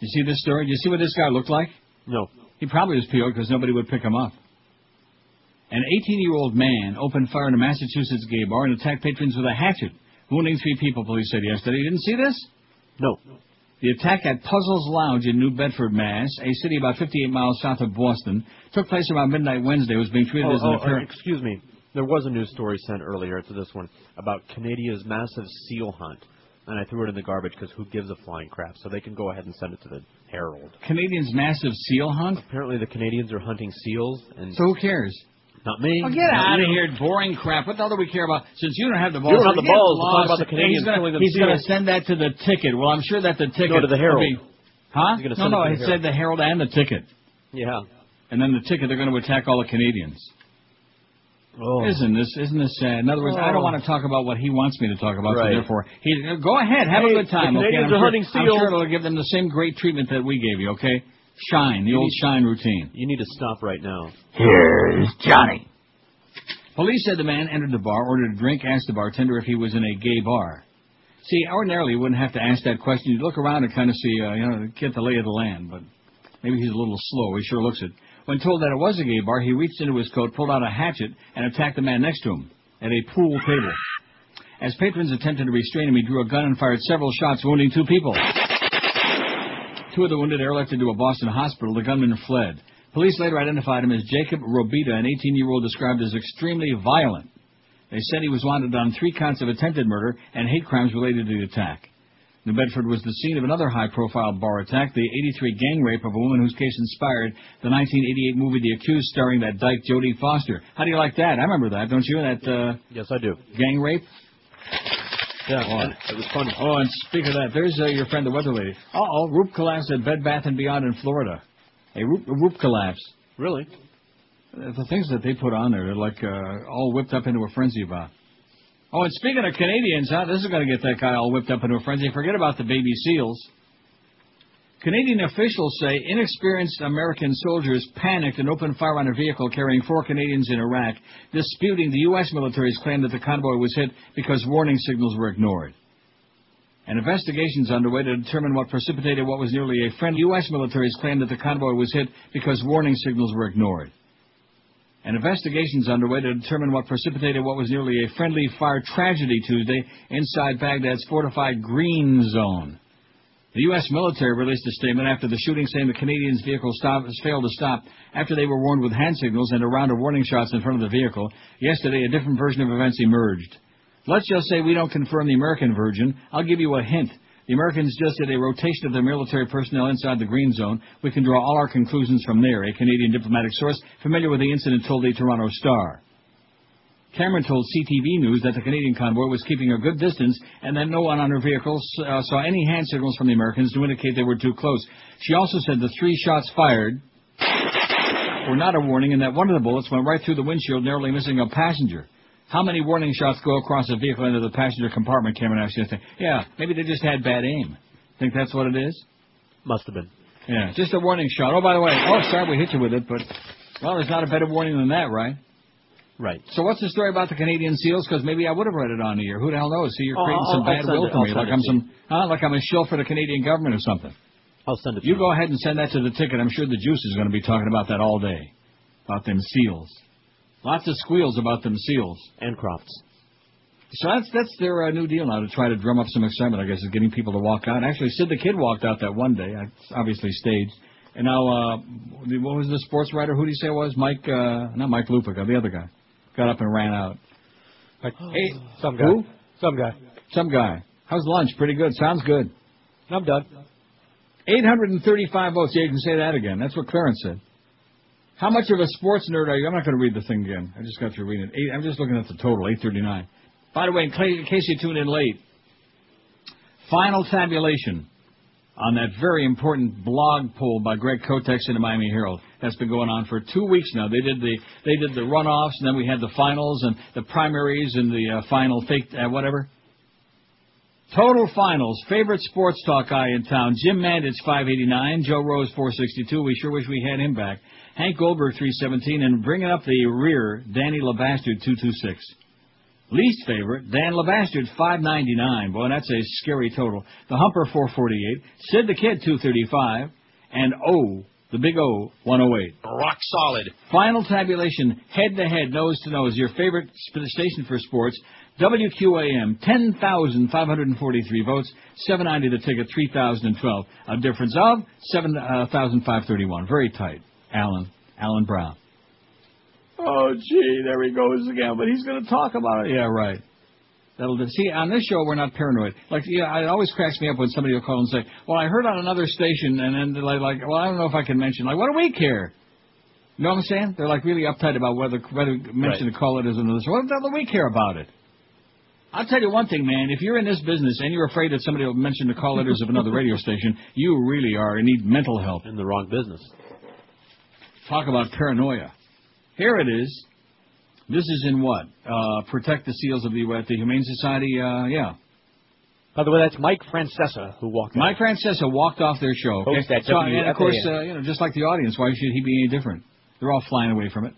You see this story? You see what this guy looked like? No. He probably was PO'd because nobody would pick him up. An 18-year-old man opened fire in a Massachusetts gay bar and attacked patrons with a hatchet, wounding three people, police said yesterday. You didn't see this? No. The attack at Puzzles Lounge in New Bedford, Mass., a city about 58 miles south of Boston, took place around midnight Wednesday. It was being treated Oh, as an oh, uh, apparent... excuse me. There was a news story sent earlier to this one about Canada's massive seal hunt, and I threw it in the garbage because who gives a flying crap? So they can go ahead and send it to the Herald. Canadians' massive seal hunt? Apparently, the Canadians are hunting seals, and So who cares? Not me. Oh, get out of here, boring crap. What the hell do we care about? Since you don't have the balls, You don't have the balls to talk about the Canadians He's gonna, killing them he's gonna send that to the ticket. Well, I'm sure that the ticket. No, to the Herald. be- huh? No, no, it said the Herald and the ticket. Yeah. And then the ticket, they're going to attack all the Canadians. Oh. Isn't this isn't this sad? In other words, I don't Oh. want to talk about what he wants me to talk about. Right. So therefore, he go ahead, have Hey, a good time. okay, I'm are sure, I'm sure it'll give them the same great treatment that we gave you. Okay, shine, the You old need- shine routine. You need to stop right now. Here's Johnny. Police said the man entered the bar, ordered a drink, asked the bartender if he was in a gay bar. See, ordinarily you wouldn't have to ask that question. You'd look around and kind of see, uh, you know, get the lay of the land. But maybe he's a little slow. He sure looks it. When told that it was a gay bar, he reached into his coat, pulled out a hatchet, and attacked the man next to him at a pool table. As patrons attempted to restrain him, he drew a gun and fired several shots, wounding two people. Two of the wounded airlifted to a Boston hospital. The gunman fled. Police later identified him as Jacob Robida, an 18-year-old described as extremely violent. They said he was wanted on three counts of attempted murder and hate crimes related to the attack. New Bedford was the scene of another high-profile bar attack, the 83 gang rape of a woman whose case inspired the 1988 movie The Accused, starring that dyke Jodie Foster. How do you like that? I remember that, don't you? That uh, Yes, I do. gang rape. Yeah, Oh. it was funny. Oh, and speaking of that, there's uh, your friend, the weather lady. Uh-oh, roof collapse at Bed Bath and Beyond in Florida. A roof, a roof collapse. Really? Uh, The things that they put on there, they're like uh, all whipped up into a frenzy about. Oh, and speaking of Canadians, huh, this is going to get that guy all whipped up into a frenzy. Forget about the baby seals. Canadian officials say inexperienced American soldiers panicked and opened fire on a vehicle carrying four Canadians in Iraq, disputing the U.S. military's claim that the convoy was hit because warning signals were ignored. An investigation is underway to determine what precipitated what was nearly a friendly U.S. military's claim that the convoy was hit because warning signals were ignored. An investigation is underway to determine what precipitated what was nearly a friendly fire tragedy Tuesday inside Baghdad's fortified Green Zone. The U.S. military released a statement after the shooting saying the Canadians' vehicle failed to stop after they were warned with hand signals and a round of warning shots in front of the vehicle. Yesterday, a different version of events emerged. Let's just say we don't confirm the American version. I'll give you a hint. The Americans just did a rotation of their military personnel inside the Green Zone. We can draw all our conclusions from there, a Canadian diplomatic source familiar with the incident told the Toronto Star. Cameron told CTV News that the Canadian convoy was keeping a good distance and that no one on her vehicle uh, saw any hand signals from the Americans to indicate they were too close. She also said the three shots fired were not a warning and that one of the bullets went right through the windshield, narrowly missing a passenger. How many warning shots go across a vehicle into the passenger compartment, Cameron asked yesterday? Yeah, maybe they just had bad aim. Think that's what it is? Must have been. Yeah, just a warning shot. Oh, by the way, oh, sorry we hit you with it, but, well, there's not a better warning than that, right? Right. So what's the story about the Canadian SEALs? Because maybe I would have read it on here. Who the hell knows? See, you're Oh, creating I'll- some I'll bad will it- for I'll me, like I'm some, huh, like I'm a shill for the Canadian government or something. I'll send it. You go ahead and send that to the ticket. I'm sure the juice is going to be talking about that all day, about them seals. Lots of squeals about them seals. And Crofts. So that's that's their uh, new deal now to try to drum up some excitement. I guess is getting people to walk out. Actually, Sid the Kid walked out that one day. It's obviously staged. And now, uh, what was the sports writer? Who did he say it was? Mike, uh, not Mike Lupica, the other guy, got up and ran out. Hey, Some guy. Who? Some guy. Some guy. How's lunch? Pretty good. Sounds good. I'm done. 835 votes. Yeah, you can say that again. That's what Clarence said. How much of a sports nerd are you? I'm not going to read the thing again. I just got through reading it. Eight, I'm just looking at the total, 839. By the way, in case in case you tuned in late, final tabulation on that very important blog poll by Greg Kotex in the Miami Herald. That's been going on for two weeks now. They did the they did the runoffs, and then we had the finals and the primaries and the uh, final fake uh, whatever. Total finals. Favorite sports talk guy in town. Jim Mandich, 589. Joe Rose, 462. We sure wish we had him back. Hank Goldberg, 317. And bringing up the rear, Danny LeBastard, 226. Least favorite, Dan LeBastard, 599. Boy, that's a scary total. The Humper, 448. Sid the Kid, 235. And O, the big O, 108. Rock solid. Final tabulation, head to head, nose to nose. Your favorite station for sports, WQAM, 10,543 votes, 790 the ticket, 3,012. A difference of 7,531. Uh, Very tight. Alan, Alan Brown. Oh, gee, there he goes again. But he's going to talk about it. Yeah, right. That'll do. See, on this show, we're not paranoid. Like, yeah, it always cracks me up when somebody will call and say, "Well, I heard on another station," and then they're like, like, "Well, I don't know if I can mention." Like, what do we care? You know what I'm saying? They're like really uptight about whether whether mention Right. the call it is another. Station. What the hell do we care about it? I'll tell you one thing, man. If you're in this business and you're afraid that somebody will mention the call letters of another radio station, you really are in need mental help. In the wrong business. Talk about paranoia. Here it is. This is in what? Uh, protect the seals of the what? The Humane Society. Uh, yeah. By the way, that's Mike Francesa who walked. Mike Francesa walked off their show. Okay? So, and of course, uh, you know, just like the audience, why should he be any different? They're all flying away from it.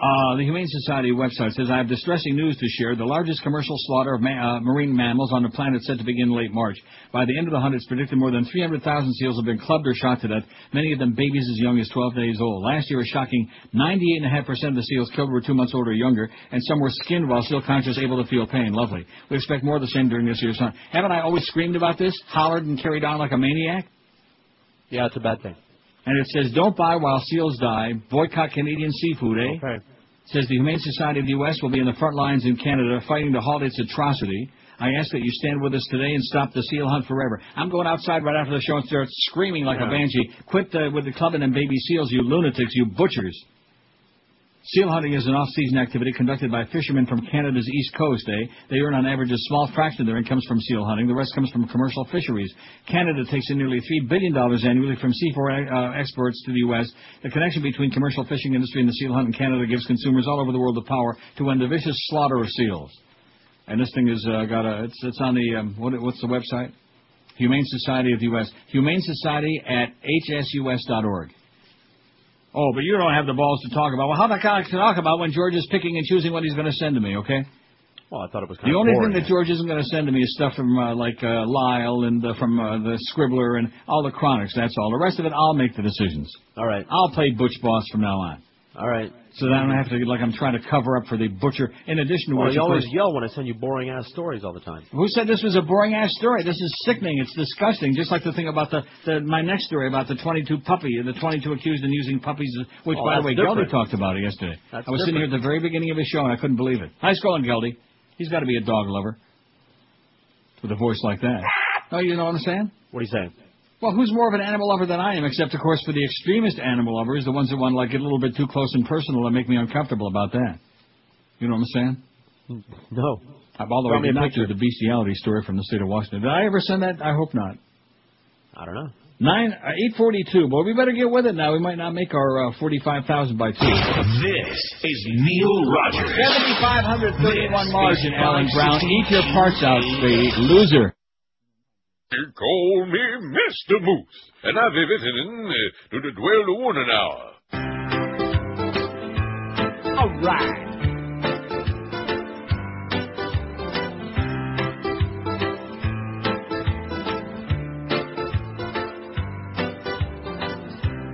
Uh, the Humane Society website says, I have distressing news to share. The largest commercial slaughter of ma- uh, marine mammals on the planet set to begin late March. By the end of the hunt, it's predicted more than 300,000 seals have been clubbed or shot to death, many of them babies as young as 12 days old. Last year, a shocking 98.5% of the seals killed were two months old or younger, and some were skinned while still conscious, able to feel pain. Lovely. We expect more of the same during this year's hunt. Haven't I always screamed about this? Hollered and carried on like a maniac? Yeah, it's a bad thing. And it says, don't buy while seals die. Boycott Canadian seafood, eh? Okay. Says the Humane Society of the U.S. will be in the front lines in Canada fighting to halt its atrocity. I ask that you stand with us today and stop the seal hunt forever. I'm going outside right after the show and start screaming like a banshee. Quit uh, with the clubbing and baby seals, you lunatics, you butchers. Seal hunting is an off-season activity conducted by fishermen from Canada's east coast. Eh? They earn on average a small fraction of their incomes from seal hunting. The rest comes from commercial fisheries. Canada takes in nearly $3 billion annually from seafood uh, exports to the U.S. The connection between commercial fishing industry and the seal hunt in Canada gives consumers all over the world the power to end the vicious slaughter of seals. And this thing has uh, got a, it's, it's on the, um, what, what's the website? Humane Society of the U.S. Humane Society at hsus.org. Oh, but you don't have the balls to talk about. Well, how the can I talk about when George is picking and choosing what he's going to send to me? Okay. Well, I thought it was kind The of only boring. thing that George isn't going to send to me is stuff from uh, like uh, Lyle and uh, from uh, the Scribbler and all the Chronics. That's all. The rest of it, I'll make the decisions. All right. I'll play Butch Boss from now on. All right. So that I don't have to like I'm trying to cover up for the butcher. In addition to Well, which, you always course, yell when I send you boring ass stories all the time. who said this was a boring ass story? This is sickening. It's disgusting. Just like the thing about the, the my next story about the 22 puppy, and the 22 accused in using puppies, which Oh, by the way, different. Geldy talked about it yesterday. That's I was sitting here at the very beginning of his show and I couldn't believe it. Nice going, Geldy. He's got to be a dog lover with a voice like that. Oh, you know what I'm saying? What are you saying? Well, who's more of an animal lover than I am? Except, of course, for the extremist animal lovers, the ones that want to like get a little bit too close and personal and make me uncomfortable about that. You know what I'm saying? No. Uh, By the way, me did a not picture. do the bestiality story from the state of Washington. Did I ever send that? I hope not. I don't know. Nine uh, eight forty two. Boy, we better get with it now. We might not make our uh, forty five thousand by two. This is Neil Rogers. Seventy five hundred thirty one margin, Alan Brown. Eat your parts out, the loser. They call me Mr. Moose, and I'll be uh, to the dwell the one an hour. All right.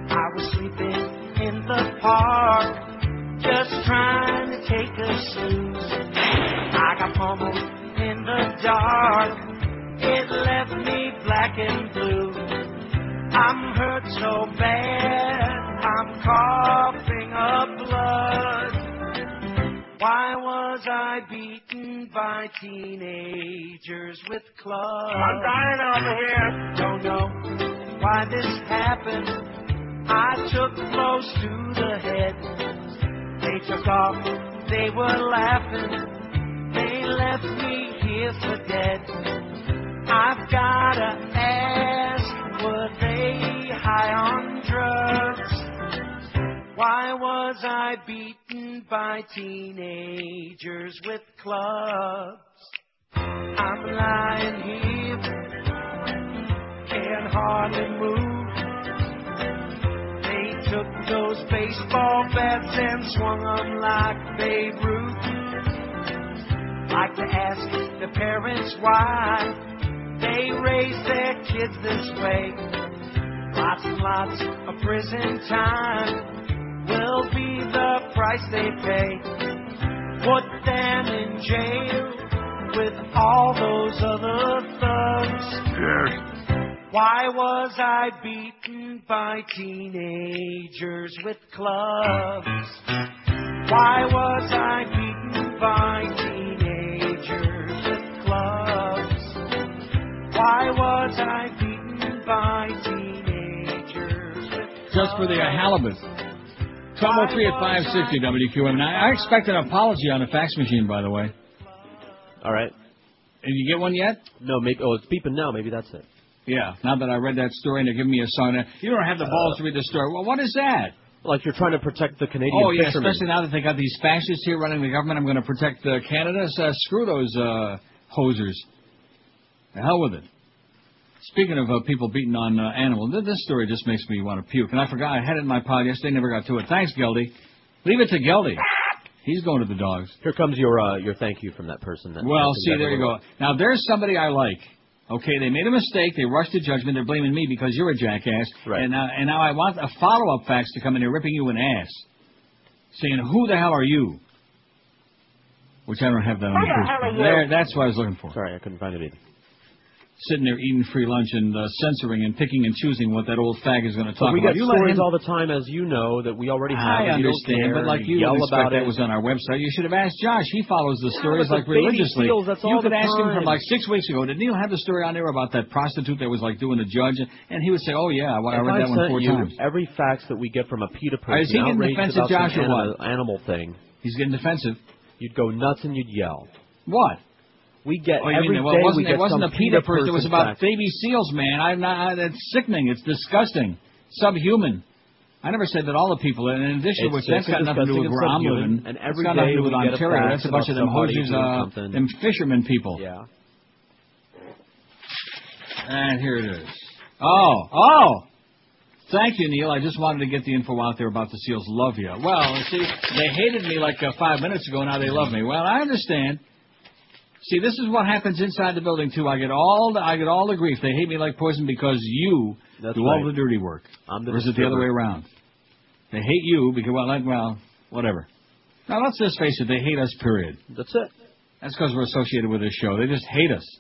I was sleeping in the park, just trying to take a snooze. I got pummeled in the dark, and blue. I'm hurt so bad, I'm coughing up blood. Why was I beaten by teenagers with clubs? I'm dying over here. Don't know why this happened. I took blows to the head. They took off, they were laughing. They left me here for dead. I've gotta ask, were they high on drugs? Why was I beaten by teenagers with clubs? I'm lying here, can hardly move. They took those baseball bats and swung 'em like Babe Ruth. Like to ask the parents why they raise their kids this way. Lots and lots of prison time will be the price they pay. Put them in jail with all those other thugs. Why was I beaten by teenagers with clubs? Why was I beaten by teenagers Why was I beaten by teenagers Just for the uh, halibut. 1203 at 560 WQAM. Now, I expect an apology on the fax machine, by the way. All right. Did you get one yet? No, maybe. Oh, it's beeping now. Maybe that's it. Yeah. Now that I read that story and they're giving me a song, you don't have the balls to read the story. Well, what is that? Like you're trying to protect the Canadian oh yeah, fishermen. especially now that they got these fascists here running the government. I'm going to protect uh, Canada. So, uh, screw those uh, hosers. The hell with it. Speaking of uh, people beating on uh, animals, th- this story just makes me want to puke. And I forgot I had it in my pile yesterday. Never got to it. Thanks, Geldy. Leave it to Geldy. He's going to the dogs. Here comes your uh, your thank you from that person. That Well, see, exactly there you go. Now, there's somebody I like. Okay, they made a mistake. They rushed to judgment. They're blaming me because you're a jackass. Right. And now, and now I want a follow-up fax to come in here ripping you an ass, saying, "Who the hell are you?" Which I don't have that on Who the the hell are first. you? There, that's what I was looking for. Sorry, I couldn't find it either. Sitting there eating free lunch and uh, censoring and picking and choosing what that old fag is going to talk we about. get You let stories him- all the time, as you know, that we already have. I you understand, but like you yell about expect that it. was on our website. You should have asked Josh. He follows the Yeah, stories like the religiously. that's you could ask him from like six weeks ago. Did Neil have the story on there about that prostitute that was like doing the judge? And he would say, "Oh yeah, well, I read that one four you times." Every fax that we get from a PETA Or is he person getting defensive, Josh, or what? animal thing, he's getting defensive. You'd go nuts and you'd yell. What? We get Oh, every mean, well, day it wasn't, we get it wasn't some a PETA person. It was about baby seals, man. I'm not. That's sickening. It's disgusting. Subhuman. I never said that all the people. And in addition, which that's got nothing to do with where I'm living. and It's every got nothing to do with Ontario. That's a bunch of them doing uh, them fishermen people. Yeah. And here it is. Oh, oh. Thank you, Neil. I just wanted to get the info out there about the seals. Love you. Well, see, they hated me like uh, five minutes ago. Now they love me. Well, I understand. See, this is what happens inside the building too. I get all the I get all the grief. They hate me like poison because you That's do all the dirty work. I'm the or is it the other way around? They hate you because well, like, well, whatever. Now let's just face it. They hate us. Period. That's it. That's because we're associated with this show. They just hate us.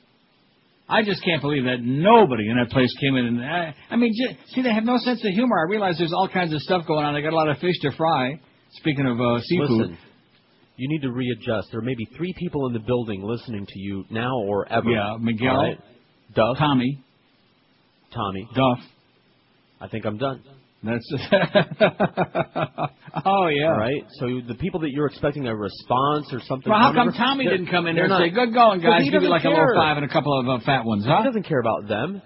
I just can't believe that nobody in that place came in and I, I mean, j- see, they have no sense of humor. I realize there's all kinds of stuff going on. They got a lot of fish to fry. Speaking of uh, seafood, Listen, you need to readjust. There may be three people in the building listening to you now or ever. Yeah, Miguel, All right? Duff, Tommy, Tommy, Duff. I think I'm done. That's oh yeah. All right. So the people that you're expecting a response or something. Well, how come Tommy didn't come in there and not- say, "Good going, guys"? he Give you doesn't like a care. low five and a couple of uh, fat ones, huh? He doesn't care about them,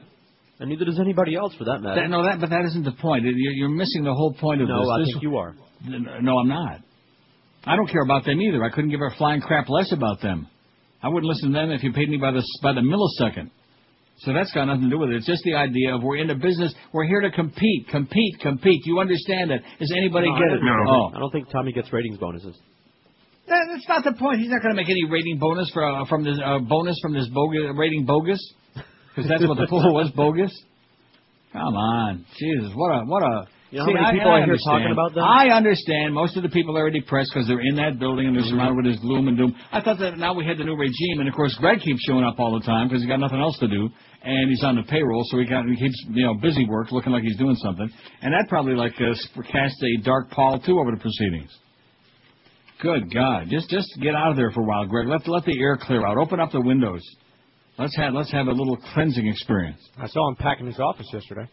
and neither does anybody else for that matter. That, no, that but that isn't the point. You're, you're missing the whole point of No, this. I This- think you are. No, I'm not. I don't care about them either. I couldn't give a flying crap less about them. I wouldn't listen to them if you paid me by the by the millisecond. So that's got nothing to do with it. It's just the idea of we're in the business. We're here to compete, compete, compete. You understand that? Does anybody No, get it? think- Oh, I don't think Tommy gets ratings bonuses. that, that's not the point. He's not going to make any rating bonus for uh, from this uh, bonus from this bogus rating bogus because that's what the pool was bogus. Come on, Jesus, what a what a. You know how See, many I- people I I hear understand. talking about them? I understand. Most of the people are depressed because they're in that building and they're Mm-hmm. surrounded with this gloom and doom. I thought that now we had the new regime, and of course Greg keeps showing up all the time because he's got nothing else to do, and he's on the payroll, so he, got, he keeps you know busy work, looking like he's doing something, and that probably like uh, cast a dark pall too over the proceedings. Good God, just just get out of there for a while, Greg. Let let the air clear out. Open up the windows. Let's have let's have a little cleansing experience. I saw him packing his office yesterday.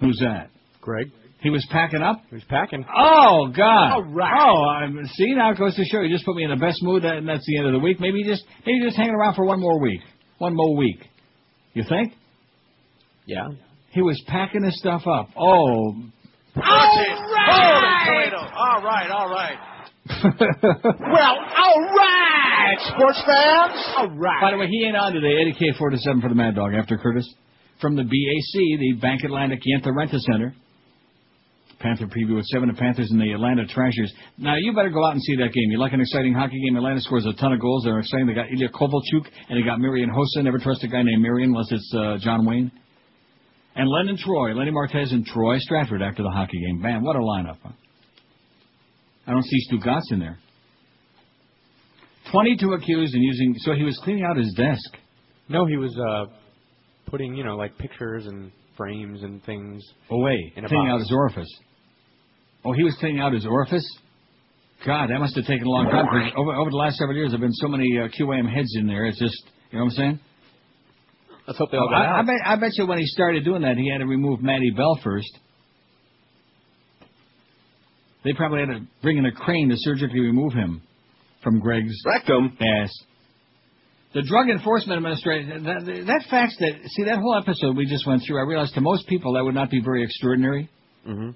Who's that? Greg. He was packing up. He was packing. Oh God! All right. Oh, I'm, see now it goes to show you just put me in the best mood, and that's the end of the week. Maybe just maybe just hanging around for one more week, one more week. You think? Yeah. He was packing his stuff up. Oh, Holy tomato. All right, all right. well, all right, sports fans. All right. By the way, he ain't on today. Eddie K four to seven for the Mad Dog after Curtis from the BAC, the Bank Atlantic Yenta Renta Center. Panther preview with seven of Panthers and the Atlanta Trashers. Now you better go out and see that game. You like an exciting hockey game? Atlanta scores a ton of goals. They're exciting. They got Ilya Kovalchuk and they got Marian Hossa. Never trust a guy named Marian unless it's uh, John Wayne. And Lennon Troy, Lenny Martez and Troy Stratford after the hockey game. Bam, what a lineup. Huh? I don't see Stugotz in there. 22 accused and using, so he was cleaning out his desk. No, he was uh, putting, you know, like pictures and frames and things away, in a cleaning box. out his orifice. Oh, he was cleaning out his orifice? God, that must have taken a long time. 'cause over, over the last several years, there have been so many uh, QAM heads in there. It's just, you know what I'm saying? Let's hope they Oh, all got I, I out. bet, I bet you when he started doing that, he had to remove Matty Bell first. They probably had to bring in a crane to surgically remove him from Greg's rectum ass. The Drug Enforcement Administration, that, that fact that, see, that whole episode we just went through, I realized to most people that would not be very extraordinary. Mm-hmm.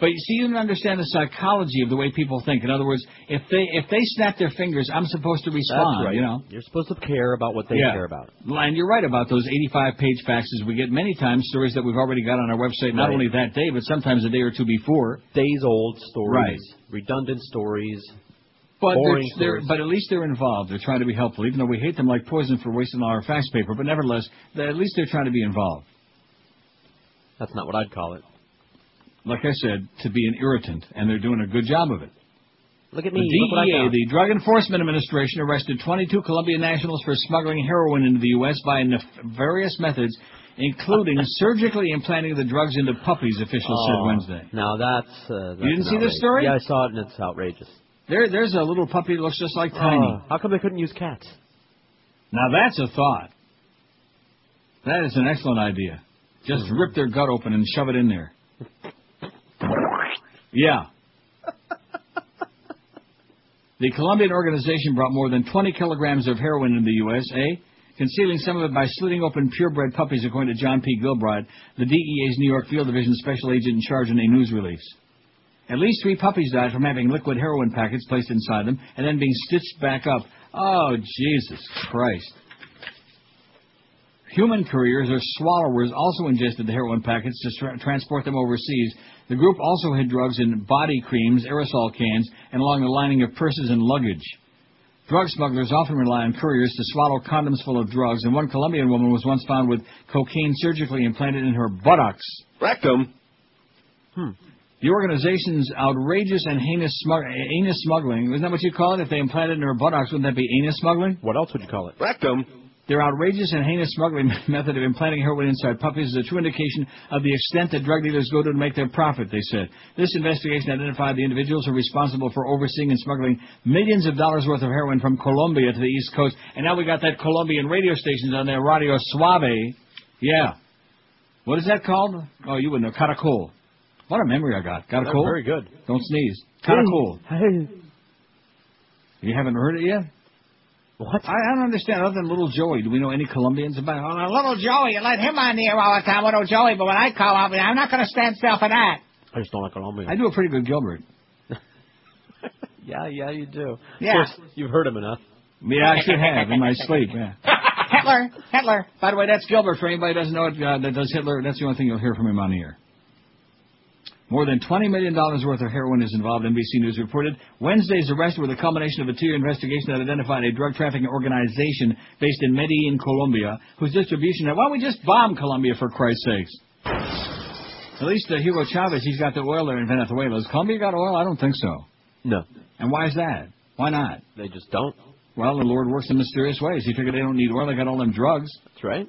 But you see, you don't understand the psychology of the way people think. In other words, if they if they snap their fingers, I'm supposed to respond. That's right. You know. You're supposed to care about what they Yeah. care about. And you're right about those 85 page faxes. We get many times stories that we've already got on our website, not Right. only that day, but sometimes a day or two before. Days old stories, Right. redundant stories. But they're, they're but at least they're involved. They're trying to be helpful, even though we hate them like poison for wasting all our fax paper. But nevertheless, they- at least they're trying to be involved. That's not what I'd call it. Like I said, to be an irritant, and they're doing a good job of it. Look at The me. I DEA, the Drug Enforcement Administration, arrested 22 Colombian nationals for smuggling heroin into the U.S. by nef- various methods, including surgically implanting the drugs into puppies, officials said Oh, Wednesday. Now that's. Uh, that's You didn't see this story? Yeah, I saw it, and it's outrageous. There, there's a little puppy that looks just like Tiny. Oh, how come they couldn't use cats? Now that's a thought. That is an excellent idea. Just Mm-hmm. rip their gut open and shove it in there. Yeah. The Colombian organization brought more than 20 kilograms of heroin into the USA, concealing some of it by slitting open purebred puppies, according to John P. Gilbride, the DEA's New York Field Division special agent in charge in a news release. At least three puppies died from having liquid heroin packets placed inside them and then being stitched back up. Oh, Jesus Christ. Human couriers or swallowers also ingested the heroin packets to tra- transport them overseas. The group also hid drugs in body creams, aerosol cans, and along the lining of purses and luggage. Drug smugglers often rely on couriers to swallow condoms full of drugs, and one Colombian woman was once found with cocaine surgically implanted in her buttocks. Rectum. Hmm. The organization's outrageous and heinous, smug- anus smuggling, isn't that what you call it? If they implanted it in her buttocks, wouldn't that be anus smuggling? What else would you call it? Rectum. Their outrageous and heinous smuggling method of implanting heroin inside puppies is a true indication of the extent that drug dealers go to to make their profit, they said. This investigation identified the individuals who are responsible for overseeing and smuggling millions of dollars worth of heroin from Colombia to the East Coast. And now we got that Colombian radio station on there, Radio Suave. Yeah. What is that called? Oh, you wouldn't know. Caracol. What a memory I got. Caracol? That's very good. Don't sneeze. Caracol. Hey. You haven't heard it yet? What? I, I don't understand. Other than Little Joey, do we know any Colombians about it? Oh, little Joey, you let him on the air all the time, little Joey, but when I call out, I'm not going to stand still for that. I just don't like Colombia. I do a pretty good Gilbert. Yeah, yeah, you do. Yeah. Of course, you've heard him enough. Yeah, I should have in my sleep. Yeah. Hitler, Hitler. By the way, that's Gilbert. For anybody who doesn't know it, uh, that does Hitler, that's the only thing you'll hear from him on the air. More than $20 million worth of heroin is involved, NBC News reported. Wednesday's arrest were the culmination of a two-year investigation that identified a drug trafficking organization based in Medellin, Colombia, whose distribution... Why don't we just bomb Colombia, for Christ's sakes? At least uh, Hugo Chavez, he's got the oil there in Venezuela. Has Colombia got oil? I don't think so. No. And why is that? Why not? They just don't. Well, the Lord works in mysterious ways. He figured they don't need oil. They got all them drugs. That's right.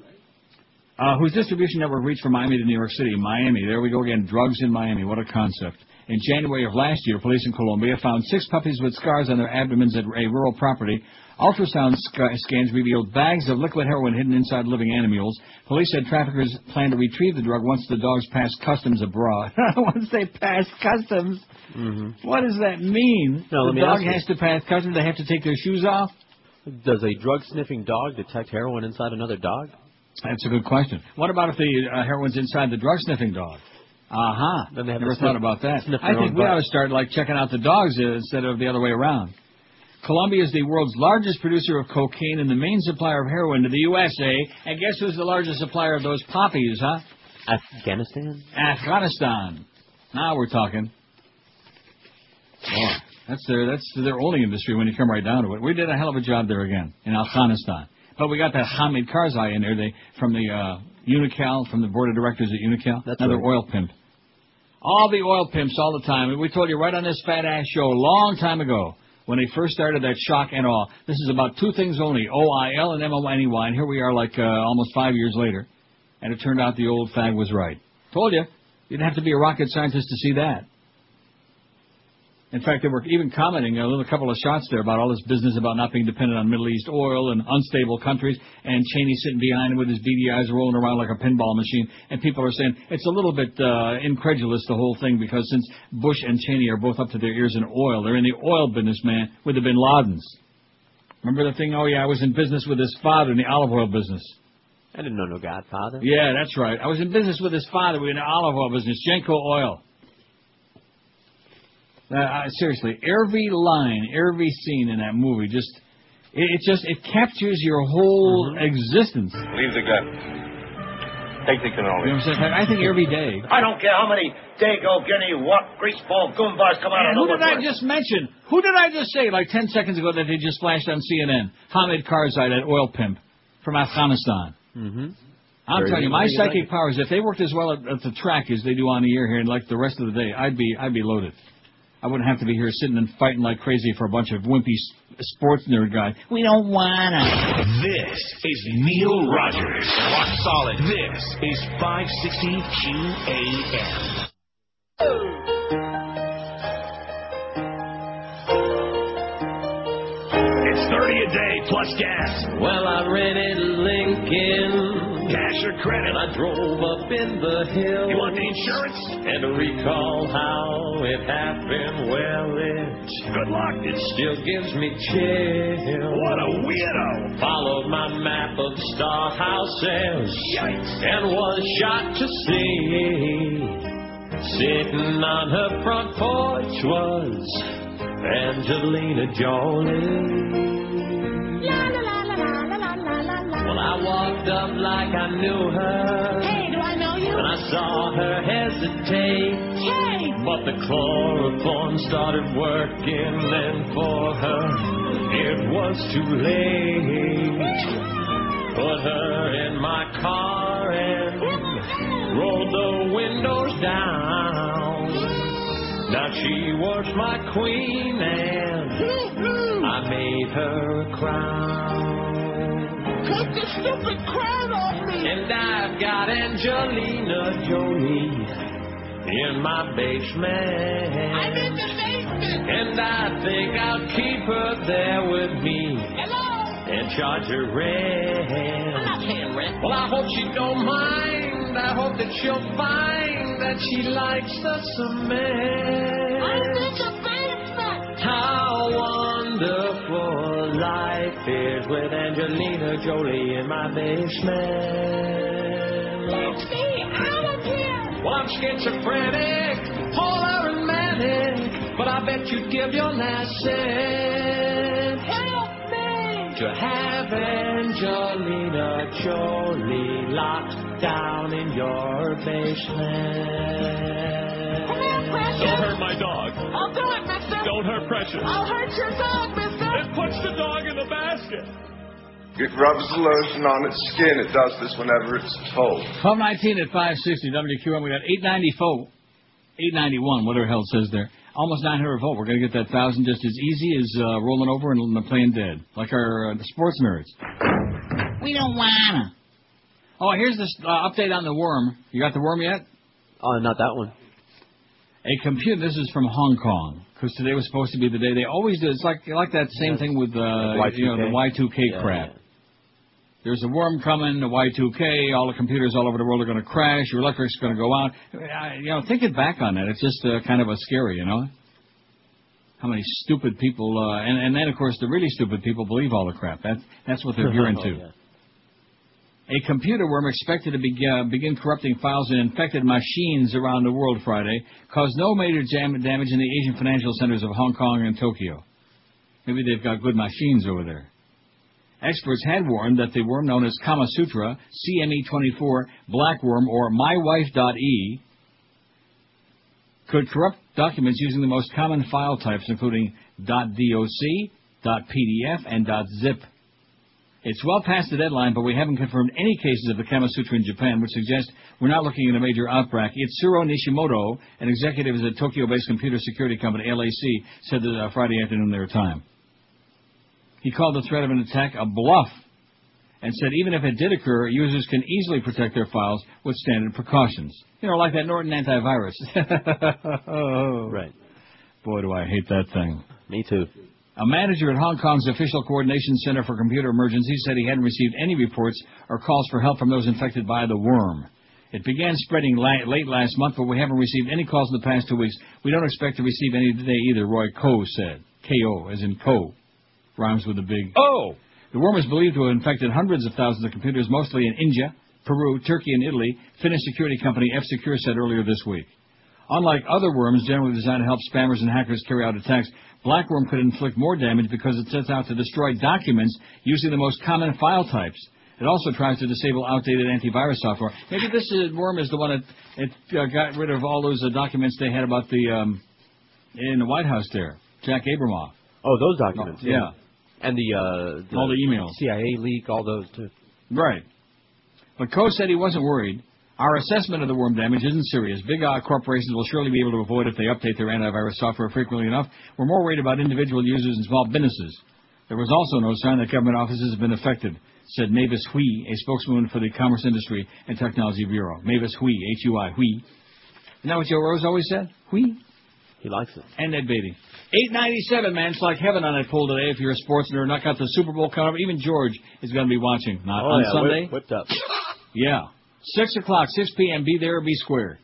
Uh, whose distribution network reached from Miami to New York City. Miami. There we go again. Drugs in Miami. What a concept. In January of last year, police in Colombia found six puppies with scars on their abdomens at a rural property. Ultrasound sc- scans revealed bags of liquid heroin hidden inside living animals. Police said traffickers plan to retrieve the drug once the dogs pass customs abroad. once they pass customs. Mm-hmm. What does that mean? Now, the me dog you. has to pass customs. They have to take their shoes off. Does a drug sniffing dog detect heroin inside another dog? That's a good question. What about if the uh, heroin's inside the drug sniffing dog? Uh huh. Then they have Never thought about that. I think we butt. ought to start like checking out the dogs instead of the other way around. Colombia is the world's largest producer of cocaine and the main supplier of heroin to the USA. And guess who's the largest supplier of those poppies, huh? Afghanistan? Afghanistan. Now we're talking. Boy, that's their that's their only industry when you come right down to it. We did a hell of a job there again in Afghanistan. But we got that Hamid Karzai in there, they from the uh, Unocal, from the board of directors at Unocal. That's another right. oil pimp. All the oil pimps all the time. We told you right on this fat ass show a long time ago when they first started that shock and awe. This is about two things only: OIL and MONEY. And here we are, like uh, almost five years later, and it turned out the old fag was right. Told you, you didn't have to be a rocket scientist to see that. In fact, they were even commenting a little couple of shots there about all this business about not being dependent on Middle East oil and unstable countries, and Cheney sitting behind him with his beady eyes rolling around like a pinball machine. And people are saying it's a little bit uh, incredulous the whole thing because since Bush and Cheney are both up to their ears in oil, they're in the oil business, man, with the Bin Ladens. Remember the thing? Oh yeah, I was in business with his father in the olive oil business. I didn't know no Godfather. Yeah, that's right. I was in business with his father. We were in the olive oil business, Genco Oil. Uh, uh, seriously, every line, every scene in that movie just it, it just it captures your whole existence. Leave the gun. Take the You cannoli. know what I'm saying? I think every day. I don't care how many Dago, Guinea, what greaseball goombars come out And of who the did I woodwork. just mention? Who did I just say like 10 seconds ago that they just flashed on CNN? Hamid Karzai, that oil pimp from Afghanistan. Mm-hmm. I'm telling you, my How like psychic powers, if they worked as well at, at the track as they do on the air here and like the rest of the day, I'd be I'd be loaded. I wouldn't have to be here sitting and fighting like crazy for a bunch of wimpy sports nerd guys. We don't wanna. This is Neil Rogers. Rock solid. This is 560 QAM. A day plus gas. Well, I rented Lincoln. Cash or credit. I drove up in the hills. You want the insurance? And to recall how it happened, well, it. Good luck. It still gives me chills. What a weirdo. Followed my map of star houses. Yikes. And was shocked to see. Sitting on her front porch was Angelina Jolie. Well, I walked up like I knew her. Hey, do I know you? And I saw her hesitate. Hey! But the chloroform started working, and for her, it was too late. Put her in my car and rolled the windows down. Now she was my queen, and mm-hmm. I made her a crown. Take the stupid crown off me! And I've got Angelina Jolie in my basement. I'm in the basement! And I think I'll keep her there with me Hello? And charge her rent. I'm not paying rent. Well, I hope she don't mind. I hope that she'll find that she likes the cement. I'm in the basement! How wonderful life is with Angelina Jolie in my basement. Let's me out of here! Well, I'm schizophrenic, polar and manic, but I bet you'd give your last cent Help me! to have Angelina Jolie locked down in your basement. Come here, Precious! Don't hurt my dog. I'll do it, mister! Don't hurt Precious. I'll hurt your dog, mister! It puts the dog in the basket. It rubs the lotion on its skin. It does this whenever it's told. 1219 at 560 WQAM. We got 894, 891, whatever the hell it says there. Almost 900 volt. We're going to get that thousand just as easy as uh, rolling over and playing dead, like our uh, the sports nerds. We don't wanna. Oh, here's this uh, update on the worm. You got the worm yet? Oh, not that one. A computer. This is from Hong Kong because today was supposed to be the day. They always do. It's like like that same thing with uh, Like you know the Y2K Yeah, crap. There's a worm coming, the Y2K, all the computers all over the world are going to crash, your electric's going to go out. Uh, You know, thinking back on that, it's just uh, kind of a scary, you know? How many stupid people, uh, and, and then of course the really stupid people believe all the crap. That, that's what they're gearing to. Oh, yeah. A computer worm expected to be, uh, begin corrupting files in infected machines around the world Friday caused no major jam- damage in the Asian financial centers of Hong Kong and Tokyo. Maybe they've got good machines over there. Experts had warned that the worm known as Kama Sutra, CME24, blackworm, or mywife.e, could corrupt documents using the most common file types, including .doc, .pdf, and .zip. It's well past the deadline, but we haven't confirmed any cases of the Kama Sutra in Japan, which suggests we're not looking at a major outbreak. Itsuro Nishimoto, an executive at Tokyo-based computer security company LAC, said that uh, Friday afternoon their time. He called the threat of an attack a bluff and said even if it did occur, users can easily protect their files with standard precautions. You know, like that Norton antivirus. right. Boy, do I hate that thing. Me too. A manager at Hong Kong's Official Coordination Center for Computer Emergencies said he hadn't received any reports or calls for help from those infected by the worm. It began spreading late last month, but we haven't received any calls in the past two weeks. We don't expect to receive any today either, Roy Ko said. K-O, as in Co. Rhymes with a big Oh! The worm is believed to have infected hundreds of thousands of computers, mostly in India, Peru, Turkey, and Italy, Finnish security company F-Secure said earlier this week. Unlike other worms generally designed to help spammers and hackers carry out attacks, Blackworm could inflict more damage because it sets out to destroy documents using the most common file types. It also tries to disable outdated antivirus software. Maybe this uh, worm is the one that it uh, got rid of all those uh, documents they had about the um, in the White House there, Jack Abramoff. Oh, those documents. yeah. And the, uh, the All the emails. CIA leak, all those too. Right. But Coe said he wasn't worried. Our assessment of the worm damage isn't serious. Big uh, corporations will surely be able to avoid if they update their antivirus software frequently enough. We're more worried about individual users and small businesses. There was also no sign that government offices have been affected, said Mavis Hui, a spokeswoman for the Commerce Industry and Technology Bureau. Mavis Hui, H-U-I, Hui. Isn't that what Joe Rose always said? Hui? He likes it. And Ed Beatty. 897, man. It's like heaven on that pool today if you're a sports nerd. Not got the Super Bowl up. Even George is going to be watching. Not Oh, on yeah, Sunday. whip- whipped up. Yeah. 6 o'clock, 6 p.m. Be there be square.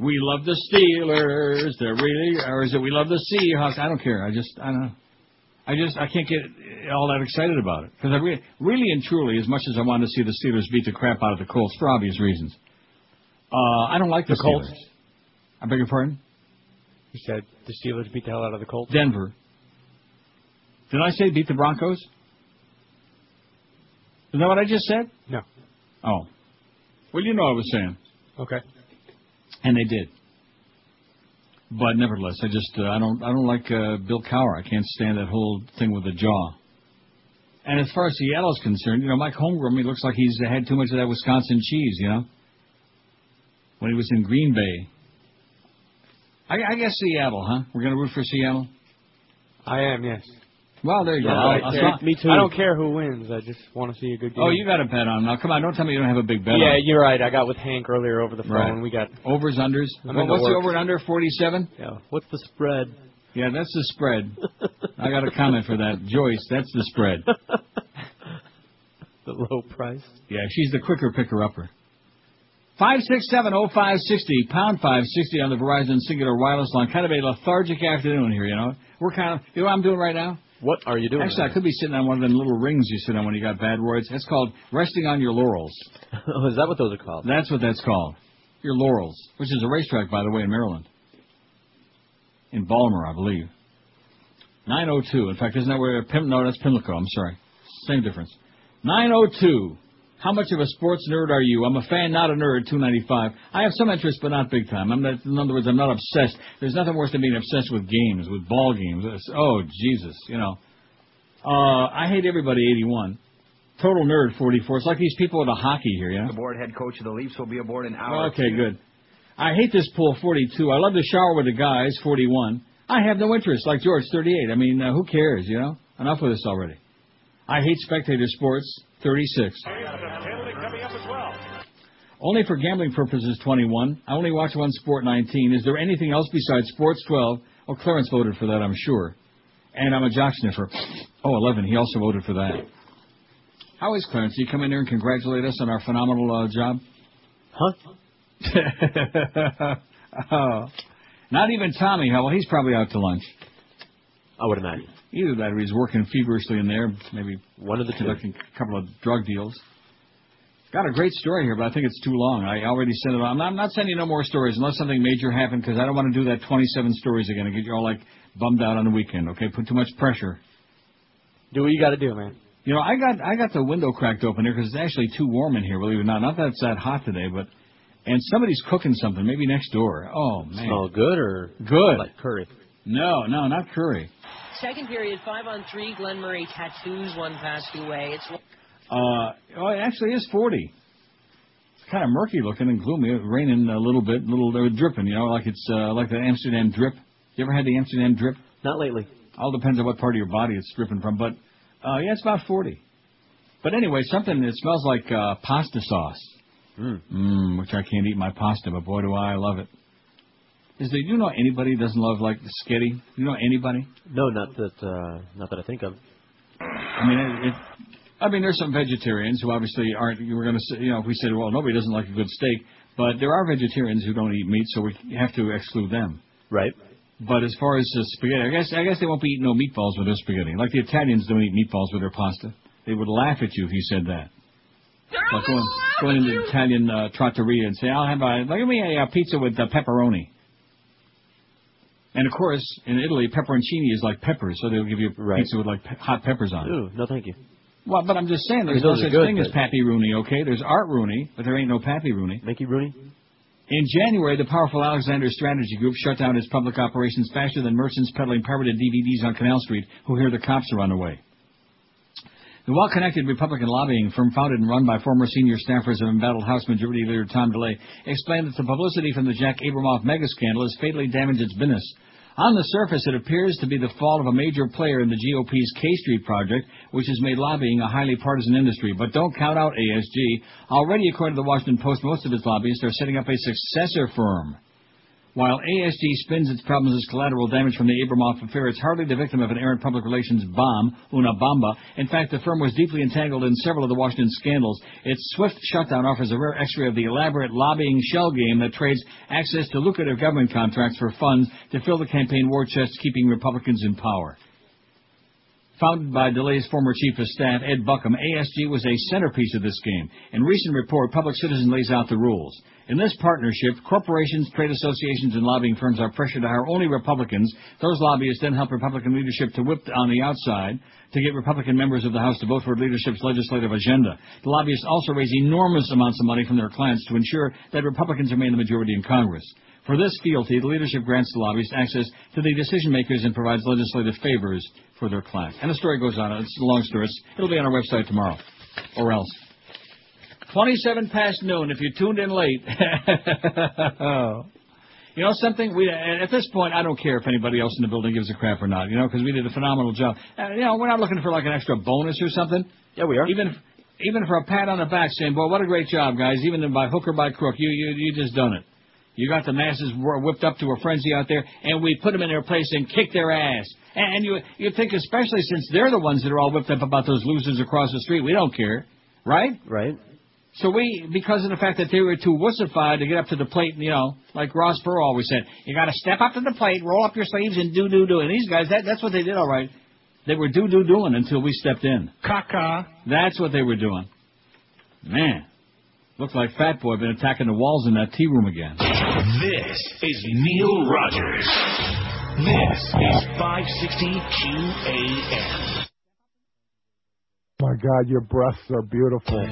We love the Steelers. They're really, or is it we love the Seahawks? I don't care. I just, I don't know. I just, I can't get all that excited about it. Because I re- really and truly, as much as I want to see the Steelers beat the crap out of the Colts for obvious reasons, uh, I don't like the, The Colts? Steelers. I beg your pardon? You said the Steelers beat the hell out of the Colts. Denver. Did I say beat the Broncos? Is that what I just said? No. Oh. Well, you know I was saying. Okay. And they did. But nevertheless, I just uh, I don't I don't like uh, Bill Cowher. I can't stand that whole thing with the jaw. And as far as Seattle's concerned, you know, Mike Holmgren, he looks like he's had too much of that Wisconsin cheese, you know. When he was in Green Bay. I, I guess Seattle, huh? We're gonna root for Seattle. I am, yes. Well, there you Yeah, go. I I'll- Me too. I don't care who wins. I just want to see a good oh, game. Oh, you got a bet on now. Come on, don't tell me you don't have a big bet. Yeah, on. you're right. I got with Hank earlier over the phone. Right. We got overs, unders. I'm Well, into what's the work. over and under? Forty-seven. Yeah. What's the spread? Yeah, that's the spread. I got a comment for that, Joyce. That's the spread. the low price. Yeah, she's the quicker picker upper. Five six seven oh five sixty pound five sixty on the Verizon Cingular Wireless line. Kind of a lethargic afternoon here, you know. We're kind of you know what I'm doing right now. What are you doing? Actually, I could be sitting on one of them little rings you sit on when you got bad roids. That's called resting on your laurels. oh, is that what those are called? That's what that's called. Your laurels, which is a racetrack, by the way, in Maryland. In Balmer, I believe. 902. In fact, isn't that where Pim? No, that's Pimlico. I'm sorry. Same difference. 902. How much of a sports nerd are you? I'm a fan, not a nerd. 295. I have some interest, but not big time. I'm not, in other words, I'm not obsessed. There's nothing worse than being obsessed with games, with ball games. It's- oh Jesus, you know. Uh, I hate everybody. 81. Total nerd. 44. It's like these people at a hockey here, know. The board head coach of the Leafs will be aboard an hour. Okay, good. I hate this pool, 42. I love to shower with the guys, 41. I have no interest, like George, 38. I mean, uh, who cares, you know? Enough with this already. I hate spectator sports, 36. Only for gambling purposes, 21. I only watch one sport, 19. Is there anything else besides sports, 12? Oh, Clarence voted for that, I'm sure. And I'm a jock sniffer. Oh, 11. He also voted for that. How is Clarence? Did he come in here and congratulate us on our phenomenal uh, job? Huh? oh. Not even Tommy. Well, he's probably out to lunch. I would imagine. Either that or he's working feverishly in there, maybe one of the conducting a couple of drug deals. Got a great story here, but I think it's too long. I already sent it on. I'm not, I'm not sending no more stories unless something major happened because I don't want to do that 27 stories again and get you all like bummed out on the weekend. Okay, put too much pressure. Do what you got to do, man. You know, I got I got the window cracked open here because it's actually too warm in here. Believe it or not, not that it's that hot today, but and somebody's cooking something, maybe next door. Oh man, Smell good or good? like curry? No, no, not curry. Second period, five on three. Glen Murray tattoos one passed away. It's Uh, well, it actually is 40. It's kind of murky looking and gloomy. It's raining a little bit, little uh, dripping, you know, like it's uh, like the Amsterdam drip. You ever had the Amsterdam drip? Not lately. All depends on what part of your body it's dripping from, but uh, yeah, it's about 40. But anyway, something that smells like uh, pasta sauce. Mm. Mm. which I can't eat my pasta, but boy, do I love it. Is there, you know anybody who doesn't love like sketty? You know anybody? No, not that. Uh, not that I think of. I mean, it, it, I mean, there's some vegetarians who obviously aren't. You were going to say, you know, if we said, well, nobody doesn't like a good steak, but there are vegetarians who don't eat meat, so we have to exclude them. Right. But as far as uh, spaghetti, I guess I guess they won't be eating no meatballs with their spaghetti. Like the Italians don't eat meatballs with their pasta. They would laugh at you if you said that. Like going, going into the Italian uh, trattoria and say, "I'll have a give me a, uh pizza with uh, pepperoni." And of course, in Italy, pepperoncini is like peppers, so they'll give you pizza with like pe- hot peppers on it. Ooh, no, thank you. Well, but I'm just saying, I there's mean, no such good, thing as Pappy Rooney, okay? There's Art Rooney, but there ain't no Pappy Rooney. Mickey Rooney? In January, the powerful Alexander Strategy Group shut down its public operations faster than merchants peddling pirated DVDs on Canal Street who hear the cops are on the way. The well-connected Republican lobbying firm founded and run by former senior staffers of embattled House Majority Leader Tom DeLay explained that the publicity from the Jack Abramoff mega scandal has fatally damaged its business. On the surface, it appears to be the fault of a major player in the GOP's K Street project, which has made lobbying a highly partisan industry. But don't count out ASG. Already, according to the Washington Post, most of its lobbyists are setting up a successor firm. While ASG spins its problems as collateral damage from the Abramoff affair, it's hardly the victim of an errant public relations bomb, una bomba. In fact, the firm was deeply entangled in several of the Washington scandals. Its swift shutdown offers a rare x-ray of the elaborate lobbying shell game that trades access to lucrative government contracts for funds to fill the campaign war chest, keeping Republicans in power. Founded by DeLay's former chief of staff, Ed Buckham, ASG was a centerpiece of this game. In recent report, Public Citizen lays out the rules. In this partnership, corporations, trade associations, and lobbying firms are pressured to hire only Republicans. Those lobbyists then help Republican leadership to whip on the outside to get Republican members of the House to vote for leadership's legislative agenda. The lobbyists also raise enormous amounts of money from their clients to ensure that Republicans remain the majority in Congress. For this fealty, the leadership grants the lobbyists access to the decision makers and provides legislative favors for their clients. And the story goes on. It's a long story. It's, it'll be on our website tomorrow. Or else. 27 past noon if you tuned in late. you know something? We At this point, I don't care if anybody else in the building gives a crap or not, you know, because we did a phenomenal job. Uh, you know, we're not looking for like an extra bonus or something. Yeah, we are. Even even for a pat on the back saying, boy, what a great job, guys. Even by hook or by crook, you, you, you just done it. You got the masses whipped up to a frenzy out there, and we put them in their place and kicked their ass. And, and you you think, especially since they're the ones that are all whipped up about those losers across the street, we don't care, right? Right. So we, because of the fact that they were too wussified to get up to the plate, you know, like Ross Perot always said, you got to step up to the plate, roll up your sleeves, and do do do. And these guys, that, that's what they did, all right. They were do do doing until we stepped in. Caca. That's what they were doing. Man, looked like Fat Boy been attacking the walls in that tea room again. This is Neil Rogers. This is 560 QAM. My God, your breasts are beautiful.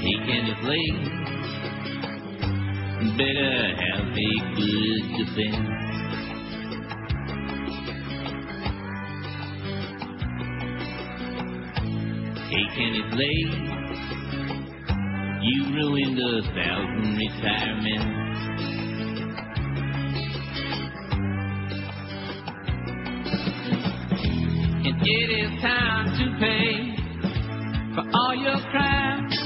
He can play. Better have a good defense. Can you play? You ruined a thousand retirements. And it is time to pay for all your crimes.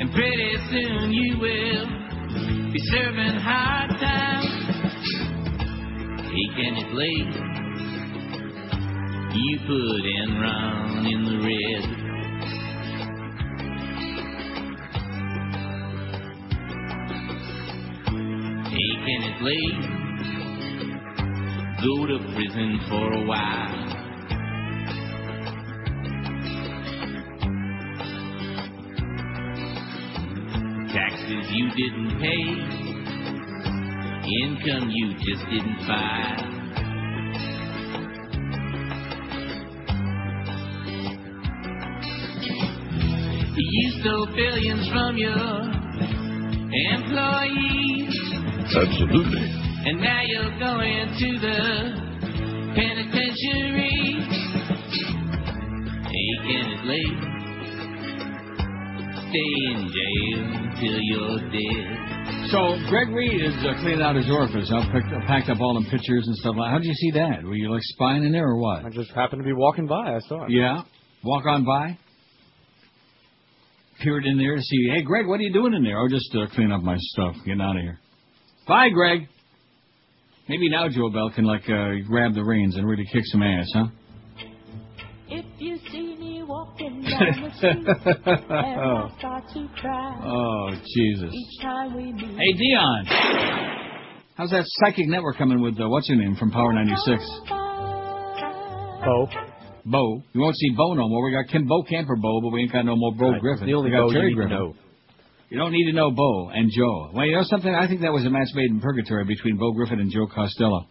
And pretty soon you will be serving hard time. Hey, can you play? You put Enron in the red. Can it play? Go to prison for a while. Taxes you didn't pay. income you just didn't file. You stole billions from your employees, Absolutely. and now you're going to the penitentiary. Taking it late. Stay in jail till you're dead. So Greg Reed is uh, cleaning out his orifice. I picked, packed up all the pictures and stuff. How did you see that? Were you like spying in there or what? I just happened to be walking by. I saw it. Yeah. Walk on by. Peered in there to see. Hey, Greg, what are you doing in there? Oh, just uh, cleaning up my stuff. Getting out of here. Bye, Greg. Maybe now Joe Bell can like uh, grab the reins and really kick some ass, huh? If you see me walking down the street and I start to cry Oh, Jesus. each time we meet. Hey, Dion. How's that psychic network coming with uh, what's her name from Power 96? Bo. Bo. You won't see Bo no more. We got Kim Bo Camper Bo, but we ain't got no more Bo Right. Griffin. The only we got Bo you Jerry need to Griffin. know. You don't need to know Bo and Joe. Well, you know something? I think that was a match made in purgatory between Bo Griffin and Joe Costello.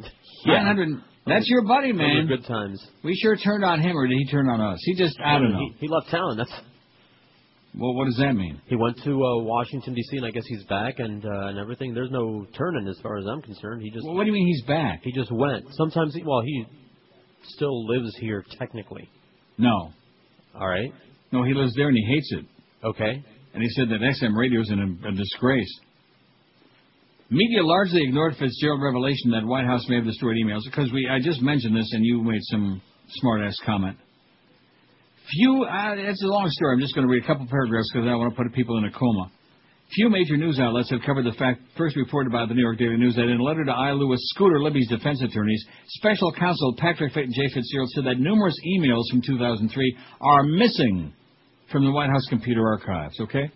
Yeah. 900. That's your buddy, man. good times. We sure turned on him, or did he turn on us? He just, I don't know. He, he left town. That's. Well, what does that mean? He went to uh, Washington D.C. and I guess he's back and uh, and everything. There's no turning as far as I'm concerned. He just. Well, what do you mean he's back? He just went. Sometimes, he, well, he still lives here technically. No. All right. No, he lives there and he hates it. Okay. And he said that XM radio is in a, a disgrace. Media largely ignored Fitzgerald revelation that White House may have destroyed emails because we I just mentioned this and you made some smart ass comment. Few, uh, it's a long story. I'm just going to read a couple paragraphs because I want to put people in a coma. Few major news outlets have covered the fact first reported by the New York Daily News that in a letter to I. Lewis Scooter Libby's defense attorneys, special counsel Patrick J. Fitzgerald said that numerous emails from 2003 are missing from the White House computer archives. Okay,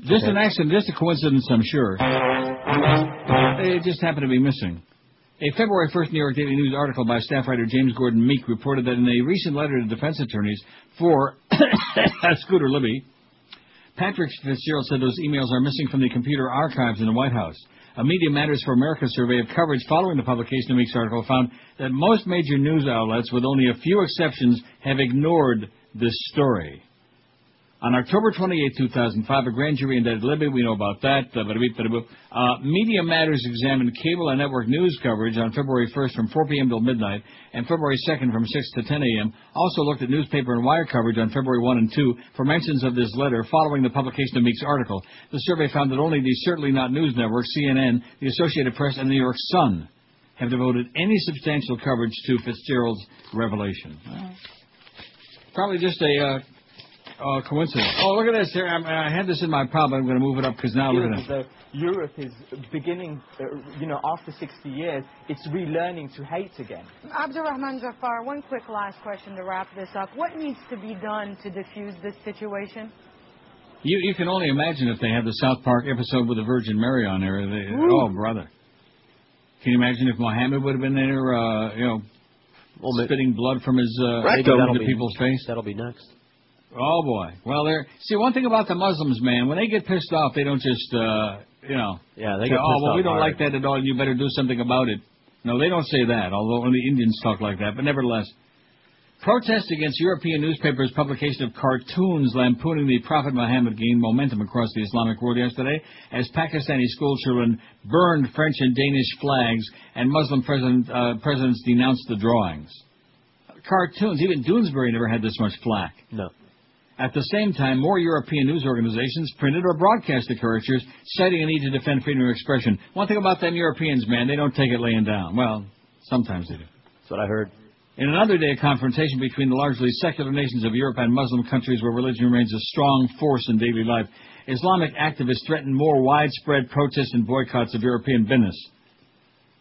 just Okay. an accident, just a coincidence, I'm sure. They just happen to be missing. A February 1st New York Daily News article by staff writer James Gordon Meek reported that in a recent letter to defense attorneys for Scooter Libby, Patrick Fitzgerald said those emails are missing from the computer archives in the White House. A Media Matters for America survey of coverage following the publication of the Meek's article found that most major news outlets, with only a few exceptions, have ignored this story. On October 28, 2005, a grand jury indicted Libby. We know about that. Uh. Uh, Media Matters examined cable and network news coverage on February 1st from 4 p.m. till midnight and February 2nd from 6 to 10 a.m. Also looked at newspaper and wire coverage on February 1 and 2 for mentions of this letter following the publication of Meek's article. The survey found that only the Certainly Not News Network, CNN, the Associated Press, and the New York Sun have devoted any substantial coverage to Fitzgerald's revelation. Well, probably just a uh, uh, coincidence. Oh, look at this here. I'm, I had this in my pile, but I'm going to move it up because now look at it. that Europe is beginning, uh, you know, after 60 years, it's relearning to hate again. Abdurrahman Jafar, one quick last question to wrap this up. What needs to be done to diffuse this situation? You you can only imagine if they had the South Park episode with the Virgin Mary on there. They, oh, brother. Can you imagine if Mohammed would have been there, uh, you know, spitting blood from his uh, Maybe into that'll be- people's face? That'll be next. Oh boy. Well, they're see one thing about the Muslims, man. When they get pissed off, they don't just uh, you know. Yeah, they say, get oh well, we don't hard. like that at all. You better do something about it. No, they don't say that. Although only Indians talk like that. But nevertheless, protests against European newspapers' publication of cartoons lampooning the Prophet Muhammad gained momentum across the Islamic world yesterday as Pakistani schoolchildren burned French and Danish flags and Muslim president, uh, presidents denounced the drawings. Cartoons. Even Doonesbury never had this much flack. No. At the same time, more European news organizations printed or broadcast the caricatures, citing a need to defend freedom of expression. One thing about them Europeans, man, they don't take it laying down. Well, sometimes they do. That's what I heard. In another day of confrontation between the largely secular nations of Europe and Muslim countries where religion remains a strong force in daily life, Islamic activists threatened more widespread protests and boycotts of European business.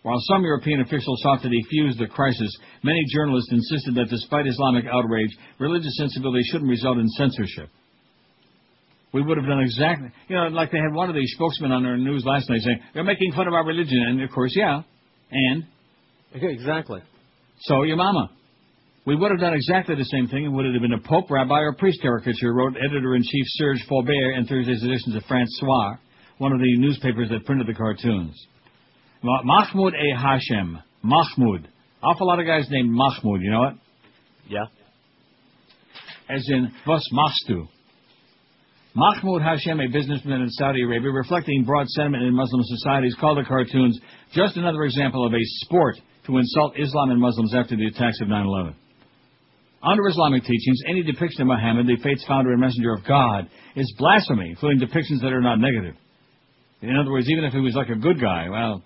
While some European officials sought to defuse the crisis, many journalists insisted that despite Islamic outrage, religious sensibility shouldn't result in censorship. We would have done exactly, you know, like they had one of these spokesmen on their news last night saying, they're making fun of our religion, and of course, yeah, and? Exactly. So your mama. We would have done exactly the same thing, and would it have been a Pope, Rabbi, or priest caricature, wrote editor-in-chief Serge Faubert in Thursday's editions of France Soir, one of the newspapers that printed the cartoons. Ma- Mahmoud A. Hashem. Mahmoud. Awful lot of guys named Mahmoud, you know what? Yeah. As in, was machst du? Mahmoud Hashem, a businessman in Saudi Arabia, reflecting broad sentiment in Muslim societies, called the cartoons just another example of a sport to insult Islam and Muslims after the attacks of 9-11. Under Islamic teachings, any depiction of Muhammad, the faith's founder and messenger of God, is blasphemy, including depictions that are not negative. In other words, even if he was like a good guy, well,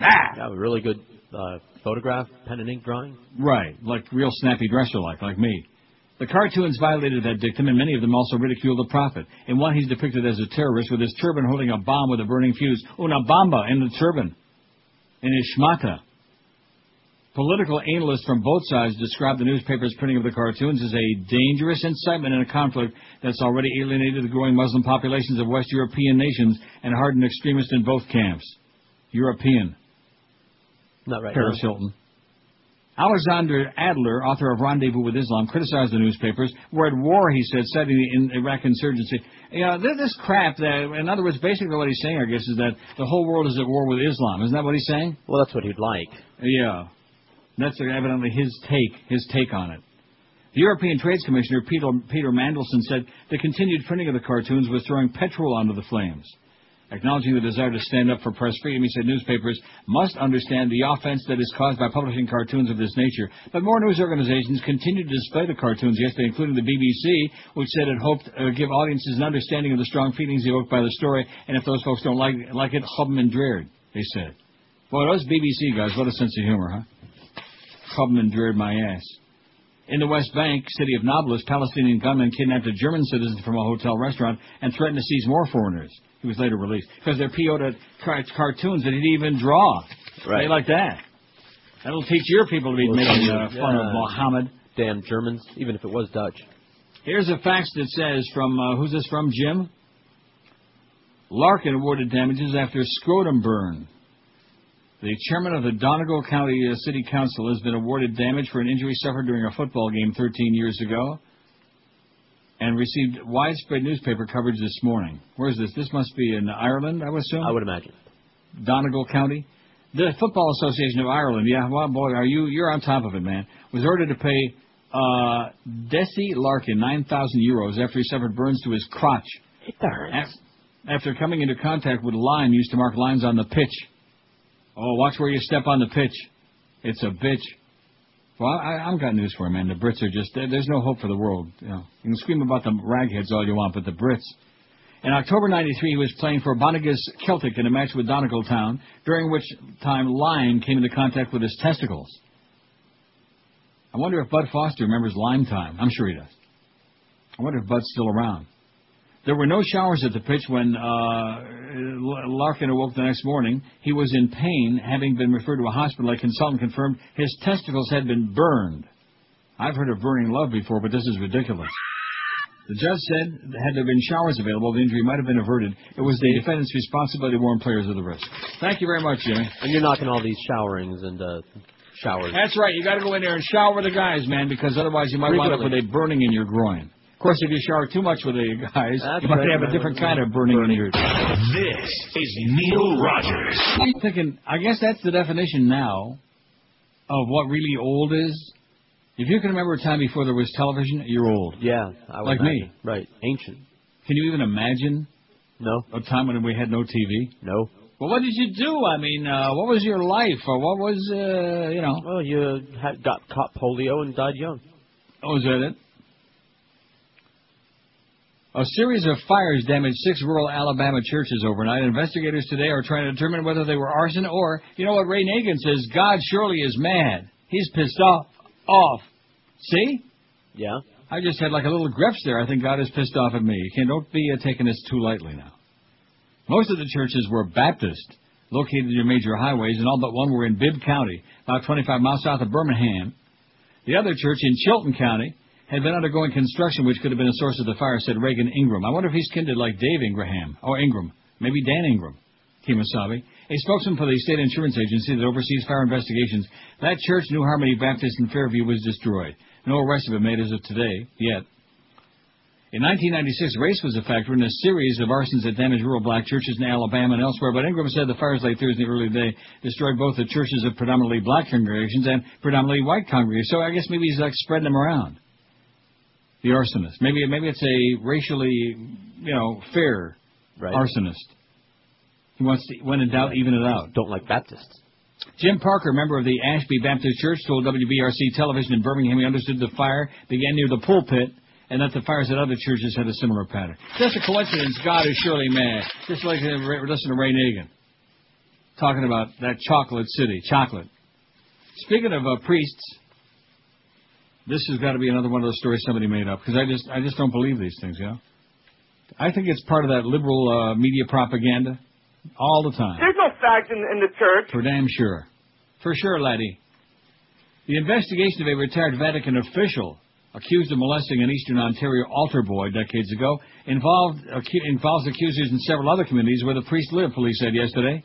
ah! Yeah, a really good uh, photograph, pen and ink drawing. Right, like real snappy dresser like, like me. The cartoons violated that dictum, and many of them also ridiculed the Prophet. In one, he's depicted as a terrorist with his turban holding a bomb with a burning fuse. Una bomba in the turban. In his shmata. Political analysts from both sides describe the newspaper's printing of the cartoons as a dangerous incitement in a conflict that's already alienated the growing Muslim populations of West European nations and hardened extremists in both camps. European. Not right Paris now. Hilton. Alexander Adler, author of Rendezvous with Islam, criticized the newspapers. We're at war, he said, citing the in Iraq insurgency. You know, this, this crap, that, in other words, basically what he's saying, I guess, is that the whole world is at war with Islam. Isn't that what he's saying? Well, that's what he'd like. Yeah. That's evidently his take, his take on it. The European Trades Commissioner, Peter, Peter Mandelson, said the continued printing of the cartoons was throwing petrol onto the flames. Acknowledging the desire to stand up for press freedom, he said newspapers must understand the offense that is caused by publishing cartoons of this nature. But more news organizations continued to display the cartoons yesterday, including the BBC, which said it hoped to uh, give audiences an understanding of the strong feelings evoked by the story, and if those folks don't like, like it, hub 'em and dreared, they said. Boy, those BBC guys, what a sense of humor, huh? Hub 'em and dreared my ass. In the West Bank, city of Nablus, Palestinian gunmen kidnapped a German citizen from a hotel restaurant and threatened to seize more foreigners. He was later released because they're PO'd at car- cartoons that he didn't even draw. Right. They like that. That'll teach your people to be Well, making uh, fun of yeah. Muhammad. Damn Germans, even if it was Dutch. Here's a fax that says from uh, who's this from? Jim. Larkin awarded damages after scrotum burn. The chairman of the Donegal County uh, City Council has been awarded damage for an injury suffered during a football game 13 years ago and received widespread newspaper coverage this morning. Where is this? This must be in Ireland, I would assume? I would imagine. Donegal County. The Football Association of Ireland, yeah, well, boy, are you, you're on top of it, man, was ordered to pay uh, Desi Larkin 9,000 euros after he suffered burns to his crotch. It hurts. After coming into contact with a line used to mark lines on the pitch. Oh, watch where you step on the pitch. It's a bitch. Well, I, I've got news for you, man. The Brits are just, there- there's no hope for the world. You, know, you can scream about the ragheads all you want, but the Brits. In October 93, he was playing for Bonagee Celtic in a match with Donegal Town, during which time lime came into contact with his testicles. I wonder if Bud Foster remembers lime time. I'm sure he does. I wonder if Bud's still around. There were no showers at the pitch when uh, Larkin awoke the next morning. He was in pain, having been referred to a hospital. A consultant confirmed his testicles had been burned. I've heard of burning love before, but this is ridiculous. The judge said, had there been showers available, the injury might have been averted. It was the defendant's responsibility to warn players of the risk. Thank you very much, Jimmy. And you're knocking all these showerings and uh, showers. That's right. You got to go in there and shower the guys, man, because otherwise you might wind up with a burning in your groin. Of course, if you shower too much with the guys, That's you might right. have a different kind of burning, in your. This is Neil Rogers. I'm thinking. I guess that's the definition now of what really old is. If you can remember a time before there was television, you're old. Yeah, I would Like me. Right, ancient. Can you even imagine? No. A time when we had no TV. No. Well, what did you do? I mean, uh, what was your life, or what was, uh, you know? Well, you had, got caught polio and died young. Oh, is that it? A series of fires damaged six rural Alabama churches overnight. Investigators today are trying to determine whether they were arson or, you know what Ray Nagin says, God surely is mad. He's pissed off. Off. See? Yeah. I just had like a little grips there. I think God is pissed off at me. You can't, don't be uh, taking this too lightly now. Most of the churches were Baptist, located near major highways, and all but one were in Bibb County, about 25 miles south of Birmingham. The other church in Chilton County had been undergoing construction, which could have been a source of the fire, said Reagan Ingram. I wonder if he's kindred like Dave Ingraham, or Ingram, maybe Dan Ingram, Kimasabi. A spokesman for the state insurance agency that oversees fire investigations. That church, New Harmony Baptist in Fairview, was destroyed. No arrests have been made as of today, yet. In 1996, race was a factor in a series of arsons that damaged rural black churches in Alabama and elsewhere, but Ingram said the fires late Thursday early day destroyed both the churches of predominantly black congregations and predominantly white congregations. So I guess maybe he's like spreading them around. The arsonist. Maybe maybe it's a racially, you know, fair Right. arsonist. He wants to, when in doubt, even it out. Don't like Baptists. Jim Parker, member of the Ashby Baptist Church, told WBRC television in Birmingham he understood the fire began near the pulpit and that the fires at other churches had a similar pattern. Just a coincidence. God is surely mad. Just like listen to Ray Nagin talking about that chocolate city, chocolate. Speaking of uh, priests, this has got to be another one of those stories somebody made up because I just I just don't believe these things. You know, I think it's part of that liberal uh, media propaganda all the time. There's no fact in, in the church. For damn sure. For sure, laddie. The investigation of a retired Vatican official accused of molesting an Eastern Ontario altar boy decades ago involved, involves accusers in several other communities where the priest lived, police said yesterday.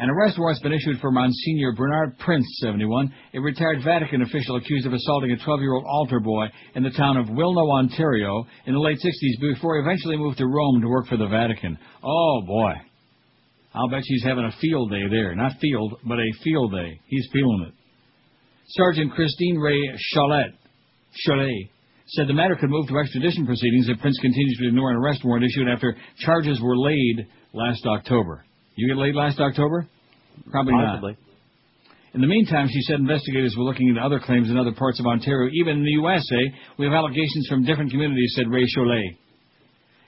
An arrest warrant's been issued for Monsignor Bernard Prince, 71, a retired Vatican official accused of assaulting a 12-year-old altar boy in the town of Wilno, Ontario, in the late 60s before he eventually moved to Rome to work for the Vatican. Oh, boy. I'll bet she's having a field day there. Not field, but a field day. He's feeling it. Sergeant Christine Ray Chalette, Chalet said the matter could move to extradition proceedings if Prince continues to ignore an arrest warrant issued after charges were laid last October. You get laid last October? Probably Possibly. not. In the meantime, she said investigators were looking into other claims in other parts of Ontario. Even in the USA, we have allegations from different communities, said Ray Cholet.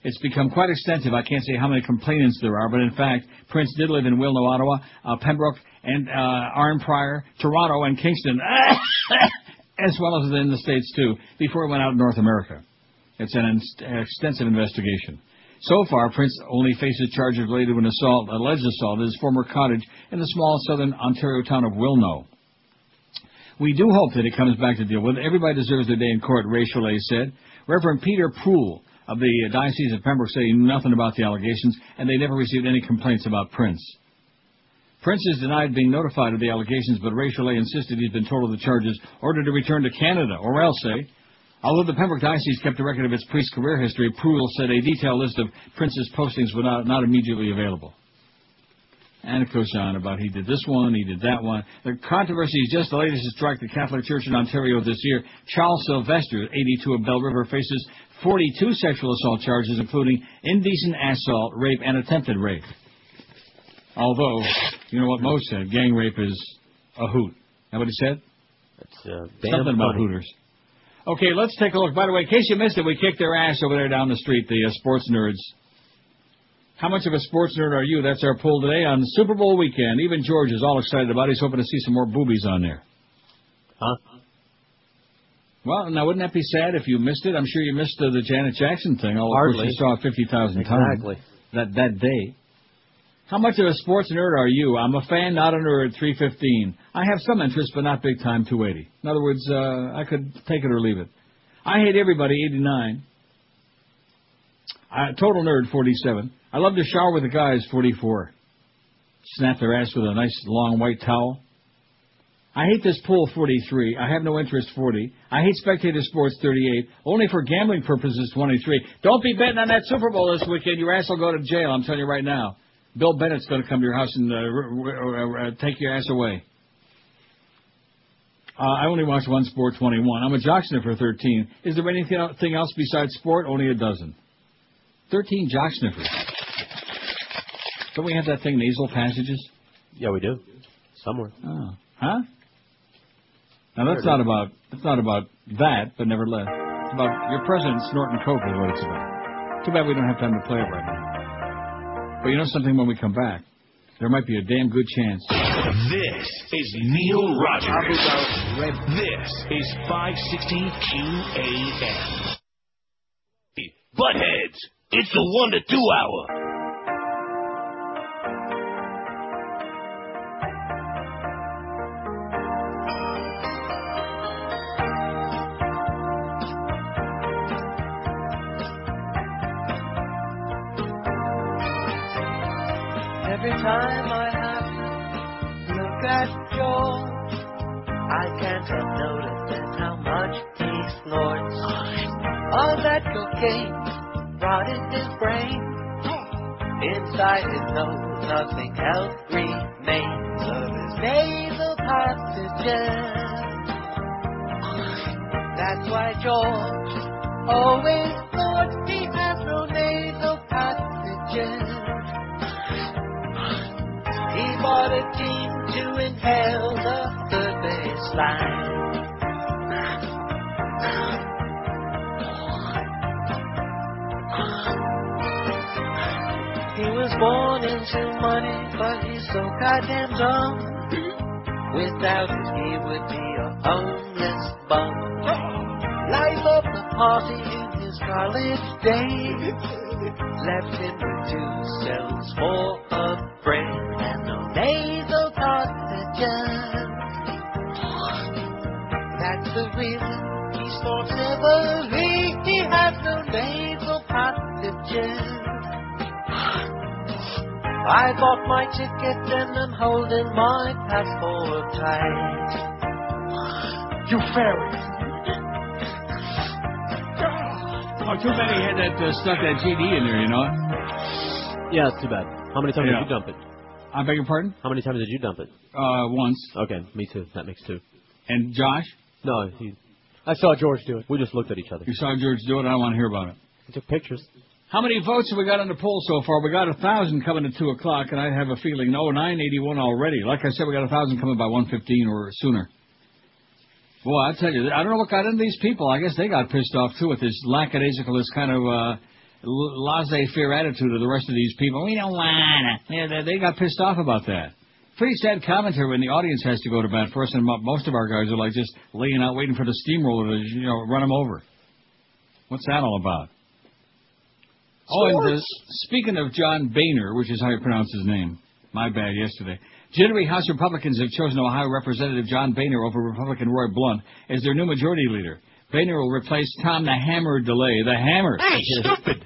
It's become quite extensive. I can't say how many complainants there are, but in fact, Prince did live in Wilno, Ottawa, uh, Pembroke, and uh, Arnprior, Toronto, and Kingston, as well as in the States too, before he went out in North America. It's an extensive investigation. So far, Prince only faces charges related to an assault, alleged assault at his former cottage in the small southern Ontario town of Wilno. We do hope that it comes back to deal with it. Everybody deserves their day in court, Ray Cholet said. Reverend Peter Proul of the Diocese of Pembroke said he knew nothing about the allegations, and they never received any complaints about Prince. Prince has denied being notified of the allegations, but Ray Cholet insisted he's been told of the charges, ordered to return to Canada, or else, eh? Although the Pembroke Diocese kept a record of its priest's career history, Proul said a detailed list of Prince's postings were not, not immediately available. And it goes on about he did this one, he did that one. The controversy is just the latest to strike the Catholic Church in Ontario this year. Charles Sylvester, 82 of Belle River, faces 42 sexual assault charges, including indecent assault, rape, and attempted rape. Although, you know what Mo said, gang rape is a hoot. That what he said? That's uh, Something about. Hooters. Okay, let's take a look. By the way, in case you missed it, we kicked their ass over there down the street, the uh, sports nerds. How much of a sports nerd are you? That's our poll today on Super Bowl weekend. Even George is all excited about it. He's hoping to see some more boobies on there. Huh? Well, now wouldn't that be sad if you missed it? I'm sure you missed uh, the Janet Jackson thing. Although, of course, Hardly. you saw it 50,000 times. Exactly. That, that day. How much of a sports nerd are you? I'm a fan, not a nerd, 315. I have some interest, but not big time, 280. In other words, uh, I could take it or leave it. I hate everybody, 89. Uh, total nerd, 47. I love to shower with the guys, 44. Snap their ass with a nice long white towel. I hate this pool, 43. I have no interest, 40. I hate spectator sports, 38. Only for gambling purposes, 23. Don't be betting on that Super Bowl this weekend. Your ass will go to jail. I'm telling you right now. Bill Bennett's going to come to your house and uh, r- r- r- uh, take your ass away. Uh, I only watch one sport, 21. I'm a jock sniffer, 13. Is there anything else besides sport? Only a dozen. 13 jock sniffers. Don't we have that thing, nasal passages? Yeah, we do. Somewhere. Oh. Huh? Now that's not about that's not about that, but nevertheless, it's about your president snorting coke is what it's about. Too bad we don't have time to play it right now. But you know something? When we come back, there might be a damn good chance. This is Neil Rogers. This is 560 QAM. Buttheads, it's the one to two hour. Uh, stuck that GD in there, you know. Yeah, it's too bad. How many times Yeah. did you dump it? I beg your pardon? How many times did you dump it? Uh, once. Okay, me too. That makes two. And Josh? No, he. I saw George do it. We just looked at each other. You saw George do it. I don't want to hear about it. He took pictures. How many votes have we got on the poll so far? We got a thousand coming at two o'clock, and I have a feeling no nine eighty one already. Like I said, we got a thousand coming by one fifteen or sooner. Boy, I tell you, I don't know what got into these people. I guess they got pissed off too with this lackadaisical, this kind of uh, laissez-faire attitude of the rest of these people. We don't wanna. Yeah, they, got pissed off about that. Pretty sad commentary when the audience has to go to bat first, and most of our guys are like just laying out, waiting for the steamroller to you know run them over. What's that all about? Oh, and uh, speaking of John Boehner, which is how you pronounce his name, my bad yesterday. Jittery House Republicans have chosen Ohio Representative John Boehner over Republican Roy Blunt as their new majority leader. Boehner will replace Tom the Hammer DeLay, the Hammer. Hey, stupid!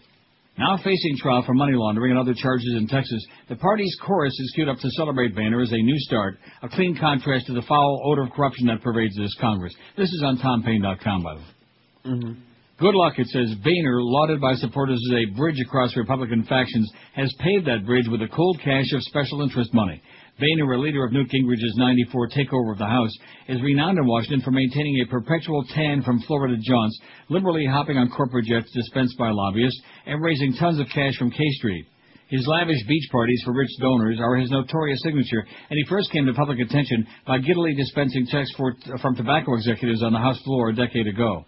Now facing trial for money laundering and other charges in Texas, the party's chorus is queued up to celebrate Boehner as a new start, a clean contrast to the foul odor of corruption that pervades this Congress. This is on TomPaine.com, by the way. Mm-hmm. Good luck, it says. Boehner, lauded by supporters as a bridge across Republican factions, has paved that bridge with a cold cash of special interest money. Boehner, a leader of Newt Gingrich's 94 takeover of the House, is renowned in Washington for maintaining a perpetual tan from Florida jaunts, liberally hopping on corporate jets dispensed by lobbyists, and raising tons of cash from K Street. His lavish beach parties for rich donors are his notorious signature, and he first came to public attention by giddily dispensing checks for, from tobacco executives on the House floor a decade ago.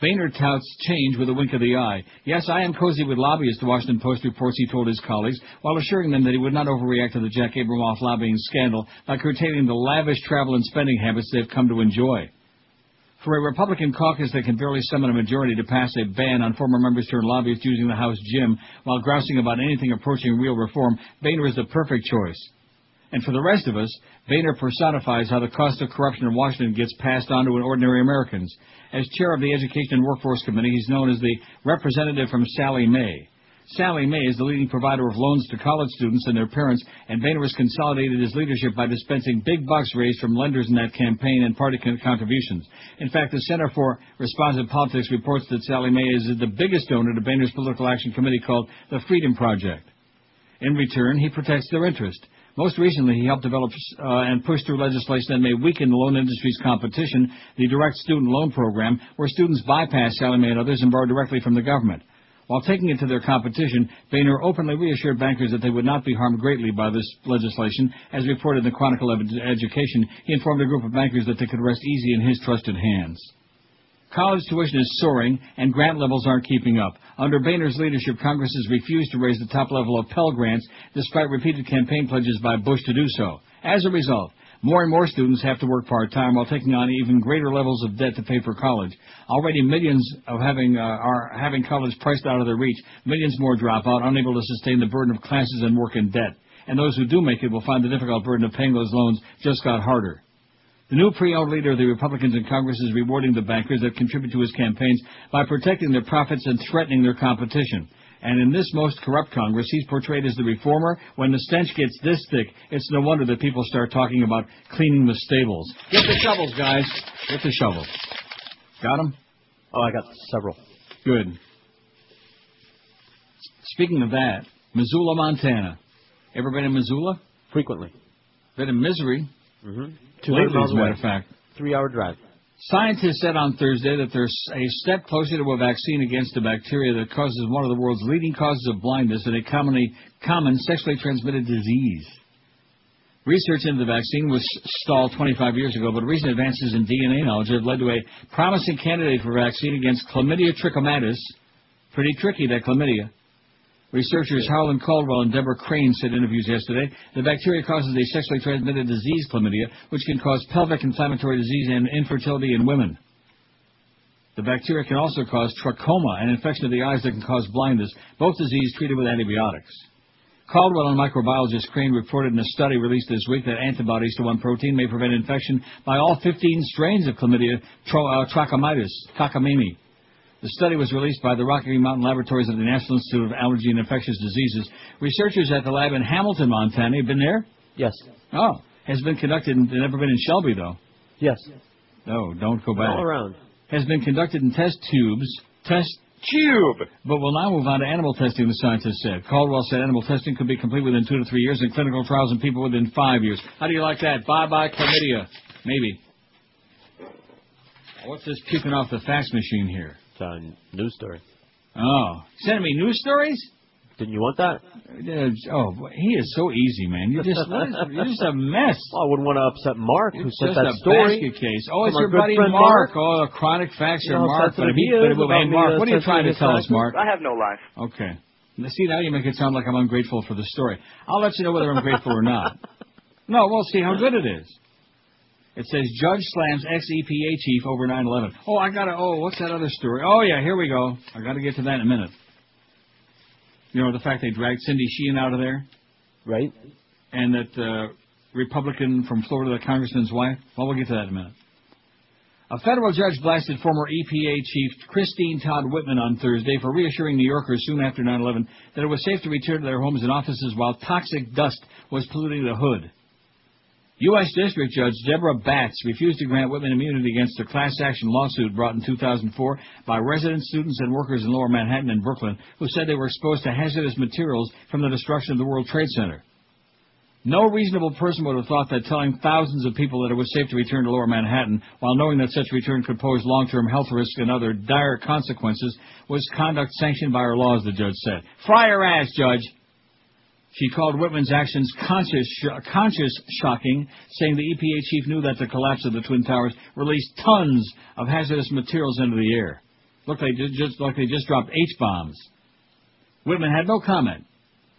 Boehner touts change with a wink of the eye. Yes, I am cozy with lobbyists, the Washington Post reports he told his colleagues, while assuring them that he would not overreact to the Jack Abramoff lobbying scandal by curtailing the lavish travel and spending habits they've come to enjoy. For a Republican caucus that can barely summon a majority to pass a ban on former members turned lobbyists using the House gym while grousing about anything approaching real reform, Boehner is the perfect choice. And for the rest of us, Boehner personifies how the cost of corruption in Washington gets passed on to ordinary Americans. As chair of the Education and Workforce Committee, he's known as the representative from Sallie Mae. Sallie Mae is the leading provider of loans to college students and their parents, and Boehner has consolidated his leadership by dispensing big bucks raised from lenders in that campaign and party contributions. In fact, the Center for Responsive Politics reports that Sallie Mae is the biggest donor to Boehner's political action committee called the Freedom Project. In return, he protects their interest. Most recently, he helped develop uh, and push through legislation that may weaken the loan industry's competition, the Direct Student Loan Program, where students bypass Sallie Mae and others and borrow directly from the government. While taking it to their competition, Boehner openly reassured bankers that they would not be harmed greatly by this legislation. As reported in the Chronicle of Education, he informed a group of bankers that they could rest easy in his trusted hands. College tuition is soaring, and grant levels aren't keeping up. Under Boehner's leadership, Congress has refused to raise the top level of Pell Grants, despite repeated campaign pledges by Bush to do so. As a result, more and more students have to work part-time while taking on even greater levels of debt to pay for college. Already millions of having, uh, are having college priced out of their reach. Millions more drop out, unable to sustain the burden of classes and work in debt. And those who do make it will find the difficult burden of paying those loans just got harder. The new pre-owned leader of the Republicans in Congress is rewarding the bankers that contribute to his campaigns by protecting their profits and threatening their competition. And in this most corrupt Congress, he's portrayed as the reformer. When the stench gets this thick, it's no wonder that people start talking about cleaning the stables. Get the shovels, guys. Get the shovels. Got 'em? Oh, I got several. Good. Speaking of that, Missoula, Montana. Ever been in Missoula? Frequently. Been in misery. Mm-hmm. Lately, miles as a matter of fact. Three-hour drive. Scientists said on Thursday that they're a step closer to a vaccine against a bacteria that causes one of the world's leading causes of blindness and a commonly common sexually transmitted disease. Research into the vaccine was stalled 25 years ago, but recent advances in DNA knowledge have led to a promising candidate for vaccine against chlamydia trachomatis. Pretty tricky, that chlamydia. Researchers Harlan Caldwell and Deborah Crane said in interviews yesterday the bacteria causes a sexually transmitted disease, chlamydia, which can cause pelvic inflammatory disease and infertility in women. The bacteria can also cause trachoma, an infection of the eyes that can cause blindness, both diseases treated with antibiotics. Caldwell and microbiologist Crane reported in a study released this week that antibodies to one protein may prevent infection by all 15 strains of chlamydia tro- uh, trachomitis, cockamamie. The study was released by the Rocky Mountain Laboratories of the National Institute of Allergy and Infectious Diseases. Researchers at the lab in Hamilton, Montana, have been there? Yes. Oh, has been conducted, and never been in Shelby, though. Yes. No, don't go back. All around. Has been conducted in test tubes, test tube, but we'll now move on to animal testing, the scientists said. Caldwell said animal testing could be complete within two to three years and clinical trials in people within five years. How do you like that? Bye-bye chlamydia. Maybe. What's this puking off the fax machine here? It's a news story. Oh, sending me news stories? Didn't you want that? Uh, oh, he is so easy, man. You just what is, you're just a mess. Well, I wouldn't want to upset Mark, who It's sent just that a story. basket case. Oh, it's From your buddy Mark. Mark. Oh, a chronic faxer, You know Mark. But, sensitive he, he is but, hey, Mark, uh, what are you trying to tell us, Mark? I have no life. Okay. Now, See, now you make it sound like I'm ungrateful for the story. I'll let you know whether I'm grateful or not. No, we'll see how good it is. It says Judge slams ex-EPA chief over 9/11. Oh, I gotta. Oh, what's that other story? Oh yeah, here we go. I gotta get to that in a minute. You know the fact they dragged Cindy Sheehan out of there, right? And that uh, Republican from Florida, the congressman's wife. Well, we'll get to that in a minute. A federal judge blasted former EPA chief Christine Todd Whitman on Thursday for reassuring New Yorkers soon after 9/11 that it was safe to return to their homes and offices while toxic dust was polluting the hood. U.S. District Judge Deborah Batts refused to grant Whitman immunity against a class action lawsuit brought in 2004 by residents, students, and workers in Lower Manhattan and Brooklyn who said they were exposed to hazardous materials from the destruction of the World Trade Center. No reasonable person would have thought that telling thousands of people that it was safe to return to Lower Manhattan while knowing that such return could pose long-term health risks and other dire consequences was conduct sanctioned by our laws, the judge said. Fry your ass, Judge! She called Whitman's actions conscious, sh- conscious shocking, saying the EPA chief knew that the collapse of the Twin Towers released tons of hazardous materials into the air. Looked like, ju- just, like they just dropped H-bombs. Whitman had no comment.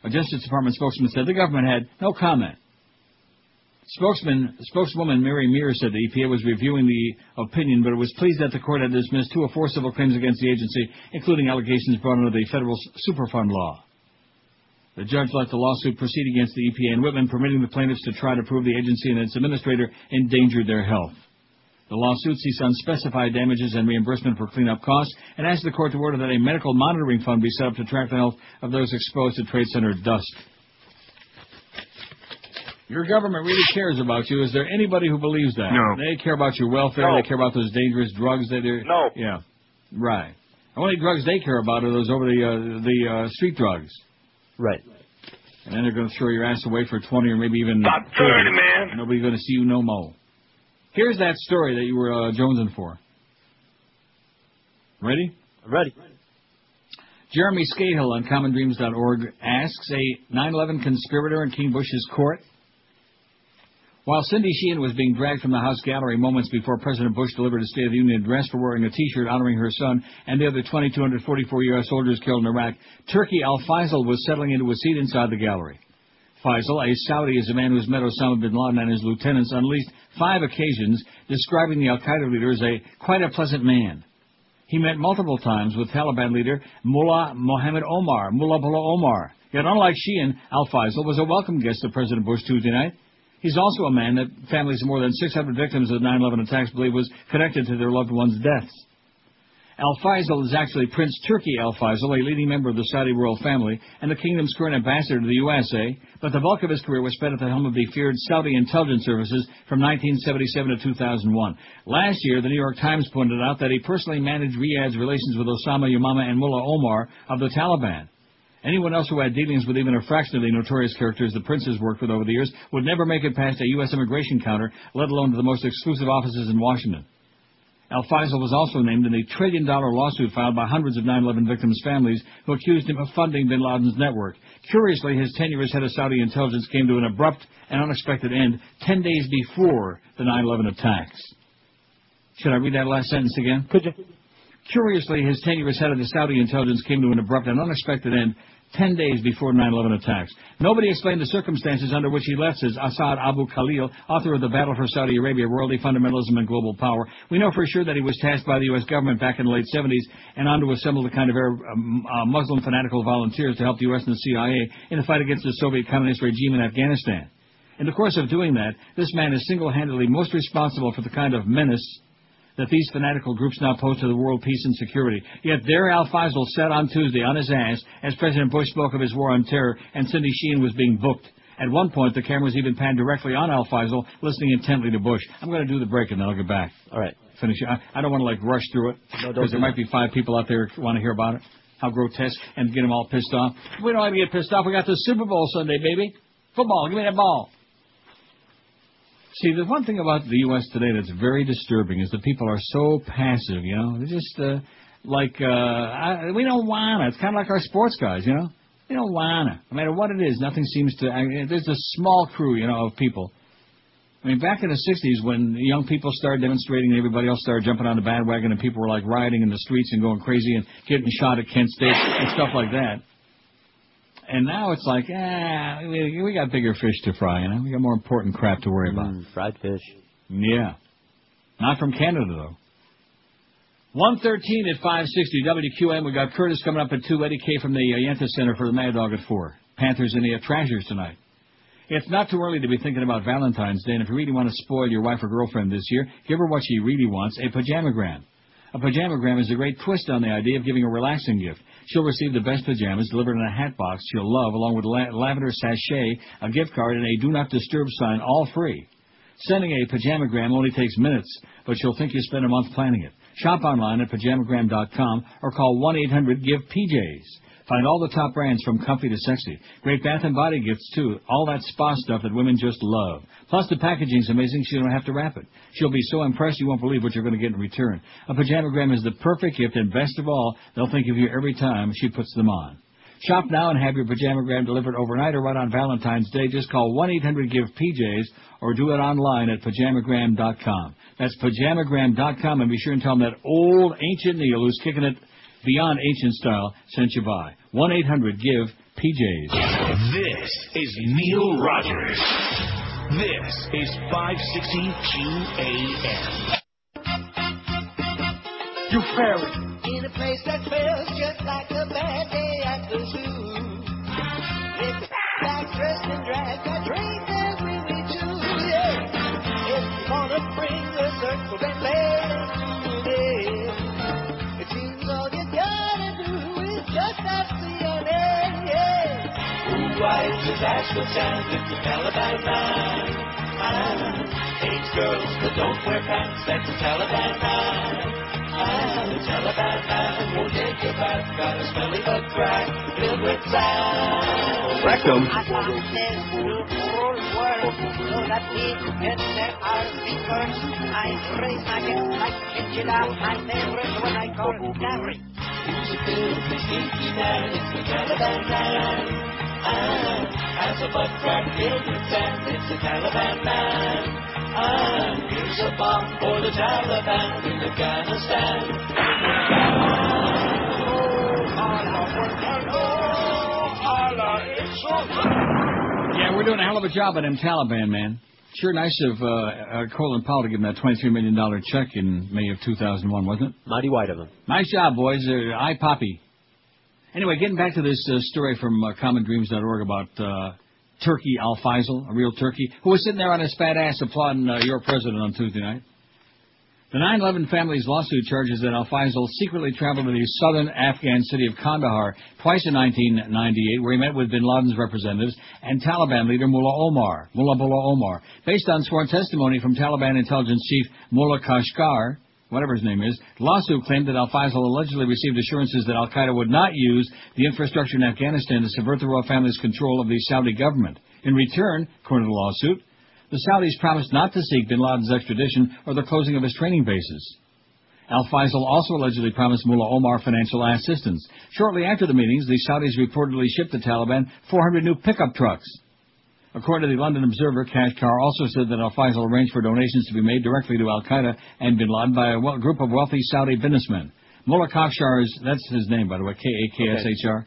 A Justice Department spokesman said the government had no comment. Spokesman, spokeswoman Mary Mears said the EPA was reviewing the opinion, but it was pleased that the court had dismissed two or four civil claims against the agency, including allegations brought under the federal Superfund law. The judge let the lawsuit proceed against the EPA and Whitman, permitting the plaintiffs to try to prove the agency and its administrator endangered their health. The lawsuit seeks unspecified damages and reimbursement for cleanup costs and asked the court to order that a medical monitoring fund be set up to track the health of those exposed to Trade Center dust. Your government really cares about you. Is there anybody who believes that? No. They care about your welfare. No. They care about those dangerous drugs that they're. No. Yeah. Right. The only drugs they care about are those over the uh, the uh, street drugs. Right. And then they're going to throw your ass away for 20 or maybe even About 30, man. Nobody's going to see you no more. Here's that story that you were uh, jonesing for. Ready? Ready. Jeremy Scahill on CommonDreams.org asks a 9/11 conspirator in King Bush's court. While Cindy Sheehan was being dragged from the House gallery moments before President Bush delivered a State of the Union address for wearing a T-shirt honoring her son and the other 2,244 U.S. soldiers killed in Iraq, Turki Al Faisal was settling into a seat inside the gallery. Faisal, a Saudi, is a man who's met Osama bin Laden and his lieutenants on at least five occasions, describing the Al Qaeda leader as a quite a pleasant man. He met multiple times with Taliban leader Mullah Mohammed Omar, Mullah Mullah Omar. Yet unlike Sheehan, Al Faisal was a welcome guest of President Bush Tuesday night. He's also a man that families of more than 600 victims of 9/11 attacks believe was connected to their loved ones' deaths. Al Faisal is actually Prince Turki Al Faisal, a leading member of the Saudi royal family and the kingdom's current ambassador to the USA, but the bulk of his career was spent at the helm of the feared Saudi intelligence services from 1977 to 2001. Last year, the New York Times pointed out that he personally managed Riyadh's relations with Osama Yamama and Mullah Omar of the Taliban. Anyone else who had dealings with even a fraction of the notorious characters the princes worked with over the years would never make it past a U.S. immigration counter, let alone to the most exclusive offices in Washington. Al Faisal was also named in a trillion dollar lawsuit filed by hundreds of 9-11 victims' families who accused him of funding bin Laden's network. Curiously, his tenure as head of Saudi intelligence came to an abrupt and unexpected end 10 days before the 9-11 attacks. Should I read that last sentence again? Could you? Curiously, his tenure as head of the Saudi intelligence came to an abrupt and unexpected end 10 days before 9-11 attacks. Nobody explained the circumstances under which he left, says Assad Abu Khalil, author of The Battle for Saudi Arabia, Royalty Fundamentalism and Global Power. We know for sure that he was tasked by the U.S. government back in the late 70s and on to assemble the kind of Arab, um, uh, Muslim fanatical volunteers to help the U.S. and the CIA in the fight against the Soviet communist regime in Afghanistan. In the course of doing that, this man is single-handedly most responsible for the kind of menace that these fanatical groups now pose to the world peace and security. Yet there Al Faisal sat on Tuesday on his ass as President Bush spoke of his war on terror and Cindy Sheehan was being booked. At one point, the cameras even panned directly on Al Faisal, listening intently to Bush. I'm going to do the break and then I'll get back. All right. Finish it. I, I don't want to like rush through it No, because there do might be five people out there who want to hear about it. How grotesque and get them all pissed off. We don't have to get pissed off. We got the Super Bowl Sunday, baby. Football. Give me that ball. See, the one thing about the U.S. today that's very disturbing is that people are so passive, you know. They're just, uh, like, uh, I, we don't wanna. It's kind of like our sports guys, you know. We don't wanna. No matter what it is, nothing seems to, I, there's a small crew, you know, of people. I mean, back in the 60s when young people started demonstrating and everybody else started jumping on the bandwagon and people were like rioting in the streets and going crazy and getting shot at Kent State and stuff like that. And now it's like, ah, we, we got bigger fish to fry, you know. We got more important crap to worry about. fried fish. Yeah. Not from Canada, though. 113 at 560 WQAM. We got Curtis coming up at 2. Eddie K from the uh, Yenta Center for the Mad Dog at 4. Panthers and the uh, Thrashers tonight. It's not too early to be thinking about Valentine's Day, and if you really want to spoil your wife or girlfriend this year, give her what she really wants, a pajamagram. A pajamagram is a great twist on the idea of giving a relaxing gift. She'll receive the best pajamas delivered in a hat box she'll love, along with la- lavender sachet, a gift card, and a do not disturb sign, all free. Sending a pajamagram only takes minutes, but she'll think you spent a month planning it. Shop online at pajamagram.com or call 1-800-GIVE-PJs. Find all the top brands from comfy to sexy. Great bath and body gifts too. All that spa stuff that women just love. Plus the packaging's amazing so you don't have to wrap it. She'll be so impressed you won't believe what you're going to get in return. A pajamagram is the perfect gift and best of all, they'll think of you every time she puts them on. Shop now and have your pajamagram delivered overnight or right on Valentine's Day. Just call 1-800-GIVE-PJs or do it online at pajamagram.com. That's pajamagram.com and be sure and tell them that old ancient Neil who's kicking it beyond ancient style sent you by. 1-800-GIVE-PJs. This is Neil Rogers. This is 560 QAM. You fairy. In a place that feels just like a bad day at the zoo. If like dressed and drag, Wipes his ass with sand? It's Taliban man. Ah, hates girls that don't wear pants. That's the Taliban man. Ah, the Taliban man won't take your bath. Got a smelly butt crack filled with sand. Rectum. I want this to whole world so that people can set our feet first. I raise my hand like chinchilla, my favorite when I call Gary. Who's a filthy, stinky man? It's the Taliban man. Has a butt crack filled with sand. It's the Taliban man. Ah, here's a bomb for the Taliban in Afghanistan. Yeah, we're doing a hell of a job at them Taliban, man. Sure nice of uh, uh, Colin Powell to give him that $23 million check in May of 2001, wasn't it? Mighty white of him. Nice job, boys. Uh, I poppy. Anyway, getting back to this uh, story from uh, commondreams.org about uh, Turkey Al Faisal, a real turkey, who was sitting there on his fat ass applauding uh, your president on Tuesday night. The 9/11 family's lawsuit charges that Al Faisal secretly traveled to the southern Afghan city of Kandahar twice in 1998, where he met with bin Laden's representatives and Taliban leader Mullah Omar, Mullah Mullah Omar. Based on sworn testimony from Taliban intelligence chief Mullah Khaksar, whatever his name is, lawsuit claimed that Al Faisal allegedly received assurances that Al Qaeda would not use the infrastructure in Afghanistan to subvert the royal family's control of the Saudi government. In return, according to the lawsuit, the Saudis promised not to seek bin Laden's extradition or the closing of his training bases. Al Faisal also allegedly promised Mullah Omar financial assistance. Shortly after the meetings, the Saudis reportedly shipped the Taliban 400 new pickup trucks. According to the London Observer, Khaksar also said that Al Faisal arranged for donations to be made directly to Al Qaeda and bin Laden by a group of wealthy Saudi businessmen. Mullah Khaksar's, that's his name by the way, K-A-K-S-H-R.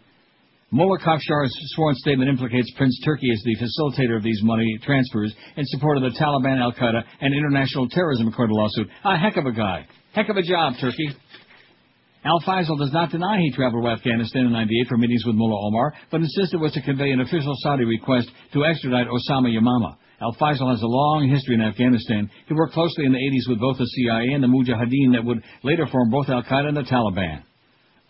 Mullah Khaksar's sworn statement implicates Prince Turki as the facilitator of these money transfers in support of the Taliban, Al Qaeda, and international terrorism, according to the lawsuit. A heck of a guy. Heck of a job, Turkey. Al Faisal does not deny he traveled to Afghanistan in 98 for meetings with Mullah Omar, but insists it was to convey an official Saudi request to extradite Osama Yamama. Al Faisal has a long history in Afghanistan. He worked closely in the 80s with both the CIA and the Mujahideen that would later form both Al Qaeda and the Taliban.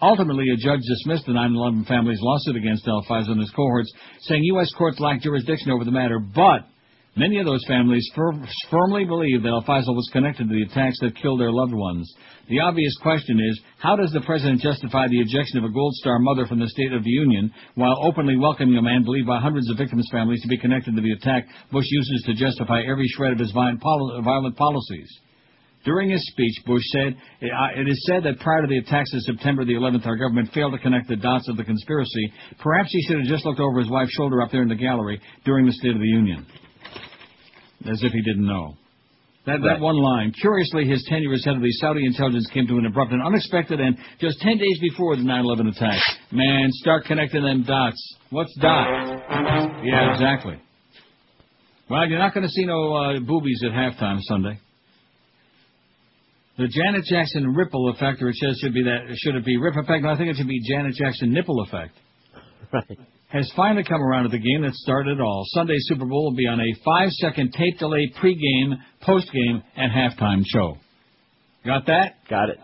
Ultimately, a judge dismissed the 9/11 family's lawsuit against Al Faisal and his cohorts, saying U.S. courts lack jurisdiction over the matter. But many of those families fir- firmly believe that Al Faisal was connected to the attacks that killed their loved ones. The obvious question is, how does the president justify the ejection of a Gold Star mother from the State of the Union while openly welcoming a man believed by hundreds of victims' families to be connected to the attack Bush uses to justify every shred of his violent policies? During his speech, Bush said, "It is said that prior to the attacks of September the 11th, our government failed to connect the dots of the conspiracy. Perhaps he should have just looked over his wife's shoulder up there in the gallery during the State of the Union." As if he didn't know. That, that Right. one line. Curiously, his tenure as head of the Saudi intelligence came to an abrupt and unexpected end just 10 days before the 9-11 attack. Man, start connecting them dots. What's dots? Yeah, exactly. Well, you're not going to see no uh, boobies at halftime Sunday. The Janet Jackson ripple effect, or it says should be that should it be rip effect? No, I think it should be Janet Jackson nipple effect. Right. Has finally come around to the game that started it all. Sunday's Super Bowl will be on a five-second tape delay pregame, postgame, and halftime show. Got that? Got it.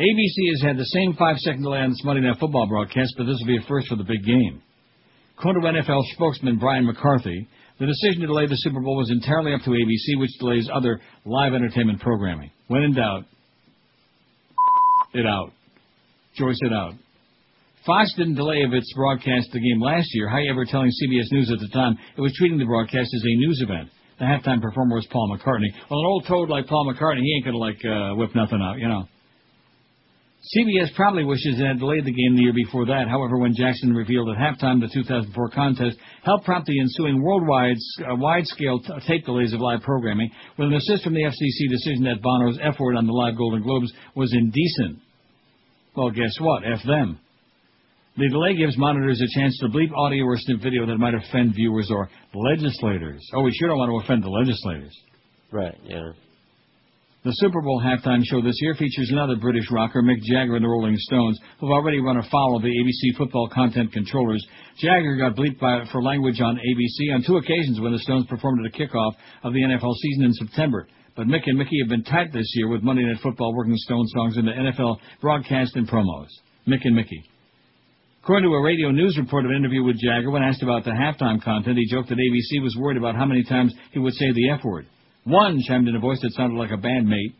ABC has had the same five-second delay on its Monday Night Football broadcast, but this will be a first for the big game. According to NFL spokesman Brian McCarthy, the decision to delay the Super Bowl was entirely up to ABC, which delays other live entertainment programming. When in doubt, it out. Joyce it out. Fox didn't delay of its broadcast of the game last year, however, telling CBS News at the time it was treating the broadcast as a news event. The halftime performer was Paul McCartney. Well, an old toad like Paul McCartney, he ain't gonna like uh, whip nothing out, you know. CBS probably wishes it had delayed the game the year before that. However, when Jackson revealed at halftime the 2004 contest helped prompt the ensuing worldwide uh, wide-scale t- tape delays of live programming, with an assist from the FCC decision that Bono's F word on the live Golden Globes was indecent. Well, guess what? F them. The delay gives monitors a chance to bleep audio or snip video that might offend viewers or legislators. Oh, we sure don't want to offend the legislators. Right, yeah. The Super Bowl halftime show this year features another British rocker, Mick Jagger and the Rolling Stones, who've already run afoul of the ABC football content controllers. Jagger got bleeped by, for language on ABC on two occasions when the Stones performed at the kickoff of the NFL season in September. But Mick and Mickey have been tight this year with Monday Night Football working Stone songs into NFL broadcast and promos. Mick and Mickey. According to a radio news report of an interview with Jagger, when asked about the halftime content, he joked that ABC was worried about how many times he would say the F word. One chimed in a voice that sounded like a bandmate.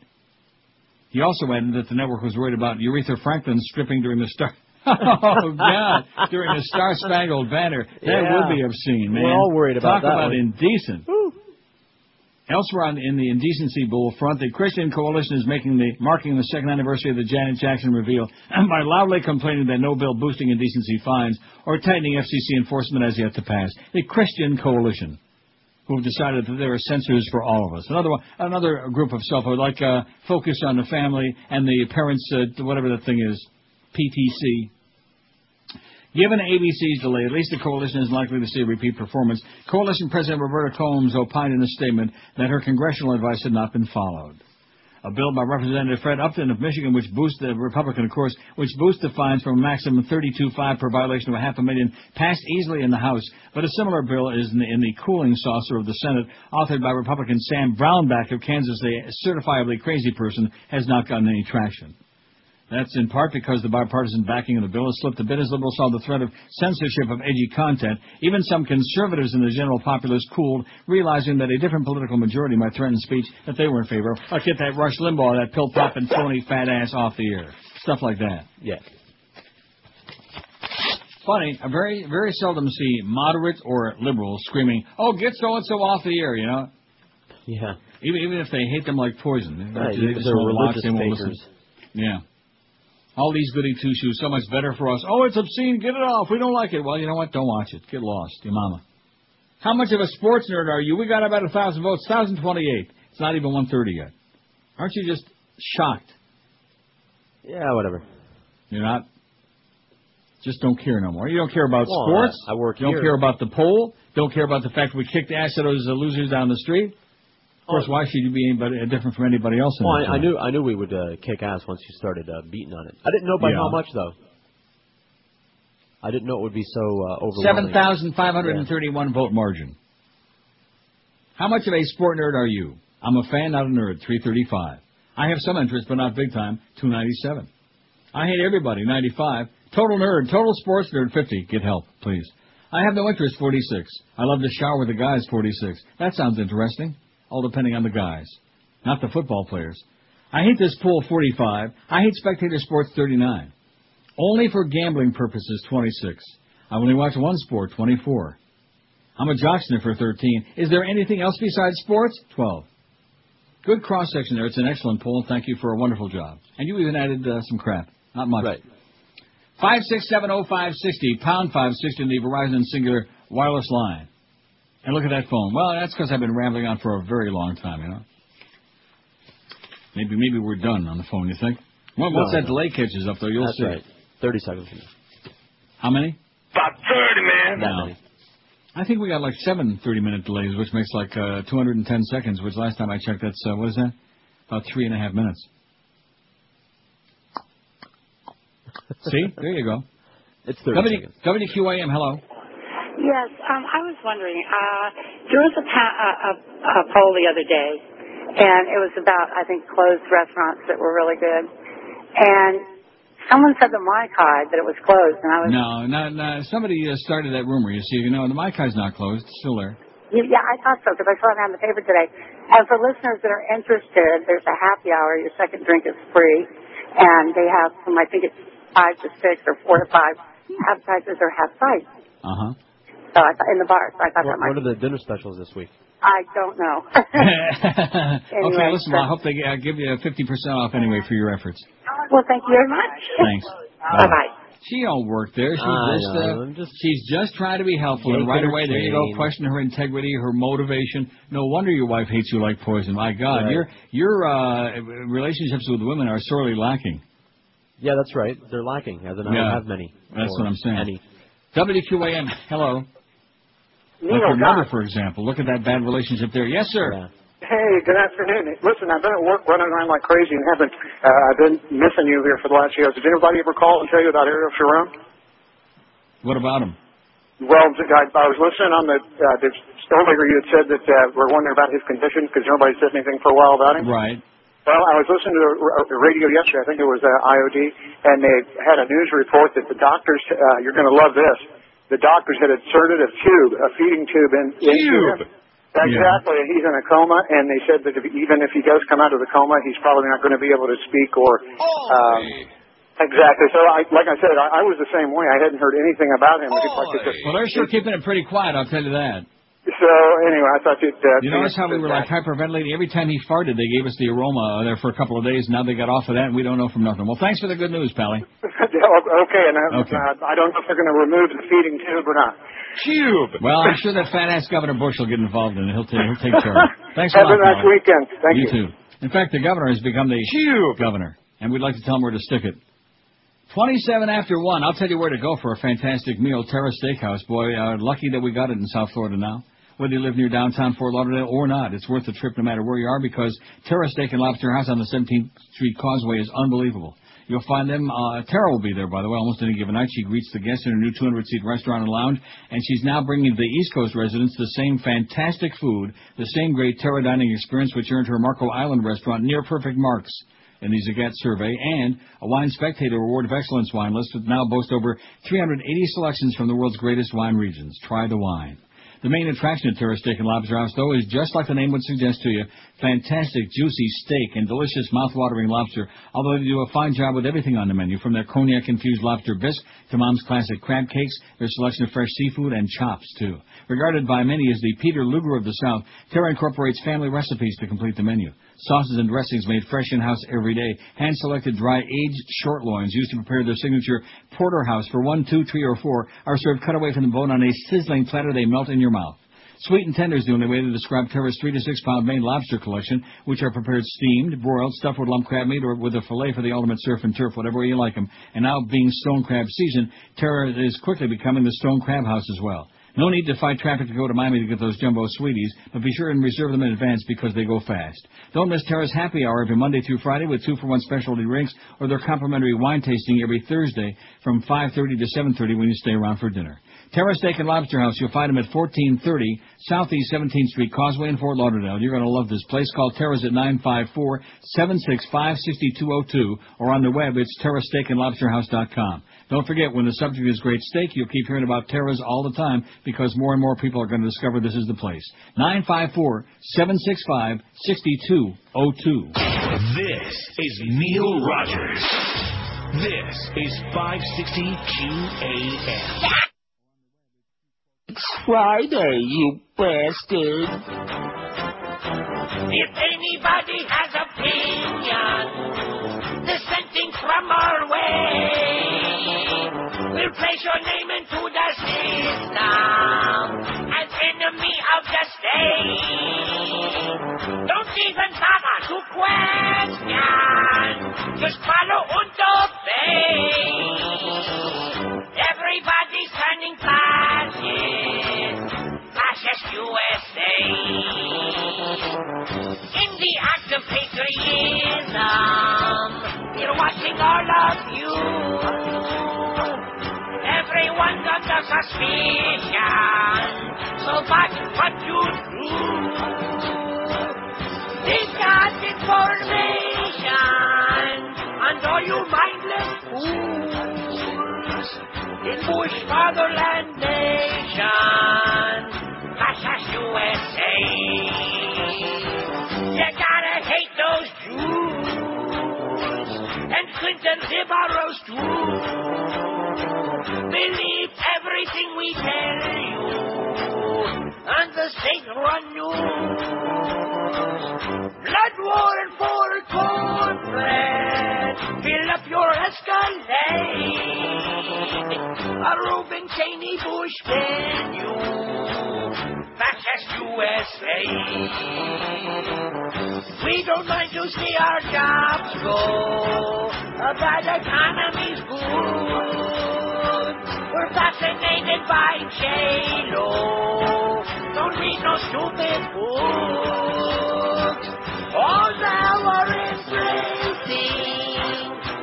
He also added that the network was worried about Aretha Franklin stripping during the star. oh God! During the Star Spangled Banner, that Yeah. would be obscene, man. We're all worried about Talk that about one. indecent. Elsewhere on, in the indecency bull front, the Christian Coalition is making the marking the second anniversary of the Janet Jackson reveal by loudly complaining that no bill boosting indecency fines or tightening FCC enforcement has yet to pass. The Christian Coalition, who've decided that there are censors for all of us. Another one, another group of self like uh, Focus on the Family and the Parents, uh, whatever that thing is, PTC. Given ABC's delay, at least the coalition is likely to see a repeat performance. Coalition President Roberta Combs opined in a statement that her congressional advice had not been followed. A bill by Representative Fred Upton of Michigan, which boosts the Republican, of course, which boosts the fines from a maximum 32.5 per violation to a half a million, passed easily in the House. But a similar bill is in the, in the cooling saucer of the Senate, authored by Republican Sam Brownback of Kansas, the certifiably crazy person, has not gotten any traction. That's in part because the bipartisan backing of the bill has slipped a bit as liberals saw the threat of censorship of edgy content. Even some conservatives in the general populace cooled, realizing that a different political majority might threaten speech that they were in favor of. Like get that Rush Limbaugh, that pill-popping, phony, fat ass off the air. Stuff like that. Yeah. Funny, I very, very seldom see moderates or liberals screaming, oh, get so-and-so off the air, you know? Yeah. Even, even if they hate them like poison. Right, they just they're religious they won't listen. fakers. Yeah. All these goody two shoes, so much better for us. Oh, it's obscene. Get it off. We don't like it. Well, you know what? Don't watch it. Get lost, your mama. How much of a sports nerd are you? We got about a thousand votes, thousand twenty-eight. It's not even one thirty yet. Aren't you just shocked? Yeah, whatever. You're not. Just don't care no more. You don't care about Well, sports. I- I work You don't here. care about the poll. Don't care about the fact we kicked ass at those losers down the street. Of course, why should you be anybody different from anybody else? In Well, I, I knew I knew we would uh, kick ass once you started uh, beating on it. I didn't know by Yeah. how much though. I didn't know it would be so uh, overwhelming. Seven thousand five hundred and thirty-one vote margin. How much of a sport nerd are you? I'm a fan, not a nerd. Three thirty-five. I have some interest, but not big time. Two ninety-seven. I hate everybody. Ninety-five. Total nerd. Total sports nerd. Fifty. Get help, please. I have no interest. Forty-six. I love to shower with the guys. Forty-six. That sounds interesting. All depending on the guys, not the football players. I hate this pool. Forty-five. I hate spectator sports. Thirty-nine. Only for gambling purposes, 26. I only watch one sport, 24. I'm a jock sniffer, 13. Is there anything else besides sports? 12. Good cross section there. It's an excellent poll. Thank you for a wonderful job. And you even added uh, some crap. Not much. Right. 5670560, pound 560 in the Verizon Cingular wireless line. And look at that phone. Well, that's because I've been rambling on for a very long time, you know. Maybe maybe we're done on the phone, you think? Well, No, that no. delay catches up, though, you'll That's see. right. Thirty seconds. How many? About 30, man. No. I think we got like seven 30-minute delays, which makes like uh, 210 seconds, which last time I checked, that's, uh, what is that? About three and a half minutes. See? There you go. It's 30 W- seconds. WQAM, hello. Yes, um, I was wondering. Uh, there was a, poll the other day, and it was about I think closed restaurants that were really good, and someone said the Mai-Kai that it was closed, and I was No, no, no. Somebody uh, started that rumor. You see, you know, the Mai-Kai's not closed. It's still there. yeah, I thought so because I saw it on the paper today. And for listeners that are interested, there's a happy hour. Your second drink is free, and they have from I think it's five to six or four to five appetizers or half price. Uh huh. So I thought in the bar. So I thought What, that might. what are the dinner specials this week? I don't know. okay, Anyway, listen, I hope they uh, give you 50% off anyway for your efforts. Well, thank you very much. Thanks. Bye bye. She don't work there. She's I just, know, uh, just- she's just trying to be helpful, and right away there you go, question her integrity, her motivation. No wonder your wife hates you like poison. My God, Right. your your uh, relationships with women are sorely lacking. Yeah, that's right. They're lacking, as in I Yeah. don't have many. That's what I'm saying. Any. WQAM, hello. Neil, like your mother, for example. Look at that bad relationship there. Yes, sir. Hey, good afternoon. Listen, I've been at work running around like crazy and haven't, uh, I've been missing you here for the last year. Did anybody ever call and tell you about Ariel Sharon? What about him? Well, I, I was listening on the, uh, this, earlier you had said that, uh, we're wondering about his condition because nobody said anything for a while about him. Right. Well, I was listening to the r- radio yesterday. I think it was uh, IOD, and they had a news report that the doctors. Uh, you're going to love this. The doctors had inserted a tube, a feeding tube, in into him. Tube. Exactly, and he's in a coma, and they said that if, even if he does come out of the coma, he's probably not going to be able to speak or. Um, exactly. So, I, like I said, I, I was the same way. I hadn't heard anything about him. Could just- Well, they're sure keeping it pretty quiet, I'll tell you that. So anyway, I thought you'd. Uh, You notice how we were like hyperventilating? Every time he farted, they gave us the aroma uh, there for a couple of days. Now they got off of that, and we don't know from nothing. Well, thanks for the good news, Pally. okay, and uh, Okay. uh, I don't know if they're going to remove the feeding tube or not. Cube. Well, I'm sure that fat ass Governor Bush will get involved in it. He'll, ta- he'll take care of it. Thanks a Have a nice Pally. weekend. Thank you. You too. In fact, the governor has become the governor, and we'd like to tell him where to stick it. 27 after 1. I'll tell you where to go for a fantastic meal. Terra Steakhouse. Boy, uh, lucky that we got it in South Florida now. Whether you live near downtown Fort Lauderdale or not, it's worth the trip no matter where you are because Terra Steak and Lobster House on the 17th Street Causeway is unbelievable. You'll find them. Uh, Tara will be there, by the way, almost any given night. She greets the guests in her new 200-seat restaurant and lounge, and she's now bringing the East Coast residents the same fantastic food, the same great Terra dining experience which earned her Marco Island restaurant near perfect marks in the Zagat survey, and a Wine Spectator Award of Excellence wine list that now boasts over 380 selections from the world's greatest wine regions. Try the wine. The main attraction at Terra Steak and Lobster House, though, is just like the name would suggest to you, fantastic, juicy steak and delicious, mouth-watering lobster, although they do a fine job with everything on the menu, from their cognac-infused lobster bisque to Mom's classic crab cakes, their selection of fresh seafood, and chops, too. Regarded by many as the Peter Luger of the South, Terra incorporates family recipes to complete the menu. Sauces and dressings made fresh in-house every day. Hand-selected dry aged short loins used to prepare their signature porterhouse for one, two, three, or four are served cut away from the bone on a sizzling platter they melt in your mouth. Sweet and tender is the only way to describe Terra's three to six pound Maine lobster collection, which are prepared steamed, broiled, stuffed with lump crab meat, or with a fillet for the ultimate surf and turf, whatever way you like them. And now being stone crab season, Terra is quickly becoming the stone crab house as well. No need to fight traffic to go to Miami to get those jumbo sweeties, but be sure and reserve them in advance because they go fast. Don't miss Terra's happy hour every Monday through Friday with two for one specialty drinks or their complimentary wine tasting every Thursday from 5.30 to 7.30 when you stay around for dinner. Terra Steak and Lobster House, you'll find them at 1430 Southeast 17th Street Causeway in Fort Lauderdale. You're going to love this place. Call Terra's at 954-765-6202 or on the web it's terrasteakandlobsterhouse.com. Don't forget, when the subject is great steak, you'll keep hearing about Terra's all the time because more and more people are going to discover this is the place. 954-765-6202. This is Neil Rogers. This is 560 QAM. It's Friday, you bastard. If anybody has opinion dissenting from our way, we'll place your name into the system as enemy of the state. Don't even bother to question. Just follow and obey. Everybody's turning fascist. Fascist USA. In the act of patriotism, we're watching all of you. Everyone's under suspicion. So watch what you do. Got information and all you mindless fools in Bush Fatherland Nation, USA. You gotta hate those Jews and Clinton liberals too. Believe everything we tell you on the state run news. Blood war and for cornbread. Fill up your Escalade. A Reuben Cheney Bush venue. Fascist USA. We don't mind to see our jobs go. A bad economy's good. We're fascinated by J-Lo. Don't read no stupid books. All now are embracing